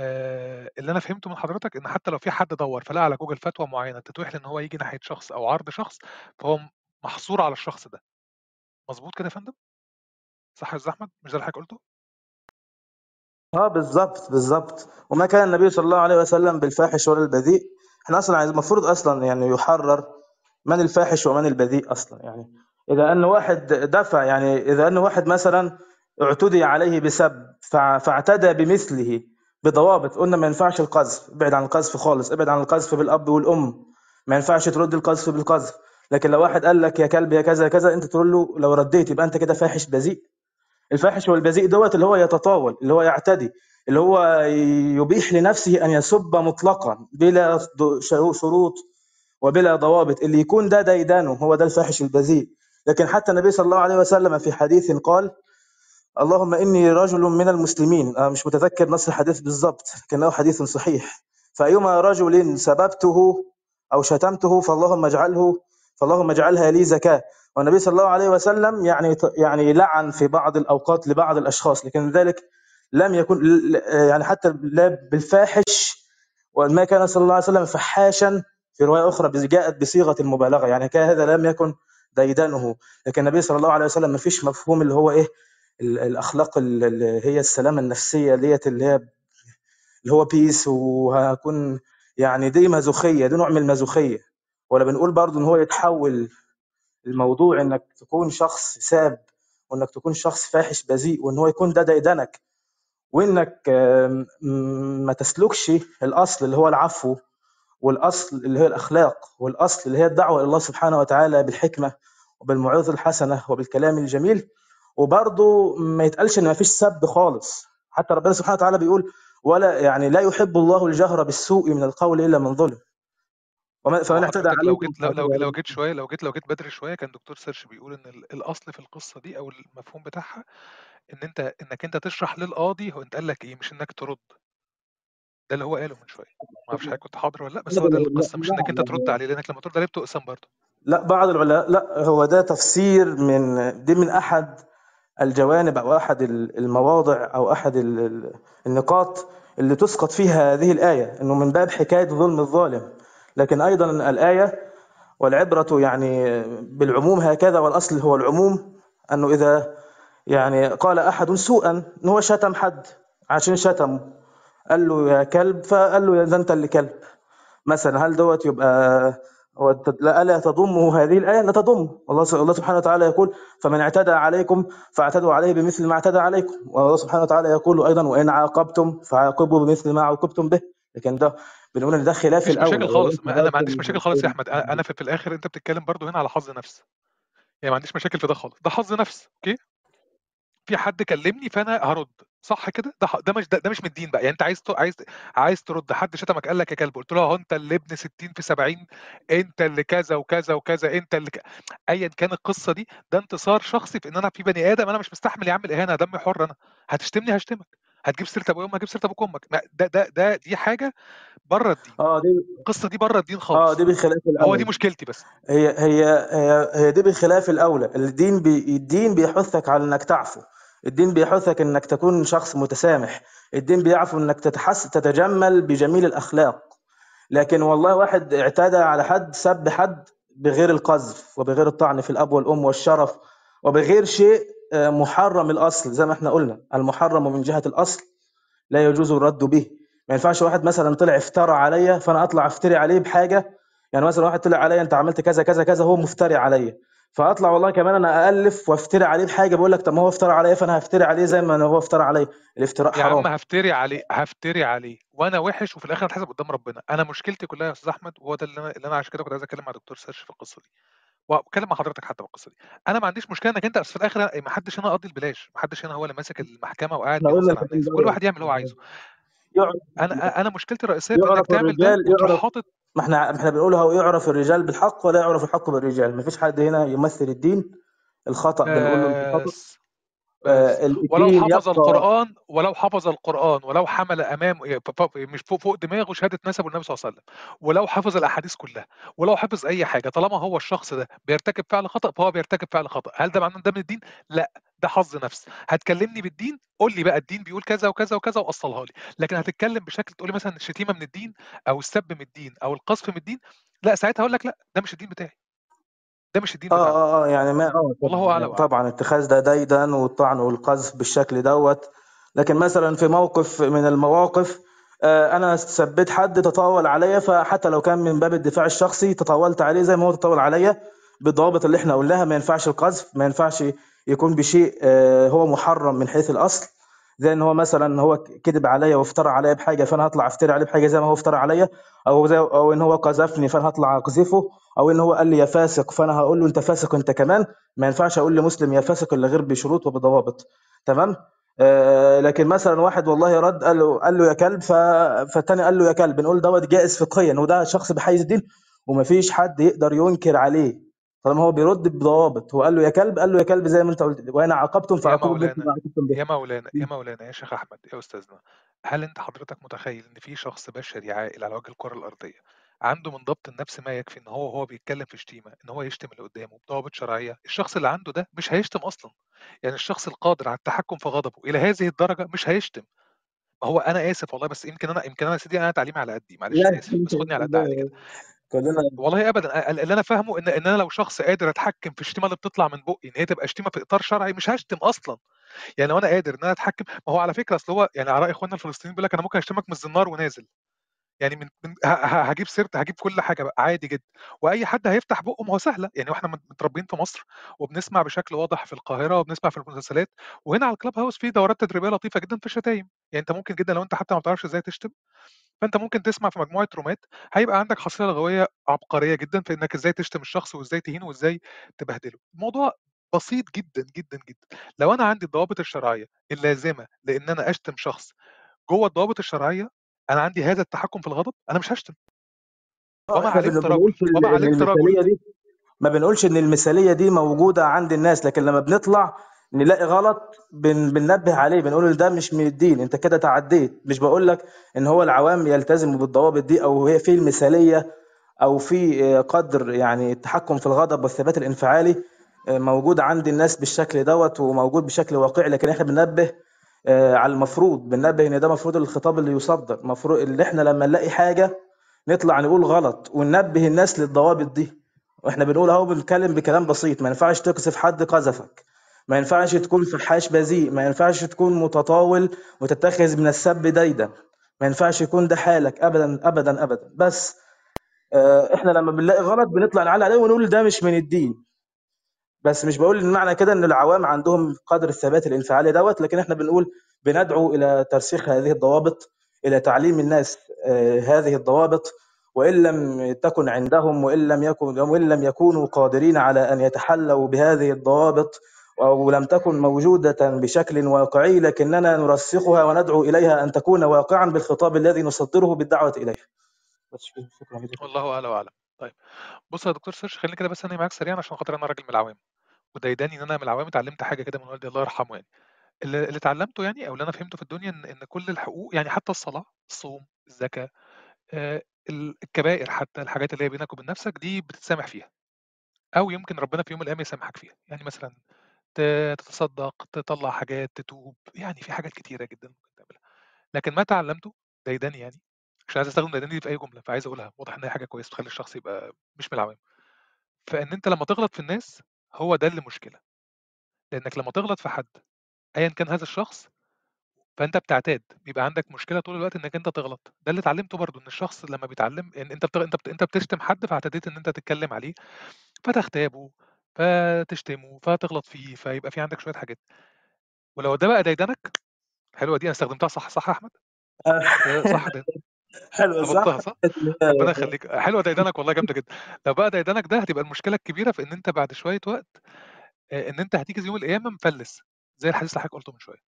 آه اللي أنا فهمته من حضرتك إن حتى لو في حد دور فلقى على جوجل فتوى معينة تتوح إن هو يجي ناحية شخص أو عرض شخص فهو محصور على الشخص ده. مظبوط كده يا فندم؟ صح يا أستاذ أحمد؟ مش ده اللي حضرتك قلته؟ آه بالظبط بالظبط وما كان النبي صلى الله عليه وسلم بالفاحش ولا البذيء. إحنا أصلا عايز- المفروض أصلا يعني يحرر من الفاحش ومن البذيء أصلا يعني. إذا أن واحد دفع يعني إذا أن واحد مثلا اعتدي عليه بسب فاعتدى بمثله بضوابط قلنا ما ينفعش القذف. ابعد عن القذف خالص ابعد عن القذف بالأب والأم. ما ينفعش ترد القذف بالقذف. لكن لو واحد قال لك يا كلب يا كذا كذا أنت تقول له لو رديت يبقى أنت كده فاحش بذيء. الفاحش والبذيء دوت اللي هو يتطاول اللي هو يعتدي اللي هو يبيح لنفسه أن يسب مطلقا بلا شروط وبلا ضوابط. اللي يكون ده ديدانه هو ده الفاحش البذيء. لكن حتى النبي صلى الله عليه وسلم في حديث قال اللهم إني رجل من المسلمين. أنا مش متذكر نص الحديث بالضبط لكنه حديث صحيح. فأيما رجل سببته أو شتمته فاللهم اجعله فاللهم اجعلها لي زكاة. والنبي صلى الله عليه وسلم يعني يعني لعن في بعض الأوقات لبعض الأشخاص لكن ذلك لم يكن يعني حتى لا بالفاحش وما كان صلى الله عليه وسلم فحاشا في رواية أخرى جاءت بصيغة المبالغه يعني كان هذا لم يكن ديدنه لكن النبي صلى الله عليه وسلم ما فيش مفهوم اللي هو إيه ال- الأخلاق ال- اللي هي السلامة النفسية ديت اللي هي اللي هو بيس وهكون يعني دي مازوخية دي نوع من المازوخية. ولا بنقول برضو إن هو يتحول الموضوع إنك تكون شخص ساب وإنك تكون شخص فاحش بذيء وإن هو يكون ده ديدنك وإنك ما تسلكش الأصل اللي هو العفو والأصل اللي هي الأخلاق والأصل اللي هي الدعوة إلى الله سبحانه وتعالى بالحكمة وبالموعظه الحسنة وبالكلام الجميل. وبرضه ما يتقالش إن ما فيش سب خالص. حتى ربنا سبحانه وتعالى بيقول ولا يعني لا يحب الله الجهر بالسوء من القول إلا من ظلم. فمن اعتدى لو عليكم جيت لو لو فاعتدوا لو عليه جيت شوية لو جيت لو جيت بدري شوية كان دكتور سيرش بيقول إن ال- الأصل في القصة دي أو المفهوم بتاعها إن انت إنك أنت تشرح للقاضي هو انت قال لك إيه مش إنك ترد. ده اللي هو قاله من شوية. ما أعرفش حضرتك كنت حاضر ولا لأ بس هو ده لا القصة مش إنك أنت ترد عليه لأنك لما ترد عليه بتقسم برضه. لا بعض العلماء لا هو ده تفسير من دي من أحد الجوانب أو أحد المواضع أو أحد ال- ال- النقاط اللي تسقط فيها هذه الآية إنه من باب حكاية ظلم الظالم. لكن أيضا الآية والعبرة يعني بالعموم هكذا والأصل هو العموم أنه إذا يعني قال أحد سوءا ان هو شتم حد عشان شتمه. قال له يا كلب فقال له ده أنت اللي كلب. مثلا هل دوت يبقى هو الت- لا- ألا تضمه هذه الآية؟ لا تضم الله الله سبحانه وتعالى يقول فمن اعتدى عليكم فاعتدوا عليه بمثل ما اعتدى عليكم. والله سبحانه وتعالى يقول أيضا وإن عاقبتم فعاقبوا بمثل ما عوقبتم به. لكن ده بنقول ان ده خلاف مفيش الاولى مشاكل خالص. ما أنا ما عنديش مشاكل خالص يا أحمد. أنا في, في الآخر أنت بتتكلم برضه هنا على حظ نفس. يعني ما عنديش مشاكل في ده خالص. ده حظ نفس. أوكي؟ في حد كلمني فأنا هرد. صح كده؟ ده ده مش ده, ده مش من الدين بقى. يعني أنت عايز عايز عايز ترد. حد شتمك قال لك يا كلب. قلت له هو أنت اللي ابن 60 في 70 أنت اللي كذا وكذا وكذا. أنت اللي ك... ايا كان القصة دي ده انتصار شخصي في إن أنا في بني آدم أنا مش مستحمل يا عم الإهانة. دمي حر أنا. هتشتمني؟ هشتمك. هتجيب سيرة أبويا وامك هجيب سيرة أبوك وأمك. ده ده ده دي حاجة بره الدين. آه دي القصة دي بره الدين آه خالص. دي بخلاف هو الاولى دي مشكلتي بس. هي هي هي, هي دي بخلاف الاولى الدين بي الدين بيحثك على إنك تعفو. الدين بيحثك إنك تكون شخص متسامح. الدين بيعفو إنك تتحس تتجمل بجميل الأخلاق. لكن والله واحد اعتدى على حد سب حد بغير القذف وبغير الطعن في الأب والأم والشرف وبغير شيء آه، محرم الأصل زي ما إحنا قلنا المحرم من جهة الأصل لا يجوز الرد به. ما ينفعش واحد مثلا طلع افترى عليا فأنا أطلع أفتري عليه بحاجة. يعني مثلا واحد طلع عليا أنت عملت كذا كذا كذا هو مفتري عليا. فأطلع والله كمان أنا الف وأفتري عليه بحاجة بقول لك طب ما هو افترى عليا فأنا هفتري عليه زي ما هو افترى عليا. الافتراء يا عم حرام. هفتري عليه هفتري عليه. وأنا وحش وفي الآخر هتحاسب قدام ربنا. أنا مشكلتي كلها يا أستاذ احمد وهو ده اللي أنا اللي أنا عشان كده كنت عايز أتكلم مع دكتور سيرش في القصة دي. وأتكلم مع حضرتك حتى بالقصة دي. أنا ما عنديش مشكلة إنك أنت بس في الآخر ما حدش هنا قاضي البلاش ما حدش هنا هو اللي ماسك المحكمة وقاعد كل واحد يعمل اللي هو عايزه. أنا أنا مشكلتي الرئيسية في إنك تعمل ده وتروح حاطط ما إحنا إحنا بنقول هو يعرف الرجال بالحق ولا يعرف الحق بالرجال. ما فيش حد هنا يمثل الدين الخطأ بنقول له أنت خطأ بس بس آه ولو الدين حفظ يبقى القرآن ولو حفظ القرآن ولو حمل ف- ف- مش فوق فوق دماغه شهادة نسب النبي صلى الله عليه وسلم ولو حفظ الأحاديث كلها ولو حفظ أي حاجة طالما هو الشخص ده بيرتكب فعل خطأ فهو بيرتكب فعل خطأ. هل ده معناه ده من الدين؟ لا ده حظ نفس. هتكلمني بالدين؟ قول لي بقى الدين بيقول كذا وكذا وكذا وأصلها لي. لكن هتتكلم بشكل تقول لي مثلا الشتيمة من الدين أو السب من الدين أو القذف من الدين؟ لا ساعتها هقول لك لا ده مش الدين بتاعي. ده مش الدين آه بتاعنا. آه آه يعني ما آه والله أعلى طبعا اتخاذ ده ديدا والطعن والقذف بالشكل دوت. لكن مثلا في موقف من المواقف آه أنا سبيت حد تطاول عليا فحتى لو كان من باب الدفاع الشخصي تطاولت عليه زي ما هو تطاول عليا بالضوابط اللي إحنا قلناها. ما ينفعش القذف ما ينفعش يكون بشيء آه هو محرم من حيث الأصل. زي إن هو مثلا هو كذب عليا وافترى عليا بحاجة فأنا هطلع افتري عليه بحاجة زي ما هو افترى عليا أو زي أو إن هو قذفني فأنا هطلع أقذفه. أو إن هو قال لي يا فاسق فأنا هقول له أنت فاسق أنت كمان؟ ما ينفعش أقول لمسلم يا فاسق إلا غير بشروط وبضوابط. تمام؟ آه لكن مثلا واحد والله رد قال له قال له يا كلب. فالتاني قال له يا كلب نقول دوت جائز فقهيا وده شخص بحيز الدين ومفيش حد يقدر ينكر عليه. طالما هو بيرد بضوابط هو قال له يا كلب قال له يا كلب زي ما أنت قلت وأنا عاقبتم يا فعاقبوا بمثل مولانا عاقبتم به يا مولانا يا مولانا يا شيخ أحمد يا أستاذنا هل أنت حضرتك متخيل إن في شخص بشري عاقل على وجه الكرة الأرضية؟ عنده من ضبط النفس ما يكفي إن هو وهو بيتكلم في شتيمة إن هو يشتم اللي قدامه بضوابط شرعية. الشخص اللي عنده ده مش هيشتم أصلا. يعني الشخص القادر على التحكم في غضبه إلى هذه الدرجة مش هيشتم. ما هو أنا آسف والله بس يمكن أنا يمكن أنا سيدي أنا تعليمي على قدي معلش لا آسف بس خدني على قد عقلي كده. كلنا والله ابدا اللي أنا فاهمه إن إن أنا لو شخص قادر أتحكم في الشتيمة اللي بتطلع من بقي إن هي تبقى شتيمة في إطار شرعي مش هشتم أصلا. يعني لو أنا قادر إن أنا أتحكم ما هو على فكرة أصل هو يعني على رأي إخواننا الفلسطينيين بيقول لك أنا ممكن أشتمك من الزنار ونازل. يعني من, من هجيب سيرت هجيب كل حاجة بقى عادي جدا. وأي حد هيفتح بقه ما هو سهلة. يعني وإحنا مت- متربيين في مصر وبنسمع بشكل واضح في القاهرة وبنسمع في المسلسلات وهنا على الكلاب هاوس في دورات تدريبية لطيفة جدا في الشتايم. يعني أنت ممكن جدا لو أنت حتى ما بتعرفش إزاي تشتم فأنت ممكن تسمع في مجموعة رومات هيبقى عندك حصيلة لغوية عبقرية جدا في إنك إزاي تشتم الشخص وإزاي تهينه وإزاي تبهدله. الموضوع بسيط جدا جدا جدا. لو أنا عندي الضوابط الشرعية اللازمة لإن أنا أشتم شخص جوه الضوابط الشرعية أنا عندي هذا التحكم في الغضب أنا مش هشتم. آه وما إحنا علمت ما رجل بنقولش ال- وما دي ما بنقولش إن المثالية دي موجودة عند الناس لكن لما بنطلع نلاقي غلط بن بننبه عليه بنقول ده مش من الدين أنت كده تعديت. مش بقول لك إن هو العوام يلتزموا بالضوابط دي أو هي في المثالية أو في آه، قدر يعني التحكم في الغضب والثبات الانفعالي آه، موجود عند الناس بالشكل دوت وموجود بشكل واقعي لكن إحنا بننبه آه، على المفروض بننبه ان ده مفروض الخطاب اللي يصدر مفروض اللي إحنا لما نلاقي حاجة نطلع نقول غلط وننبه الناس للضوابط دي. وإحنا بنقول اهو بنتكلم بكلام بسيط ما ينفعش تقذف حد قذفك ما ينفعش تكون فحاش بذيء ما ينفعش تكون متطاول وتتخذ من السب ديدا ما ينفعش يكون ده حالك ابدا ابدا ابدا. بس آه، إحنا لما بنلاقي غلط بنطلع نعلق عليه ونقول ده مش من الدين. بس مش بقول ان معنى كده إن العوام عندهم قدر الثبات الانفعالي دوت لكن إحنا بنقول بندعو إلى ترسيخ هذه الضوابط إلى تعليم الناس آه، هذه الضوابط وإن لم تكن عندهم وإن لم يكن وإن لم يكونوا قادرين على أن يتحلوا بهذه الضوابط أو لم تكن موجودة بشكل واقعي لكننا نرسخها وندعو إليها أن تكون واقعا بالخطاب الذي نصدره بالدعوة إليه. بس شكرا جزيلا. والله أعلى واعلم طيب بص يا دكتور سيرش خليني كده بس أنا معاك سريعا عشان خاطر أنا راجل من العوام وده يداني إن أنا من العوام اتعلمت حاجة كده من والدي الله يرحمه يعني. اللي, اتعلمته يعني أو اللي أنا فهمته في الدنيا إن إن كل الحقوق يعني حتى الصلاة الصوم الزكاة آه، ال- الكبائر حتى الحاجات اللي هي بينك وبين نفسك دي بتتسامح فيها. أو يمكن ربنا في يوم من الأيام يسامحك فيها. يعني مثلا تتصدق تطلع حاجات تتوب يعني في حاجات كتيرة جدا ممكن تعملها. لكن ما تعلمته ديداني يعني مش عايز أستخدم ديداني دي في أي جملة فعايز أقولها. واضح إن هي حاجة كويسة تخلي الشخص يبقى مش من العوام فإن أنت لما تغلط في الناس هو ده اللي مشكلة لأنك لما تغلط في حد ايا كان هذا الشخص فأنت بتعتاد بيبقى عندك مشكلة طول الوقت إنك أنت تغلط. ده اللي اتعلمته برضو إن الشخص لما بيتعلم إن أنت بتغ... أنت بت... أنت بتشتم حد فاعتديت إن أنت تتكلم عليه فتغتابه فتشتمه فتغلط فيه فيبقى في عندك شوية حاجات. ولو ده بقى ديدنك حلوة دي أنا استخدمتها صح صح يا أحمد؟ آه، كده صح ده. صح؟ ضبطتها صح؟ ربنا يخليك. حلوة ديدنك والله جامدة جدا. لو بقى ديدنك ده هتبقى المشكلة الكبيرة في إن أنت بعد شوية وقت آه، إن أنت هتيجي يوم القيامة مفلس زي الحديث اللي حضرتك قلته من شوية.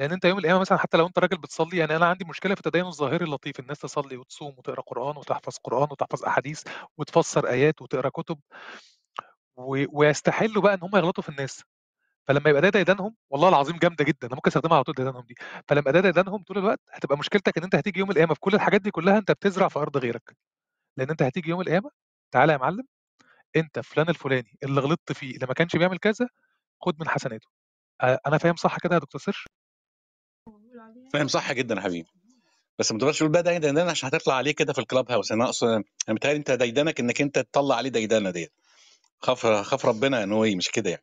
لأن أنت يوم القيامة مثلا حتى لو أنت راجل بتصلي يعني أنا عندي مشكلة في التدين الظاهري اللطيف الناس تصلي وتصوم وتقرأ قرآن وتحفظ قرآن وتحفظ أحاديث وتفسر آيات وتقرأ كتب و... ويستحلوا بقى إن هم يغلطوا في الناس. فلما يبقى ده ديدنهم والله العظيم جامدة جدا أنا ممكن أستخدمها على طول ديدنهم دي فلما ده ديدنهم طول الوقت هتبقى مشكلتك إن أنت هتيجي يوم القيامة في كل الحاجات دي كلها أنت بتزرع في أرض غيرك لأن أنت هتيجي يوم القيامة تعالى يا معلم أنت فلان الفلاني اللي غلطت فيه اللي ما كانش بيعمل كذا خد من حسناته. أنا فاهم صح كده يا دكتور سيرش فاهم صح جدا يا حبيبي. بس ما تقدرش تقول بقى ده ديدان عشان هتطلع عليه كده في الكلاب هاوس أنا أقصد أنا متهيألي أنت ديدنك إنك أنت تطلع عليه ديدانة ديت. خاف خاف ربنا ان هو مش كده يعني.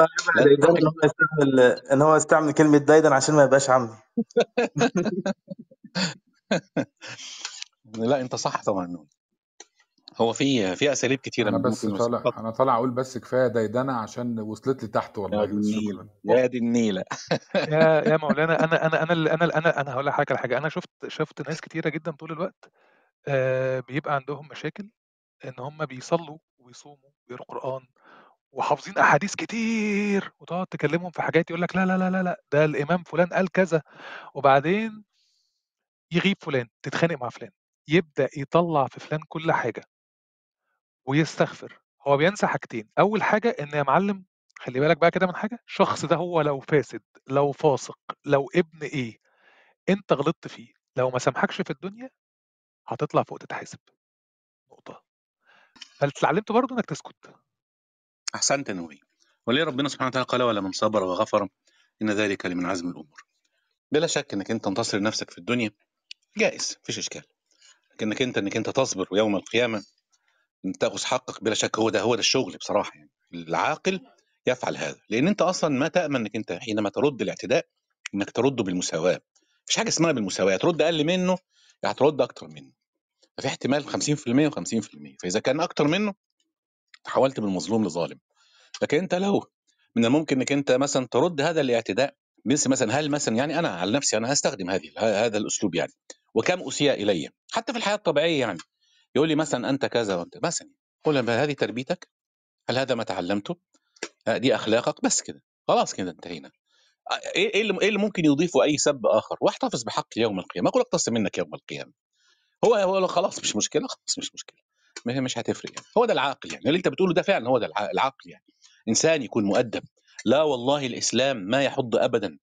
ان هو يستعمل إن هو يستعمل كلمة ديدن عشان ما يبقاش عمي. لا أنت صح طبعا. هو في في أساليب كتيرة أنا بس طالع أنا طالع أقول بس كفاية ديدنه عشان وصلت لي تحت يا والله. دي بس النيل شكرا. يا دي النيلة. يا يا مولانا أنا أنا أنا اللي- أنا أنا أنا هقول لك حاجة على حاجة. أنا شفت شفت ناس كتيرة جدا طول الوقت آه، بيبقى عندهم مشاكل إن هم بيصلوا ويصوموا ويقروا قرآن وحافظين أحاديث كتير وتقعد تكلمهم في حاجات يقول لك لا لا لا لا ده الإمام فلان قال كذا وبعدين يغيب فلان تتخانق مع فلان يبدأ يطلع في فلان كل حاجة ويستغفر. هو بينسى حاجتين أول حاجة إن يا معلم خلي بالك بقى كده من حاجة الشخص ده هو لو فاسد لو فاسق لو ابن إيه أنت غلطت فيه لو ما سامحكش في الدنيا هتطلع فوق تتحاسب. نقطة. فاتعلمت برضه إنك تسكت. أحسنت يا نوري وليه ربنا سبحانه وتعالى قال ولا من صبر وغفر إن ذلك لمن عزم الأمور. بلا شك إنك أنت تنتصر نفسك في الدنيا. جائز مفيش إشكال. لكنك أنت إنك أنت تصبر ويوم القيامة إن تأخذ حقك بلا شك هو ده هو ده الشغل بصراحة يعني. العاقل يفعل هذا. لأن أنت أصلا ما تأمن إنك أنت حينما ترد الاعتداء إنك ترده بالمساواة. مفيش حاجة اسمها بالمساواة. ترد أقل منه يعني ترد أكتر منه. ففي احتمال 50% و50% فإذا كان أكتر منه حولت من مظلوم لظالم. لكن أنت لو من الممكن إنك أنت مثلا ترد هذا الاعتداء مثل مثلا هل مثلا يعني أنا على نفسي أنا هستخدم هذه هذا الأسلوب يعني؟ وكم أسيء إلي؟ حتى في الحياة الطبيعية يعني. يقول لي مثلا أنت كذا وأنت مثلا قول له هذه تربيتك؟ هل هذا ما تعلمته؟ آه، دي أخلاقك؟ بس كده. خلاص كده انتهينا. آه، إيه إيه اللي إيه اللي ممكن يضيفه أي سب آخر؟ واحتفظ بحق يوم القيامة. أقول اقتص منك يوم القيامة. هو هو خلاص مش مشكلة خلاص مش مشكلة. ما هي مش هتفرق يعني. هو ده العاقل يعني. اللي انت بتقوله ده فعلا هو ده الع- العقل يعني. إنسان يكون مؤدب. لا والله الإسلام ما يحض ابدا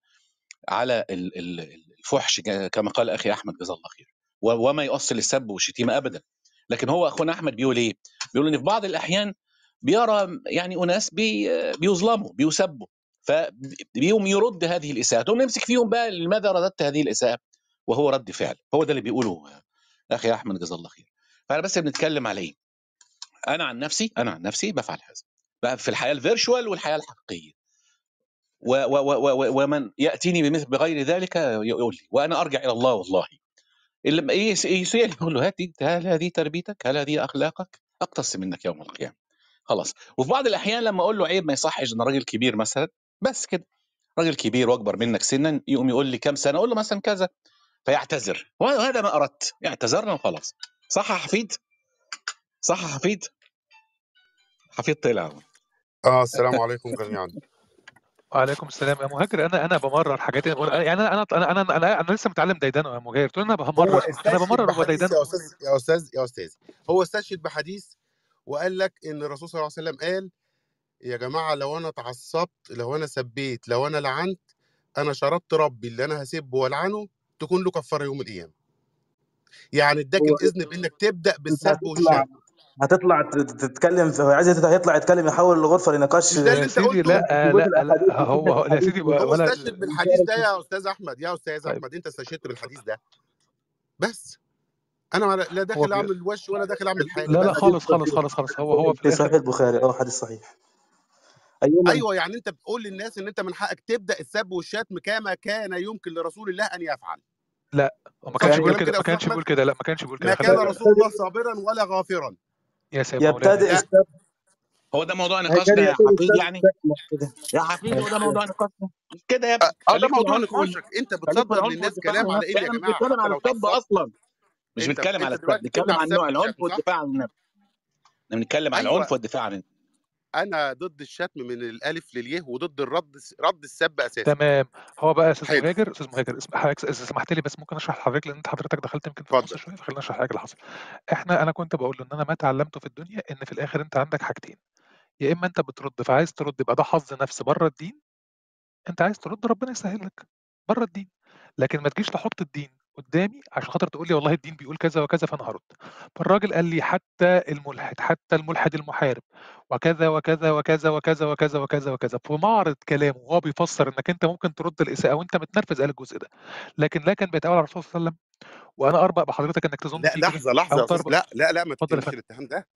على ال- ال- الفحش كما قال أخي أحمد جزاه الله خير. وما يؤصل السب والشتيمة ابدا. لكن هو أخونا أحمد بيقول إيه؟ بيقول إن في بعض الأحيان بيرى يعني أناس بي بيظلموا بيسبوا. فبيقوم يرد هذه الإساءة تقوم نمسك فيهم بقى لماذا رددت هذه الإساءة؟ وهو رد فعل. هو ده اللي بيقوله أخي أحمد جزاه الله خير. فأنا بس بنتكلم على إيه؟ أنا عن نفسي أنا عن نفسي بفعل هذا. بقى في الحياة ال virtual والحياة الحقيقية. و و و و ومن يأتيني بمثل بغير ذلك يقول لي وأنا أرجع إلى الله والله. اللي يس- يسأل يقول له هاتي هل هذه تربيتك؟ هل هذه أخلاقك؟ أقتص منك يوم القيامة. خلاص. وفي بعض الأحيان لما أقول له عيب ما يصحش إن راجل كبير مثلا بس كده. راجل كبير وأكبر منك سنا يقوم يقول لي كم سنة؟ أقول له مثلا كذا. فيعتذر. وهذا ما أردت. اعتذرنا وخلاص. صح يا حفيد؟ صح يا حفيد؟ حفيد طلع. آه السلام عليكم جميعا. وعليكم السلام يا مهاجر. أنا أنا بمرر حاجات يعني أنا أنا أنا أنا أنا, أنا لسه متعلم ديدنه يا مهاجر. تقول أنا هو بمرر أنا بمرر هو ديدنه يا أستاذ يا أستاذ يا أستاذ. هو استشهد بحديث وقال لك إن الرسول صلى الله عليه وسلم قال يا جماعة لو أنا اتعصبت لو أنا سبيت لو أنا لعنت أنا شرطت ربي اللي أنا هسبه والعنه تكون له كفارة يوم القيامة. يعني اداك الاذن بإنك تبدأ بالسب هتطلع والشتم هتطلع تت- تتكلم في عايز يطلع يطلع يتكلم يحول الغرفة لنقاش ده اللي أنت سيدي قلته؟ لا لا الاحاديث لا هو يا سيدي هو ولا استشهد بالحديث ده يا أستاذ أحمد يا أستاذ طيب. أحمد أنت استشهدت بالحديث ده. بس. أنا لا داخل. أعمل وش ولا داخل أعمل حاجة. لا لا خالص خالص خالص خالص. هو هو في صحيح البخاري آه حديث صحيح. أيوه أيوه يعني أنت بتقول للناس إن أنت من حقك تبدأ السب والشتم كما كان يمكن لرسول الله أن يفعل. لا هو ما كانش بيقول كده ما كانش بيقول كده لا ما كانش بيقول كده. ما كان رسول الله صابرا ولا غافرا. يا سيد مولانا. يبتدئ السب هو ده موضوع نقاشنا كان يا السب يعني؟ يا حفيد هو ده موضوع نقاشنا مش كده يا ابني؟ ده في موضوع نقاشك أنت بتصدر للناس كلام على ان يا جماعة لو السب اتعصبت أصلا. مش بنتكلم على دلوقتي بنتكلم عن نوع السب العنف؟ والدفاع عن النفس إحنا بنتكلم عن العنف والدفاع عن النفس أنا ضد الشتم من الألف لليه وضد الرد رد السب أساسا. تمام. هو بقى يا أستاذ مهاجر أستاذ مهاجر حضرتك اذا سمحت لي بس ممكن أشرح لحضرتك لأن أنت حضرتك دخلت يمكن في النص شوية فخلينا أشرح لحضرتك اللي حصل. إحنا أنا كنت بقول له إن أنا ما اتعلمته في الدنيا إن في الآخر أنت عندك حاجتين. يا إما أنت بترد فعايز ترد يبقى ده حظ نفس بره الدين أنت عايز ترد ربنا يسهل لك بره الدين. لكن ما تجيش تحط الدين قدامي عشان خاطر تقول لي والله الدين بيقول كذا وكذا فأنا هرد. فالراجل قال لي حتى الملحد حتى الملحد المحارب وكذا وكذا وكذا وكذا وكذا وكذا وكذا. في معرض كلامه وهو بيفسر إنك أنت ممكن ترد الإساءة وأنت متنرفز قال الجزء ده. لكن لا كان بيتقال على الرسول صلى الله عليه وسلم. وأنا اربأ بحضرتك إنك تظن لا لحظة لحظة لا لا لا ما فندم. الاتهام ده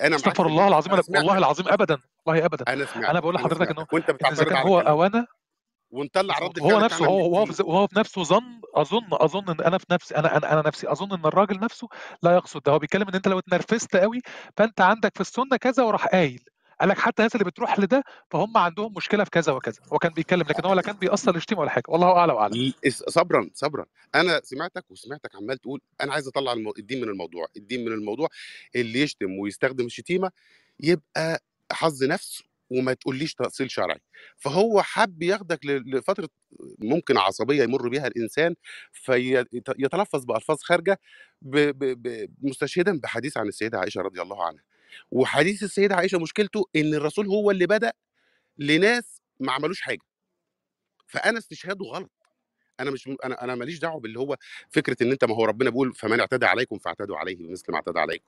أنا استغفر الله العظيم أنا والله العظيم ابدا والله ابدا. أنا أنا سمعتك بقول لحضرتك إنه وانت كان على هو أو أنا ونطلع بص رد هو نفسه هو هو في وهو في نفسه ظن أظن أظن إن أنا في نفسي أنا أنا أنا نفسي أظن إن الراجل نفسه لا يقصد ده. هو بيتكلم إن أنت لو اتنرفزت قوي فأنت عندك في السنة كذا وراح قايل. قال لك حتى الناس اللي بتروح لده فهم عندهم مشكلة في كذا وكذا. هو كان بيتكلم لكن هو لا كان بيأصل يشتم ولا حاجة. والله أعلى واعلم صبرا صبرا. أنا سمعتك وسمعتك عمال تقول أنا عايز أطلع المو... الدين من الموضوع الدين من الموضوع. اللي يشتم ويستخدم الشتيمه يبقى حظ نفس وما تقوليش تأصيل شرعي. فهو حب ياخدك ل- لفترة ممكن عصبية يمر بها الإنسان فيتلفظ بألفاظ خارجة ب... ب... ب... مستشهدا بحديث عن السيدة عائشة رضي الله عنها. وحديث السيدة عائشة مشكلته إن الرسول هو اللي بدأ لناس ما عملوش حاجة. فأنا استشهاده غلط. أنا مش أنا أنا ماليش دعوة باللي هو فكرة إن أنت ما هو ربنا بيقول فمن اعتدى عليكم فاعتدوا عليه بمثل ما اعتدى عليكم.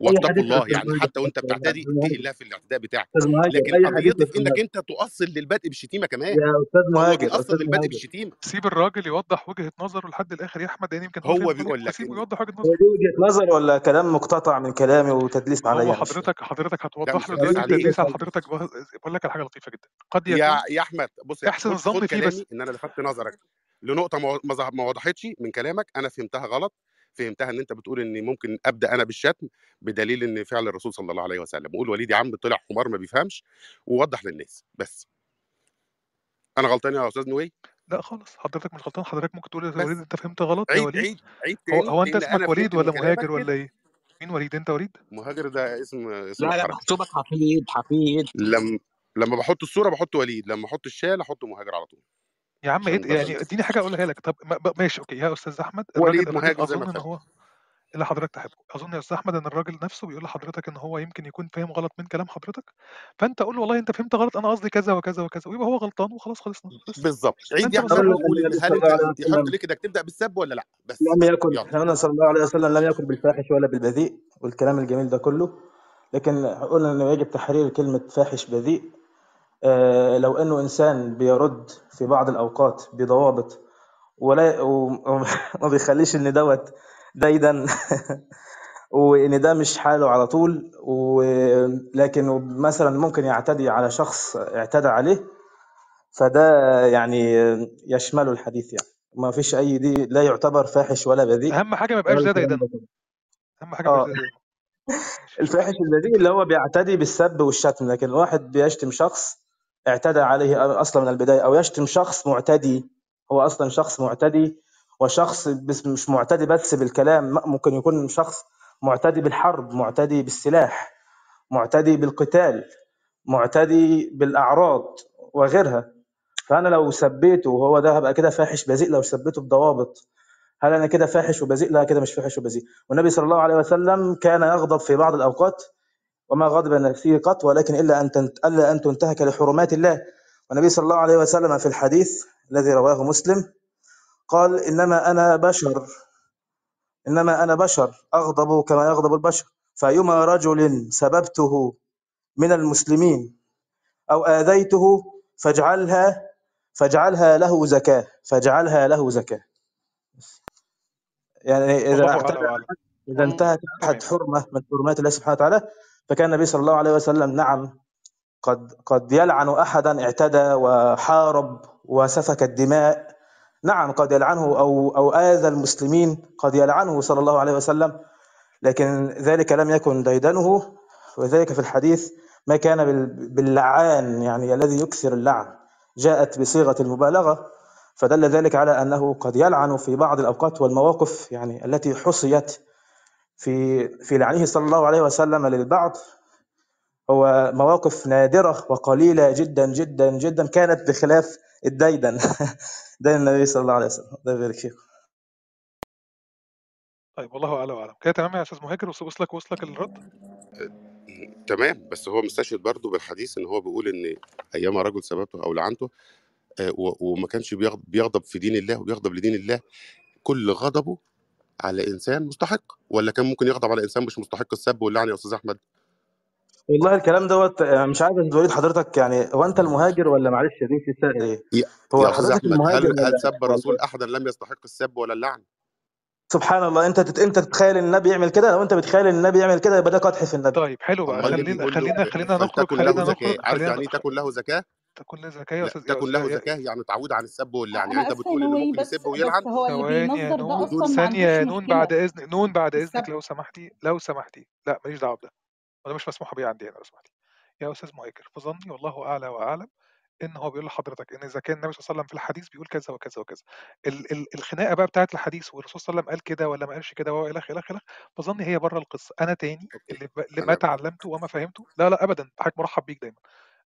واتقوا الله يعني حتى وأنت بتعتدي مهاجر الله في الاعتداء بتاعك. لكن أستاذ إنك أنت تؤصل للبدء بالشتيمه كمان. يا أستاذ مهاجر بيأصل أستاذ للبدء بالشتيمه سيب الراجل يوضح وجهة نظره لحد الآخر. يا أحمد لأن يمكن هو هو بيقول لك فسيبه إن يوضح وجهة نظره دي وجهة نظر ولا كلام مقتطع من كلامي وتدليس هو عليا؟ فاهم حضرتك حضرتك هتوضح له تدليس دلوقتي يعني التدليس على حضرتك. بقول لك على حاجة لطيفة جدا. قد يكون يا يا أحمد بص يا أحمد احسن الظن فيه بس. إن أنا لفت نظرك لنقطة ما وضحتش من كلامك. أنا فهمتها غلط. فهمتها إن أنت بتقول إن ممكن أبدأ أنا بالشتم بدليل إن فعل الرسول صلى الله عليه وسلم. وقول وليد يا عم طلع حمار ما بيفهمش ووضح للناس بس. أنا غلطان يا أستاذ نوي لا خالص حضرتك مش غلطان حضرتك ممكن تقول يا وليد أنت فهمت غلط يا عيد وليد؟ عيد عيد هو هو أنت إن اسمك وليد ولا مهاجر ولا إيه؟ مين وليد أنت وليد؟ مهاجر ده اسم اسم لا لا مكتوبك حفيد حفيد. لما لما بحط الصورة بحط وليد لما أحط الشال أحط مهاجر على طول. يا عم عشان إيه يعني بس. اديني حاجة أقولها لك. طب ما- ماشي أوكي. يا أستاذ أحمد الراجل وليد الراجل مهاجر زي ما اظن ان هو اللي حضرتك تحبه. أظن يا أستاذ أحمد إن الراجل نفسه بيقول لحضرتك إن هو يمكن يكون فاهم غلط من كلام حضرتك. فأنت قول له والله أنت فهمت غلط أنا قصدي كذا وكذا وكذا. ويبقى هو غلطان وخلاص خلصنا. بس. بالظبط. عيد يا أحمد النبي هل صلى انت الله عليه يحق وسلم. ليك انك تبدا بالسب ولا لأ؟ بس. لم يكن. يلا. قلنا صلى الله عليه وسلم لم يكن بالفاحش ولا بالبذيء والكلام الجميل ده كله. لكن قلنا إنه يجب تحرير كلمة فاحش بذيء. لو إنه إنسان بيرد في بعض الأوقات بضوابط ولا وما بيخليش إن دوت دايدا. وإن ده مش حاله على طول ولكن مثلا ممكن يعتدي على شخص اعتدى عليه فده يعني يشمله الحديث يعني. ما فيش أي دي لا يعتبر فاحش ولا بذيء. أهم حاجة ما يبقاش ده كله أهم حاجة ماشي الفاحش البذيء اللي هو بيعتدي بالسب والشتم لكن الواحد بيشتم شخص اعتدى عليه أصلا من البداية أو يشتم شخص معتدي. هو أصلا شخص معتدي وشخص مش معتدي بس بالكلام ممكن يكون شخص معتدي بالحرب معتدي بالسلاح معتدي بالقتال معتدي بالأعراض وغيرها. فأنا لو سبيته وهو ده هبقى كده فاحش بذيء لو سبيته بضوابط. هل أنا كده فاحش وبذيء؟ لا كده مش فاحش وبذيء. والنبي صلى الله عليه وسلم كان يغضب في بعض الأوقات وما غضب نفسه قط ولكن الا ان تنت... الا ان تنتهك لحرمات الله. والنبي صلى الله عليه وسلم في الحديث الذي رواه مسلم قال انما أنا بشر انما أنا بشر اغضب كما يغضب البشر. فايما رجل سببته من المسلمين أو اذيته فاجعلها فاجعلها له زكاه فاجعلها له زكاه. يعني إذا مم. انتهت أحد حرمة من حرمات الله سبحانه وتعالى فكان النبي صلى الله عليه وسلم نعم قد قد يلعن أحدا اعتدى وحارب وسفك الدماء. نعم قد يلعنه أو أو آذى المسلمين قد يلعنه صلى الله عليه وسلم لكن ذلك لم يكن ديدنه. وذلك في الحديث ما كان بال- باللعان يعني الذي يكثر اللعن. جاءت بصيغة المبالغة فدل ذلك على أنه قد يلعن في بعض الأوقات والمواقف يعني التي حصيت في في لعنه صلى الله عليه وسلم للبعض هو مواقف نادرة وقليلة جدا جدا جدا كانت بخلاف الديدن. دين النبي صلى الله عليه وسلم. ده يبارك فيكم طيب والله اعلم وأعلم. كده تمام يا أستاذ مهاجر؟ وص- وصلك وصلك الرد تمام. بس هو مستشهد برضه بالحديث إن هو بيقول إن أيام رجل سببته أو لعنته آه، وما كانش بيغضب, بيغضب في دين الله وبيغضب لدين الله. كل غضبه على إنسان مستحق؟ ولا كان ممكن يغضب على إنسان مش مستحق السب واللعن يا أستاذ أحمد؟ والله الكلام دوت آه، مش عارف أنت وليد حضرتك يعني هو أنت المهاجر ولا معلش دي في سائل إيه هو يا أستاذ حضرتك أحمد المهاجر هل هل سب الرسول احدا لم يستحق السب ولا اللعن؟ سبحان الله أنت تت... أنت تتخيل إن النبي يعمل كده؟ لو أنت بتخيل إن النبي يعمل كده يبقى ده قدح في النبي. طيب حلو بقى خلينا خلينا خلينا نخرج خلينا نخرج عارف يعني إيه تكن له زكاة؟ تكون لها زكاة يا أستاذ أستاذ له زكاه يعني تعود عن السب واللعن يعني أنا أنت بتقول نوي ممكن بس يسب ويلعن هو ثواني يا نون ثانية يا نون بعد إذن نون بعد السب لو سمحتي لو سمحتي لأ ماليش دعوة بده. وده مش مسموح بيه عندي هنا لو سمحتي يا أستاذ مهاجر في ظني والله أعلى وأعلم إن هو بيقول لحضرتك إن إذا كان النبي صلى الله عليه وسلم في الحديث بيقول كذا وكذا وكذا. ال ال الخناقة بقى بتاعت الحديث والرسول صلى الله عليه وسلم قال كده ولا ما قالش كده وإلى آخره إلى آخره بظني هي بره القصة. أنا تاني اللي, ب... اللي ما تعلمته وما فهمته لا لا أبدا حضرتك مرحب بيك دايما.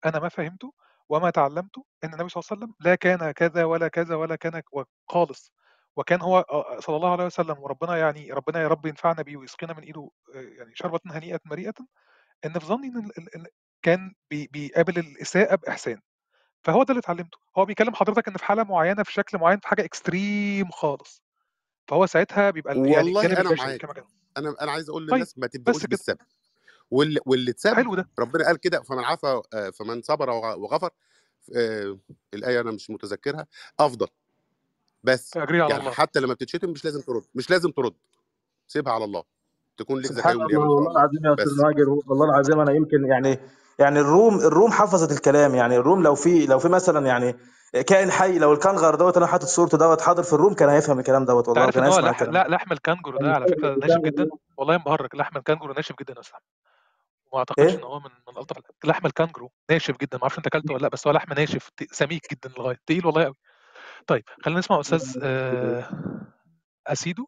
أنا ما فهمته وما تعلمته إن النبي صلى الله عليه وسلم لا كان كذا ولا كذا ولا كان خالص. وكان هو صلى الله عليه وسلم وربنا يعني ربنا يا رب ينفعنا بيه ويسقينا من إيده آه، يعني شربة هنيئة مريئة إن في ظني إن كان بي- بيقابل الإساءة بإحسان. فهو ده اللي اتعلمته. هو بيكلم حضرتك إن في حالة معينة في شكل معين في حاجة extreme خالص. فهو ساعتها بيبقى يعني والله الجانب أنا معاك. أنا أنا عايز أقول طيب للناس ما بس تبدأوش كده. بالسب واللي واللي اتسب حلو ده. ربنا قال كده فمن عفا آه، فمن صبر وغ- وغفر آه، الآية أنا مش متذكرها أفضل. بس فاجري على يعني الله. حتى لما بتتشتم مش لازم ترد مش لازم ترد. سيبها على الله. تكون لك زكاة يوم القيامه والله الله العظيم يا أستاذ بس. مهاجر والله العظيم أنا يمكن يعني يعني الروم الروم حفظت الكلام. يعني الروم لو في لو في مثلا يعني كائن حي لو الكنغر دوت أنا حاطط صورته دوت حاضر في الروم كان هيفهم الكلام دوت والله عارف وكان إن هو هيسمع لح... لا لحم كان ده على يخاف فكرة ناشف الكنغر جدا؟ والله مبهرك لحم الكانجرو ناشف جدا يا اسلام وما أعتقدش إن إيه هو من من ألطف لحم الكانجرو ناشف جدا. ما أعرفش أنت أكلته ولا لأ بس هو لحم ناشف سميك جدا لغاية. تقيل والله قوي طيب خلينا نسمع أستاذ آه، أسيدو.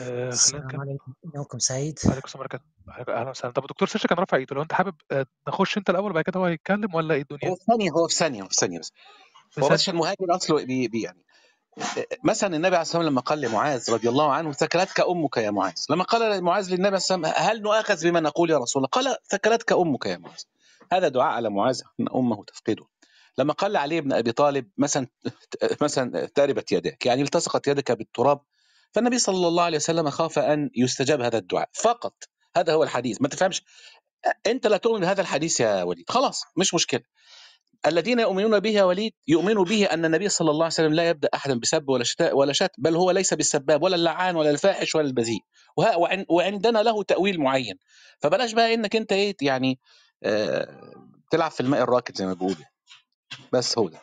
آه، السلام عليكم. يومكم سعيد. وعليكم السلام ورحمه الله أهلا وسهلا. طب الدكتور سيشا كان رافع إيده. لو أنت حابب آه، نخش أنت الأول وبعد كده هو هيتكلم ولا إيه هو الدنيا في ثانية هو في ثانية هو في ثانية بس. هو بس المهاجر أصله بي بي يعني مثلا النبي عليه الصلاة والسلام لما قال لمعاذ رضي الله عنه ثكلتك أمك يا معاذ. لما قال معاذ للنبي عليه الصلاة والسلام هل نؤاخذ بما نقول يا رسول الله؟ قال ثكلتك أمك يا معاذ. هذا دعاء على معاذ إن أمه تفقده. لما قال لعلي بن أبي طالب مثلا مثلا تربت يدك يعني التصقت يدك بالتراب. فالنبي صلى الله عليه وسلم خاف أن يستجاب هذا الدعاء. فقط. هذا هو الحديث. ما تفهمش. أنت لا تؤمن بهذا الحديث يا وليد. خلاص. مش مشكلة. الذين يؤمنون به يا وليد يؤمنوا به أن النبي صلى الله عليه وسلم لا يبدأ أحدا بسب ولا شتاء ولا شت بل هو ليس بالسباب ولا اللعان ولا الفاحش ولا البذيء. وعندنا له تأويل معين. فبلاش بقى إنك أنت إيه يعني آه تلعب في الماء الراكد زي ما بيقولوا. بس هو ده.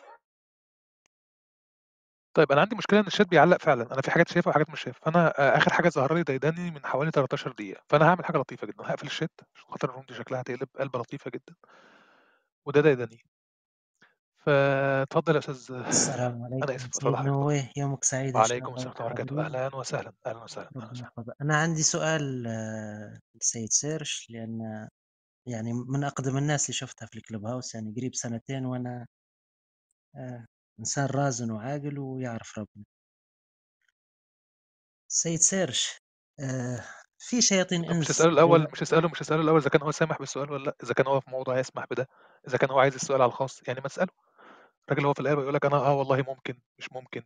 طيب أنا عندي مشكلة إن الشات بيعلق فعلا. أنا في حاجات شايفها وحاجات مش شايفها. فأنا آه، آخر حاجة ظهر لي ديداني من حوالي 13 دقيقة. فأنا هعمل حاجة لطيفة جدا. هقفل الشات عشان خاطر الروم دي شكلها هتقلب قلبة لطيفة جدا. وده ديداني فاتفضل يا أستاذ السلام أنا عليكم آسف اتفضل سيد حضرتك اتفضل. نويه يومك سعيد وعليكم السلام ورحمة الله وبركاته. أهلا وسهلا أهلا وسهلا أهلا وسهلا. أنا عندي سؤال آه، للسيد سيرش. لأن يعني من أقدم الناس اللي شفتها في الكلوب هاوس يعني قريب سنتين وأنا آه، إنسان رزين وعاقل ويعرف ربنا. السيد سيرش آه، في شياطين طب مش إنس تساله الأول مش تساله مش تساله الأول إذا كان هو سامح بالسؤال ولا لأ؟ إذا كان هو في موضوع يسمح بده إذا كان هو عايز السؤال على الخاص يعني ما تسأله. الراجل هو في الآخر يقول لك أنا آه والله ممكن مش ممكن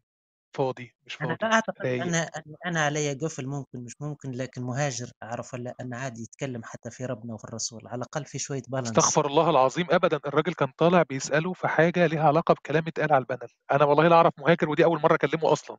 فاضي مش أنا فاضي لا أعتقد رايق. أن أن أنا علي قفل ممكن مش ممكن لكن مهاجر أعرف ولا أن عادي يتكلم حتى في ربنا وفي الرسول على الأقل في شوية بالانس استغفر الله العظيم ابدا الراجل كان طالع بيسأله في حاجة ليها علاقة بكلام اتقال على البنل أنا والله لا أعرف مهاجر ودي أول مرة أكلمه أصلا.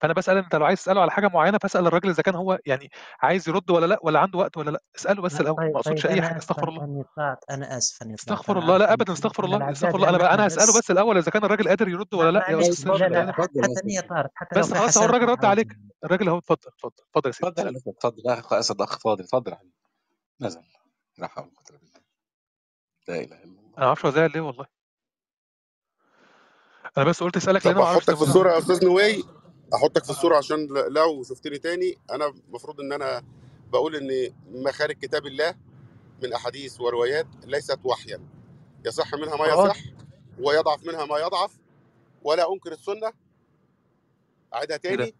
فأنا بسأل أنت لو عايز تسأله على حاجة معينة فأسأل الراجل إذا كان هو يعني عايز يرد ولا لأ ولا عنده وقت ولا لأ. اسأله بس لا الأول طيب ما أقصدش طيب أي حاجة استغفر الله. طلعت أنا آسف أني طلعت استغفر الله. لا ابدا استغفر الله استغفر الله. أنا أنا هسأله بس الأول إذا كان الراجل قادر يرد ولا لا يا أستاذ. حتى أستاذ طارت حتى بس خلاص هو الراجل رد عليك. الراجل أهو اتفضل اتفضل اتفضل يا سيدي اتفضل اتفضل. اخ اسد اخ فاضل اتفضل يا حبيبي. نزل لا حول ولا قوة إلا بالله. لا إله إلا الله. أنا ما أعرفش هو زعل ليه والله. أنا بس قلت أسألك لأن أنا ما أعرفش في الصورة يا أستاذ نوي احطك في الصورة عشان لو شفتني تاني أنا المفروض إن أنا بقول إن مخارج كتاب الله من أحاديث وروايات ليست وحيا. يصح منها ما يصح ويضعف منها ما يضعف ولا أنكر السنة. أعيدها ده؟ تاني.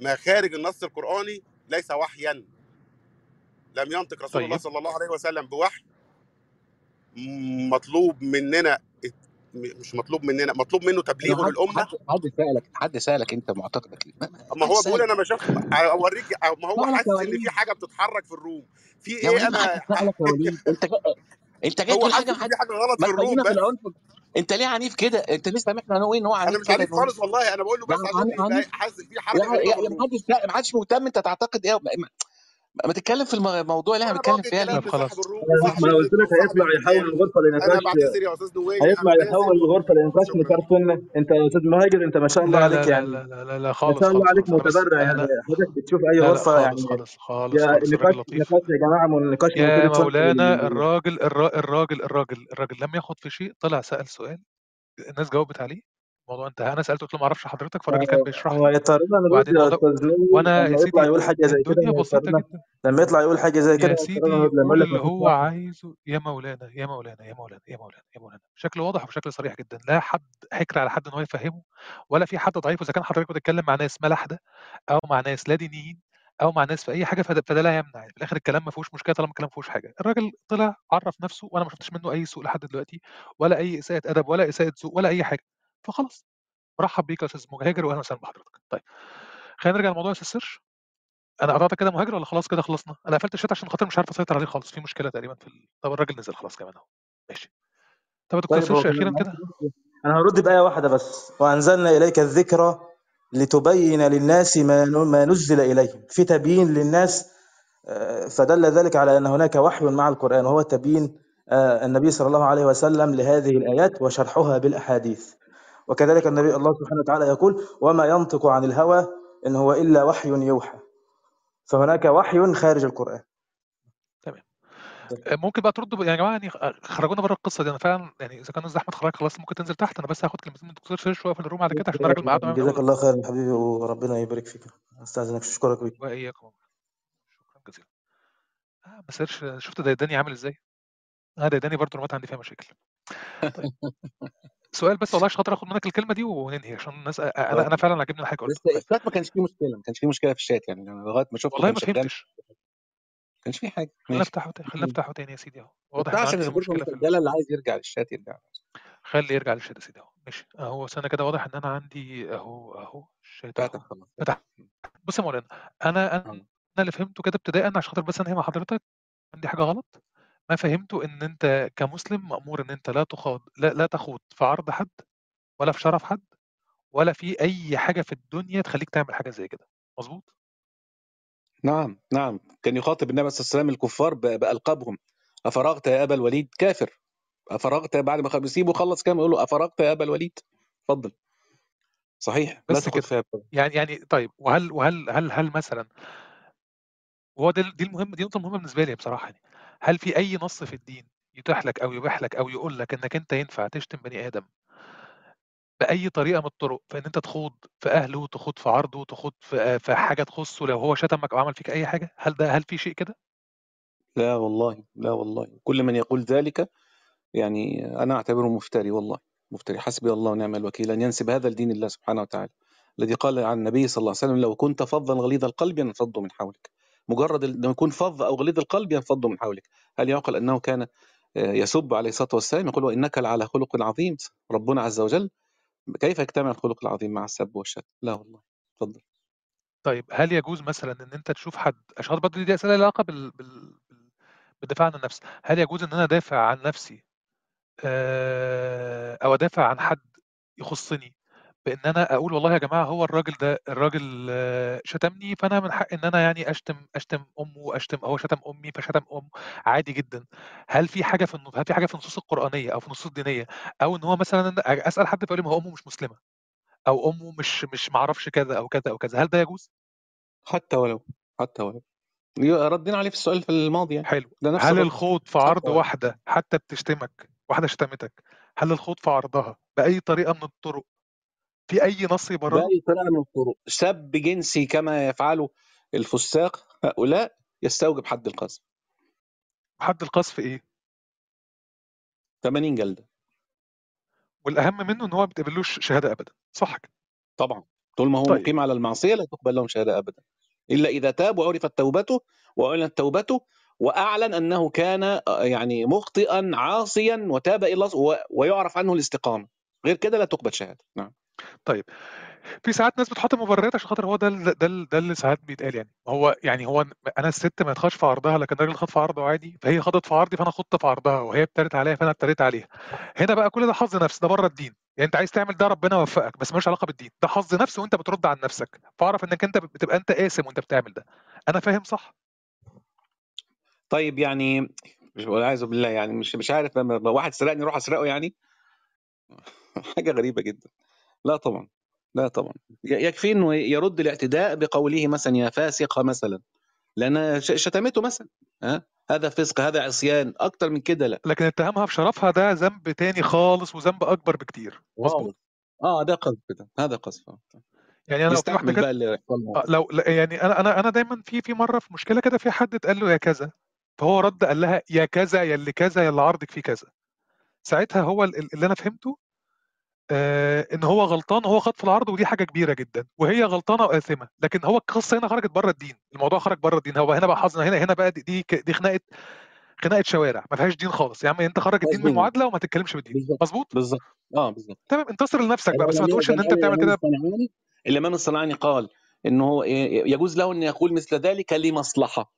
مخارج النص القرآني ليس وحيا. لم ينطق رسول الله طيب. صلى الله عليه وسلم بوحي. مطلوب مننا مش مطلوب مننا مطلوب منه أنا تبليغه للأمة؟ حد سألك حد سألك أنت معتقدك إيه؟ ما- ما- هو بيقول أنا ما شفت أوريك ما هو حاسس إن في حاجة بتتحرك في الروم. في إيه ما أنا سألك يا وليد؟ أنت. أنت جاي تقول حاجة ما حاجة غلط ما في الروم بس. أنت ليه عنيف كده؟ أنت ليه سامحنا نقول إن هو أنا عنيف مش كده عنيف خالص والله أنا بقول له بس يعني حاسس في حركة في يا الروم. محدش لا محدش مهتم أنت تعتقد إيه ما, ما تتكلم في الم- الموضوع اللي إحنا بنتكلم كلام طب خلاص. ما أنا قلت لك هيطلع يحول الغرفة أنا لنقاش بعتذر يا أستاذ نوي هيطلع يحول الغرفة لنقاش سنه أنت يا أستاذ مهاجر أنت ما شاء الله عليك لا يعني. لا لا لا, لا ما خالص شاء الله عليك متبرع يعني. حضرتك بتشوف أي غرفة يعني. خالص خالص خالص. يا خالص نقاش نقاش يا جماعة من نقاش يا مولانا الراجل الرا- الراجل الراجل الراجل لم ياخد في شيء طلع سأل سؤال الناس جاوبت عليه. الموضوع انتهى. أنا سالته قلت له ما أعرفش حضرتك فالراجل كان بيشرح هو لي يضطرنا موضوع أستاذ نور وأنا لما يطلع يقول حاجة زي كده الدنيا بسيطة يضطرنا جدا. لما يطلع يقول حاجة زي كده يا يضطرنا سيدي اللي هو عايزه يا مولانا يا مولانا يا مولانا يا مولانا يا مولانا. بشكل واضح وبشكل صريح جدا. لا حد حكر على حد إن هو يفهمه ولا في حد ضعيف. اذا كان حضرتك بتتكلم مع ناس ملاحده أو مع ناس لا دينيين أو مع ناس في أي حاجة فده, فده لا يمنع. يعني في الآخر الكلام ما فيهوش مشكلة طالما الكلام ما فيهوش حاجة. الراجل طلع عرف نفسه وأنا ما شفتش منه أي سوء لحد دلوقتي ولا أي إساءة أدب ولا إساءة ذوق ولا أي حاجة. فخلاص مرحب بيك يا أستاذ مهاجر واهلا وسهلا بحضرتك. طيب خلينا نرجع لموضوع أستاذ سيرش أنا قطعت كده مهاجر ولا خلاص كده خلصنا؟ أنا قفلت الشات عشان خاطر مش عارف أسيطر عليه خالص في مشكلة تقريبا في ال... طب الراجل نزل خلاص كمان أهو. ماشي. طب يا دكتور طيب سيرش أخيرا كده؟ أنا هرد بايه واحدة بس. وأنزلنا إليك الذكر لتبين للناس ما ما نزل إليهم. في تبيين للناس آه، فدل ذلك على أن هناك وحي مع القرآن وهو تبيين آه، النبي صلى الله عليه وسلم لهذه الآيات وشرحها بالأحاديث. وكذلك النبي الله سبحانه وتعالى يقول وما ينطق عن الهوى ان هو الا وحي يوحى. فهناك وحي خارج القرآن. تمام. آه، ممكن بقى تردوا يا جماعة يعني خ- خرجونا بره القصة دي. أنا فعلا يعني إذا كان أحمد خرج خلاص ممكن تنزل تحت. أنا بس هاخد كلمتين من الدكتور سيرش وأقفل ال room على كده عشان الراجل ميعاده من جزاك الله خيرا حبيبي وربنا يبارك فيك. أستأذنك اشكرك بك وإياكم شكرا جزيلا. آه ما سيرش شفت ديداني عامل إزاي؟ آه ديداني برضه رومات عندي فيها مشاكل. طيب. سؤال بس والله عشان خاطر آخد منك الكلمة دي وننهي عشان الناس أنا أنا فعلا عاجبني الحاجة بس قلته طيب الشات ما كانش فيه مشكلة ما كانش فيه مشكلة في الشات يعني لغاية ما شفته والله ما فهمتش. ما كانش فيه حاجة. خلينا ماشي. نفتحه تاني خلينا نفتحه تاني يا سيدي أهو. واضح عشان عندي في الغرفه مشكلة في ال... مسجله اللي عايز يرجع للشات يرجع. خلي يرجع للشات يا سيدي أهو. ماشي. أهو سنه كده واضح إن أنا عندي أهو أهو الشات خلاص. فتح. بص يا مولانا أنا أنا اللي فهمته كده ابتداء عشان خاطر بس أنهي مع حضرتك. عندي حاجة غلط؟ ما فهمته إن أنت كمسلم مأمور إن أنت لا تخاض لا, لا تخوض في عرض حد ولا في شرف حد ولا في أي حاجة في الدنيا تخليك تعمل حاجة زي كده. مظبوط؟ نعم نعم. كان يخاطب النبي صلى الله عليه وسلم الكفار بألقابهم. أفرغت يا أبا الوليد؟ كافر. أفرغت بعد ما بيسيبه خلص كام يقول له أفرغت يا أبا الوليد؟ اتفضل. صحيح. بس كده. يعني يعني طيب وهل وهل هل هل مثلا وهو ده دي المهم دي نقطة مهمة بالنسبة لي بصراحة يعني. هل في أي نص في الدين يتيح لك أو يبيح لك أو يقول لك إنك أنت ينفع تشتم بني آدم؟ بأي طريقة من الطرق في إن أنت تخوض في أهله تخوض في عرضه تخوض في في حاجة تخصه لو هو شتمك أو عمل فيك أي حاجة؟ هل ده هل في شيء كده؟ لا والله لا والله. كل من يقول ذلك يعني أنا أعتبره مفتري والله مفتري. حسبي الله ونعم الوكيل. أن ينسب هذا لدين الله سبحانه وتعالى. الذي قال عن النبي صلى الله عليه وسلم لو كنت فظا غليظ القلب ينفض من حولك. مجرد أن يكون فظ أو غليظ القلب ينفض من حولك. هل يعقل أنه كان آه، يسب عليه الصلاة والسلام؟ يقول وإنك لعلى خلق عظيم. ربنا عز وجل كيف يجتمع الخلق العظيم مع السب والشتم لا والله. اتفضل. طيب هل يجوز مثلا إن أنت تشوف حد عشان برضه دي أسئلة لها علاقة بال... بال... بال- بالدفاع عن النفس. هل يجوز إن أنا أدافع عن نفسي؟ آه، أو أدافع عن حد يخصني؟ بان أنا أقول والله يا جماعة هو الراجل ده الراجل آه، شتمني فأنا من حق إن أنا يعني أشتم أشتم أمه أشتم هو شتم أمي فشتم امه عادي جدا. هل في حاجة في النص هل في حاجة في النصوص القرآنية أو في النصوص الدينية؟ أو إن هو مثلا أسأل حد فيقول لي ما هو أمه مش مسلمة أو أمه مش مش معرفش كذا أو كذا أو كذا هل ده يجوز؟ حتى ولو حتى ولو. ردينا عليه في السؤال في الماضي يعني. حلو. ده نفس هل الرد. الخوض في حتى عرض ولو. واحدة حتى بتشتمك واحدة شتمتك هل الخوض في عرضها بأي طريقة من الطرق في أي نص باي طريقه من الطرق سب جنسي كما يفعله الفساق هؤلاء يستوجب حد القذف. حد القذف إيه؟ 80 جلدة. والأهم منه إن هو ما بتقبلوش شهادة ابدا. صح كده. طبعا. طول ما هو طيب. مقيم على المعصية لا تقبل لهم شهادة ابدا. إلا إذا تاب وعرفت توبته وأعلنت توبته وأعلن أنه كان آه، يعني مخطئا عاصيا وتاب إلى الله ويعرف عنه الاستقامة. غير كده لا تقبل شهادة. نعم. طيب في ساعات ناس بتحط مبررات عشان خاطر هو ده ده ده اللي ساعات بيتقال يعني. هو يعني هو أنا الست ما تخش في عرضها لكن الراجل خد في عرضه عادي فهي خدت في عرضي فأنا خدت في عرضها وهي ابتدت عليا فأنا ابتديت عليها. هنا بقى كل ده حظ نفس ده بره الدين. يعني أنت عايز تعمل ده ربنا وفقك بس ملوش علاقة بالدين. ده حظ نفس وأنت بترد عن نفسك. فاعرف إنك أنت بتبقى أنت قاسم وأنت بتعمل ده. أنا فاهم صح؟ طيب يعني مش والعياذ بالله يعني مش مش عارف لما واحد سرقني أروح أسرقه يعني؟ حاجة غريبة جدا. لا طبعا لا طبعا. يكفي إنه يرد الاعتداء بقوله مثلا يا فاسقه مثلا لأن شتمته مثلا ها؟ هذا فسق هذا عصيان أكتر من كده لا. لكن اتهامها في شرفها ده ذنب تاني خالص وذنب أكبر بكتير. مظبوط؟ آه ده قذف ده هذا قذف. يعني أنا لو بقى اللي آه، لو يعني أنا أنا أنا دايما في في مرة في مشكلة كده في حد اتقال له يا كذا فهو رد قال لها يا كذا يا اللي كذا يا اللي عرضك فيه كذا. ساعتها هو ال- اللي أنا فهمته آه إن هو غلطان هو خد في العرض ودي حاجة كبيرة جدا وهي غلطانة وآثمة. لكن هو القصة هنا خرجت بره الدين الموضوع خرج بره الدين. هو هنا بقى حظنا هنا هنا بقى دي دي, خناقة خناقة شوارع ما فيهاش دين خالص. يا عم أنت خرج الدين من المعادله وما تتكلمش بالدين. مظبوط؟ بالظبط. آه بالظبط. تمام. انتصر لنفسك بقى بس ما تقولش إن أنت بتعمل كده. الإمام الصنعاني قال إنه هو إيه، يجوز له أن يقول مثل ذلك لمصلحة.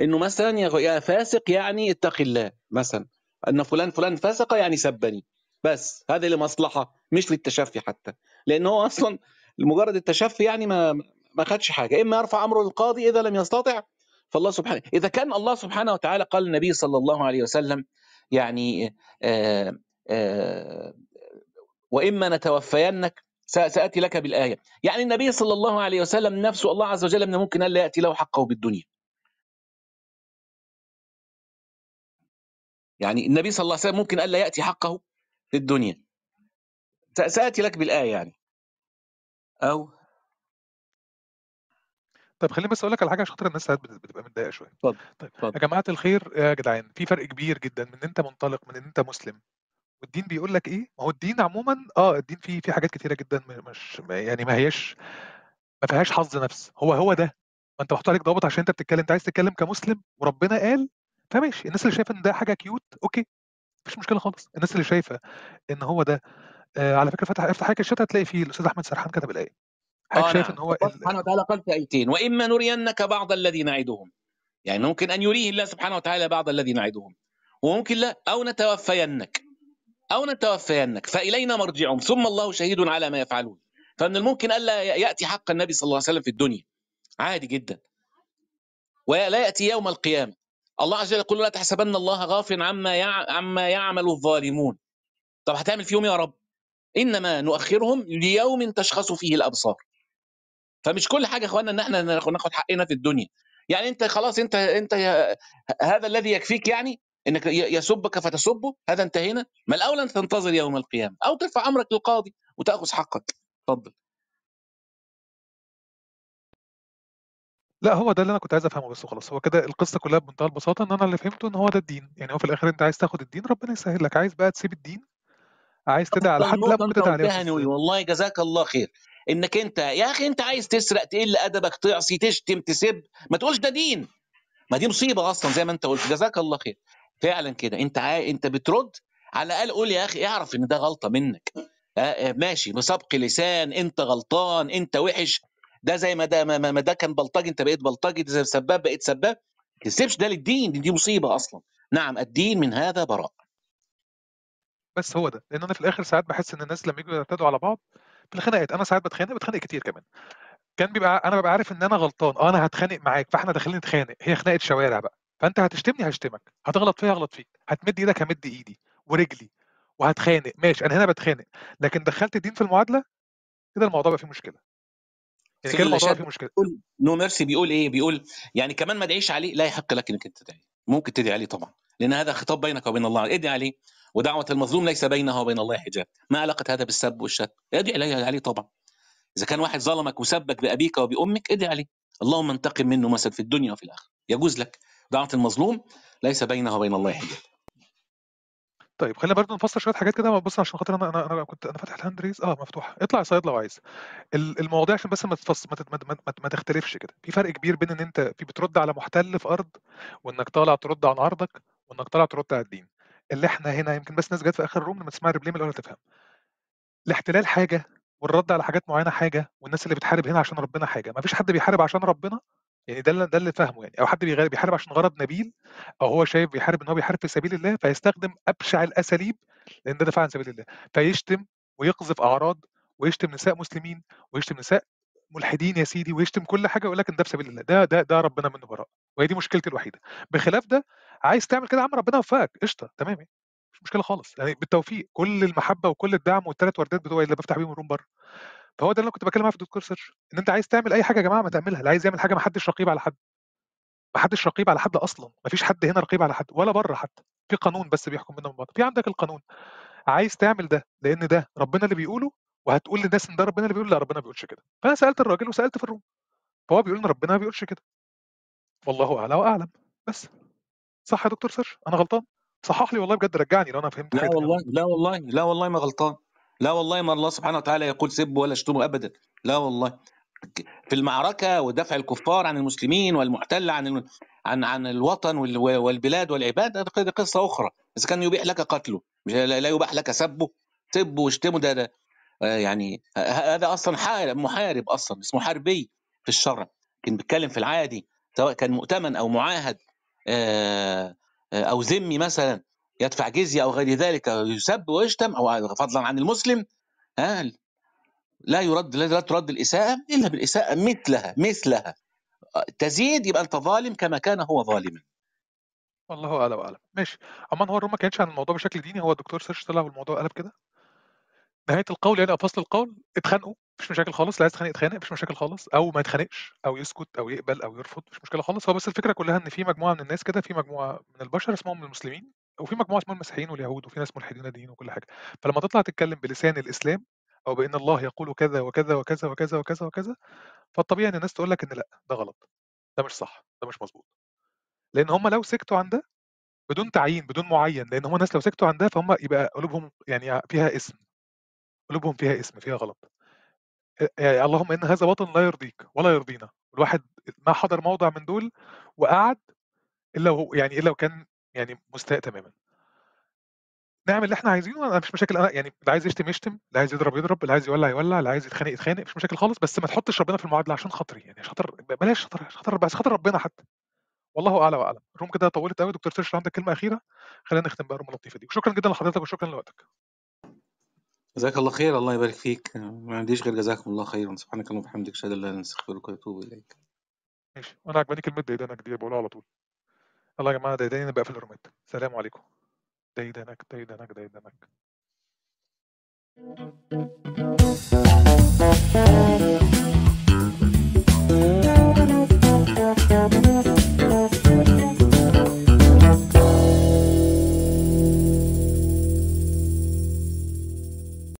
إنه مثلا يا يا فاسق يعني اتق الله مثلا أن فلان فلان فسق يعني سبني. بس هذا لمصلحة مش للتشفي حتى. لأن هو أصلا مجرد التشفي يعني ما ما خدش حاجة. إما يرفع امره للقاضي إذا لم يستطع فالله سبحانه إذا كان الله سبحانه وتعالى قال النبي صلى الله عليه وسلم يعني آه آه وإما نتوفينك سا- سأتي لك بالآية. يعني النبي صلى الله عليه وسلم نفسه الله عز وجل من الممكن الا يأتي له حقه بالدنيا. يعني النبي صلى الله عليه وسلم ممكن الا يأتي حقه في الدنيا. س- سأتي لك بالآية يعني. أو طيب خليني بس أقول لك على حاجة عشان خاطر الناس ساعات بت- بتبقى متضايقة شوية. اتفضل طيب اتفضل. يا جماعة الخير يا جدعان في فرق كبير جدا من إن أنت منطلق من إن أنت مسلم. والدين بيقول لك إيه؟ ما هو الدين عموما آه الدين فيه فيه حاجات كتيرة جدا مش يعني ما هياش ما فيهاش حظ نفس. هو هو ده. ما أنت محطوط عليك ضوابط عشان أنت بتتكلم. أنت عايز تتكلم كمسلم وربنا قال فماشي. الناس اللي شايفة إن ده حاجة cute okay. مفيش مشكلة خالص. الناس اللي شايفة إن هو ده آه على فكرة فتح افتح حاجة الشات هتلاقي فيه الأستاذ أحمد سرحان كتب الآية. حضرتك آه شايف نعم. إن هو الله ال... سبحانه وتعالى قال في آيتين وإما نرينك بعض الذي نعدهم. يعني ممكن أن يريه الله سبحانه وتعالى بعض الذي نعدهم. وممكن لا أو نتوفينك. أو نتوفينك فإلينا مرجعهم. ثم الله شهيد على ما يفعلون. فمن الممكن الا يأتي حق النبي صلى الله عليه وسلم في الدنيا. عادي جدا. ولا يأتي يوم القيامة. الله عز وجل يقول لا تحسبن الله غافل عما. عما يعمل الظالمون. طب هتعمل فيهم يا رب؟ إنما نؤخرهم ليوم تشخص فيه الأبصار. فمش كل حاجة يا إخوانا إن إحنا ناخد حقنا في الدنيا. يعني أنت خلاص أنت أنت هذا الذي يكفيك يعني إنك يسبك فتسبه هذا انتهينا. ما الأولى أن تنتظر يوم القيامة أو ترفع أمرك للقاضي وتأخذ حقك. اتفضل. لا هو ده اللي أنا كنت عايز أفهمه بس وخلاص. هو كده القصة كلها بمنتهى البساطة إن أنا اللي فهمته إن هو ده الدين. يعني هو في الآخر أنت عايز تاخد الدين ربنا يسهل لك. عايز بقى تسيب الدين عايز تدعي على حد لا نقطه ممكن تدعي عليه قلتها والله جزاك الله خير. إنك أنت يا أخي أنت عايز تسرق تقل أدبك تعصي تشتم تسب ما تقولش ده دين. ما دي مصيبة أصلا زي ما أنت قلت. جزاك الله خير. فعلا كده. أنت عاي... أنت بترد على الأقل قول يا أخي اعرف إن ده غلطة منك. آه، آه، ماشي. بسبق لسان أنت غلطان أنت وحش. ده زي ما ده ما, ده كان بلطجي انت بقيت بلطجي ده سباب بقيت سباب. ما تسيبش ده للدين دي, دي مصيبة أصلا. نعم الدين من هذا براء. بس هو ده. لأن أنا في الآخر ساعات بحس إن الناس لما يجوا يعتدوا على بعض في الخناقات أنا ساعات بتخانق بتخانق كتير كمان. كان بيبقى أنا ببقى عارف إن أنا غلطان. آه أنا هتخانق معاك فإحنا داخلين نتخانق. هي خناقة شوارع بقى. فأنت هتشتمني هشتمك. هتغلط فيا هغلط فيك. هتمد إيدك همد إيدي ورجلي وهتخانق. ماشي أنا هنا بتخانق. لكن دخلت الدين في المعادلة كده الموضوع بقى فيه مشكلة. يعني كده الموضوع فيه مشكلة. بيقول نو ميرسي بيقول إيه؟ بيقول يعني كمان ما ادعيش عليه لا يحق لك إنك أنت تدعي. ممكن تدعي عليه طبعا لأن هذا خطاب بينك وبين الله. ادعي عليه. ودعوة المظلوم ليس بينها وبين الله حجاب. ما علاقة هذا بالسب والشتم ادعي عليه عليه طبعا. إذا كان واحد ظلمك وسبك بأبيك وبأمك ادعي عليه. اللهم انتقم منه مثلا في الدنيا وفي الآخرة. يجوز لك. دعوة المظلوم ليس بينها وبين الله حجاب. طيب خلينا برضه نفسر شوية حاجات كده. بص عشان خاطر أنا أنا أنا كنت أنا فاتح الهاند ريز آه مفتوحه اطلع صياد لو عايز. ال- المواضيع عشان بس ما تفص ما, ما, ما, ما, تختلفش كده. في فرق كبير بين إن أنت في بترد على محتل في أرض وإنك طالع ترد عن عرضك وإنك طالع ترد على الدين. اللي إحنا هنا يمكن بس ناس جت في آخر الروم لما تسمع الريبلي من الأول تفهم الاحتلال حاجة والرد على حاجات معينة حاجة والناس اللي بتحارب هنا عشان ربنا حاجة. ما فيش حد بيحارب عشان ربنا؟ يعني ده ده اللي فاهمه يعني. أو حد بيحارب عشان غرض نبيل أو هو شايف بيحارب إن هو بيحارب في سبيل الله فيستخدم أبشع الأساليب لأن ده دفاع عن سبيل الله. فيشتم ويقذف أعراض ويشتم نساء مسلمين ويشتم نساء ملحدين يا سيدي ويشتم كل حاجة ويقول لك إن ده في سبيل الله. ده ده ده ربنا منه براء. وهي دي مشكلتي الوحيدة. بخلاف ده عايز تعمل كده يا عم ربنا يوفقك قشطة تمام يعني. مش مشكلة خالص. يعني بالتوفيق. كل المحبة وكل الدعم والثلاث وردات بتوعي اللي بفتح بيهم الروم بره. فهو ده اللي أنا كنت بتكلم معاه في الدكتور سيرش إن أنت عايز تعمل أي حاجة يا جماعة ما تعملها اللي عايز يعمل حاجة ما حدش رقيب على حد ما حدش رقيب على حد أصلا ما فيش حد هنا رقيب على حد ولا بره حتى في قانون بس بيحكم بينا من بعض في عندك القانون عايز تعمل ده لأن ده ربنا اللي بيقوله وهتقول للناس إن ده ربنا اللي بيقول لا ربنا ما بيقولش كده فأنا سألت الراجل وسألت في ال room فهو بيقول إن ربنا ما بيقولش كده. والله أعلى وأعلم بس. صح يا دكتور سيرش؟ أنا غلطان؟ صحح لي والله بجد رجعني لو أنا فهمت لا حاجة. والله لا والله لا والله ما غلطان. لا والله ما الله سبحانه وتعالى يقول سبوا ولا اشتموا أبدا. لا والله. في المعركة ودفع الكفار عن المسلمين والمحتل عن. عن عن الوطن وال- والبلاد والعباد هذه قصه أخرى. إذا كان يبيح لك قتله لا يباح لك سبه. سبه واشتمه ده, ده يعني هذا أصلا حارب محارب أصلا اسمه حربي في الشرع. لكن بيتكلم في العادي سواء كان مؤتمن أو معاهد آه، آه، أو ذمي مثلا. يدفع جزية أو غير ذلك يسب ويشتم أو فضلا عن المسلم ها؟ لا يرد لا ترد الإساءة إلا بالإساءة مثلها مثلها. تزيد يبقى أنت ظالم كما كان هو ظالما. والله اعلى واعلم ماشي. أما هو الروم ما كانش عن الموضوع بشكل ديني هو الدكتور سيرش طلع والموضوع قلب كده. نهاية القول يعني أو فصل القول اتخانقوا مفيش مشاكل خالص اللي عايز يتخانق يتخانق مفيش مشاكل خالص أو ما يتخانقش أو يسكت أو يقبل أو يرفض مفيش مشكلة خالص. هو بس الفكرة كلها إن في مجموعة من الناس كده في مجموعة من البشر اسمهم المسلمين وفي مجموعة اسمهم المسيحيين واليهود وفي ناس ملحدين دين وكل حاجة. فلما تطلع تتكلم بلسان الإسلام أو بأن الله يقول كذا وكذا وكذا وكذا وكذا وكذا فالطبيعي إن الناس تقول لك إن لأ ده غلط ده مش صح ده مش مظبوط. لأن هم لو سكتوا عن ده بدون تعيين بدون معين لأن هم ناس لو سكتوا عن ده فهم يبقى قلوبهم يعني فيها اسم قلوبهم فيها اسم فيها غلط. يعني اللهم إن هذا وطن لا يرضيك ولا يرضينا. الواحد ما حضر موضع من دول وقعد إلا وهو يعني إلا وكان يعني مستاء تماما. نعمل اللي إحنا عايزينه أنا مش مشاكل. أنا يعني اللي عايز يشتم يشتم اللي عايز يضرب يضرب اللي عايز يولع يولع اللي عايز يتخانق يتخانق مش مشاكل خالص. بس ما تحطش ربنا في المعادلة عشان خاطري يعني عشان خاطر بلاش خاطر عشان خاطر بس خاطر ربنا حتى. والله اعلى وأعلم. الروم كده طولت قوي دكتور سيرش عندك كلمة أخيرة خلينا نختم بقى الروم اللطيفة دي. وشكرا جدا لحضرتك وشكرا لوقتك. جزاك الله خير. الله يبارك فيك. ما عنديش غير جزاكم الله خيرا. سبحانك اللهم وبحمدك أشهد أن لا إله إلا أنت أستغفرك وأتوب إليك. ماشي. وأنا عجباني كلمة ديدانك دي بقولها على طول. يلا يا جماعة ديداني نبقى في الرومات سلام عليكم. ديدانك ديدانك ديدانك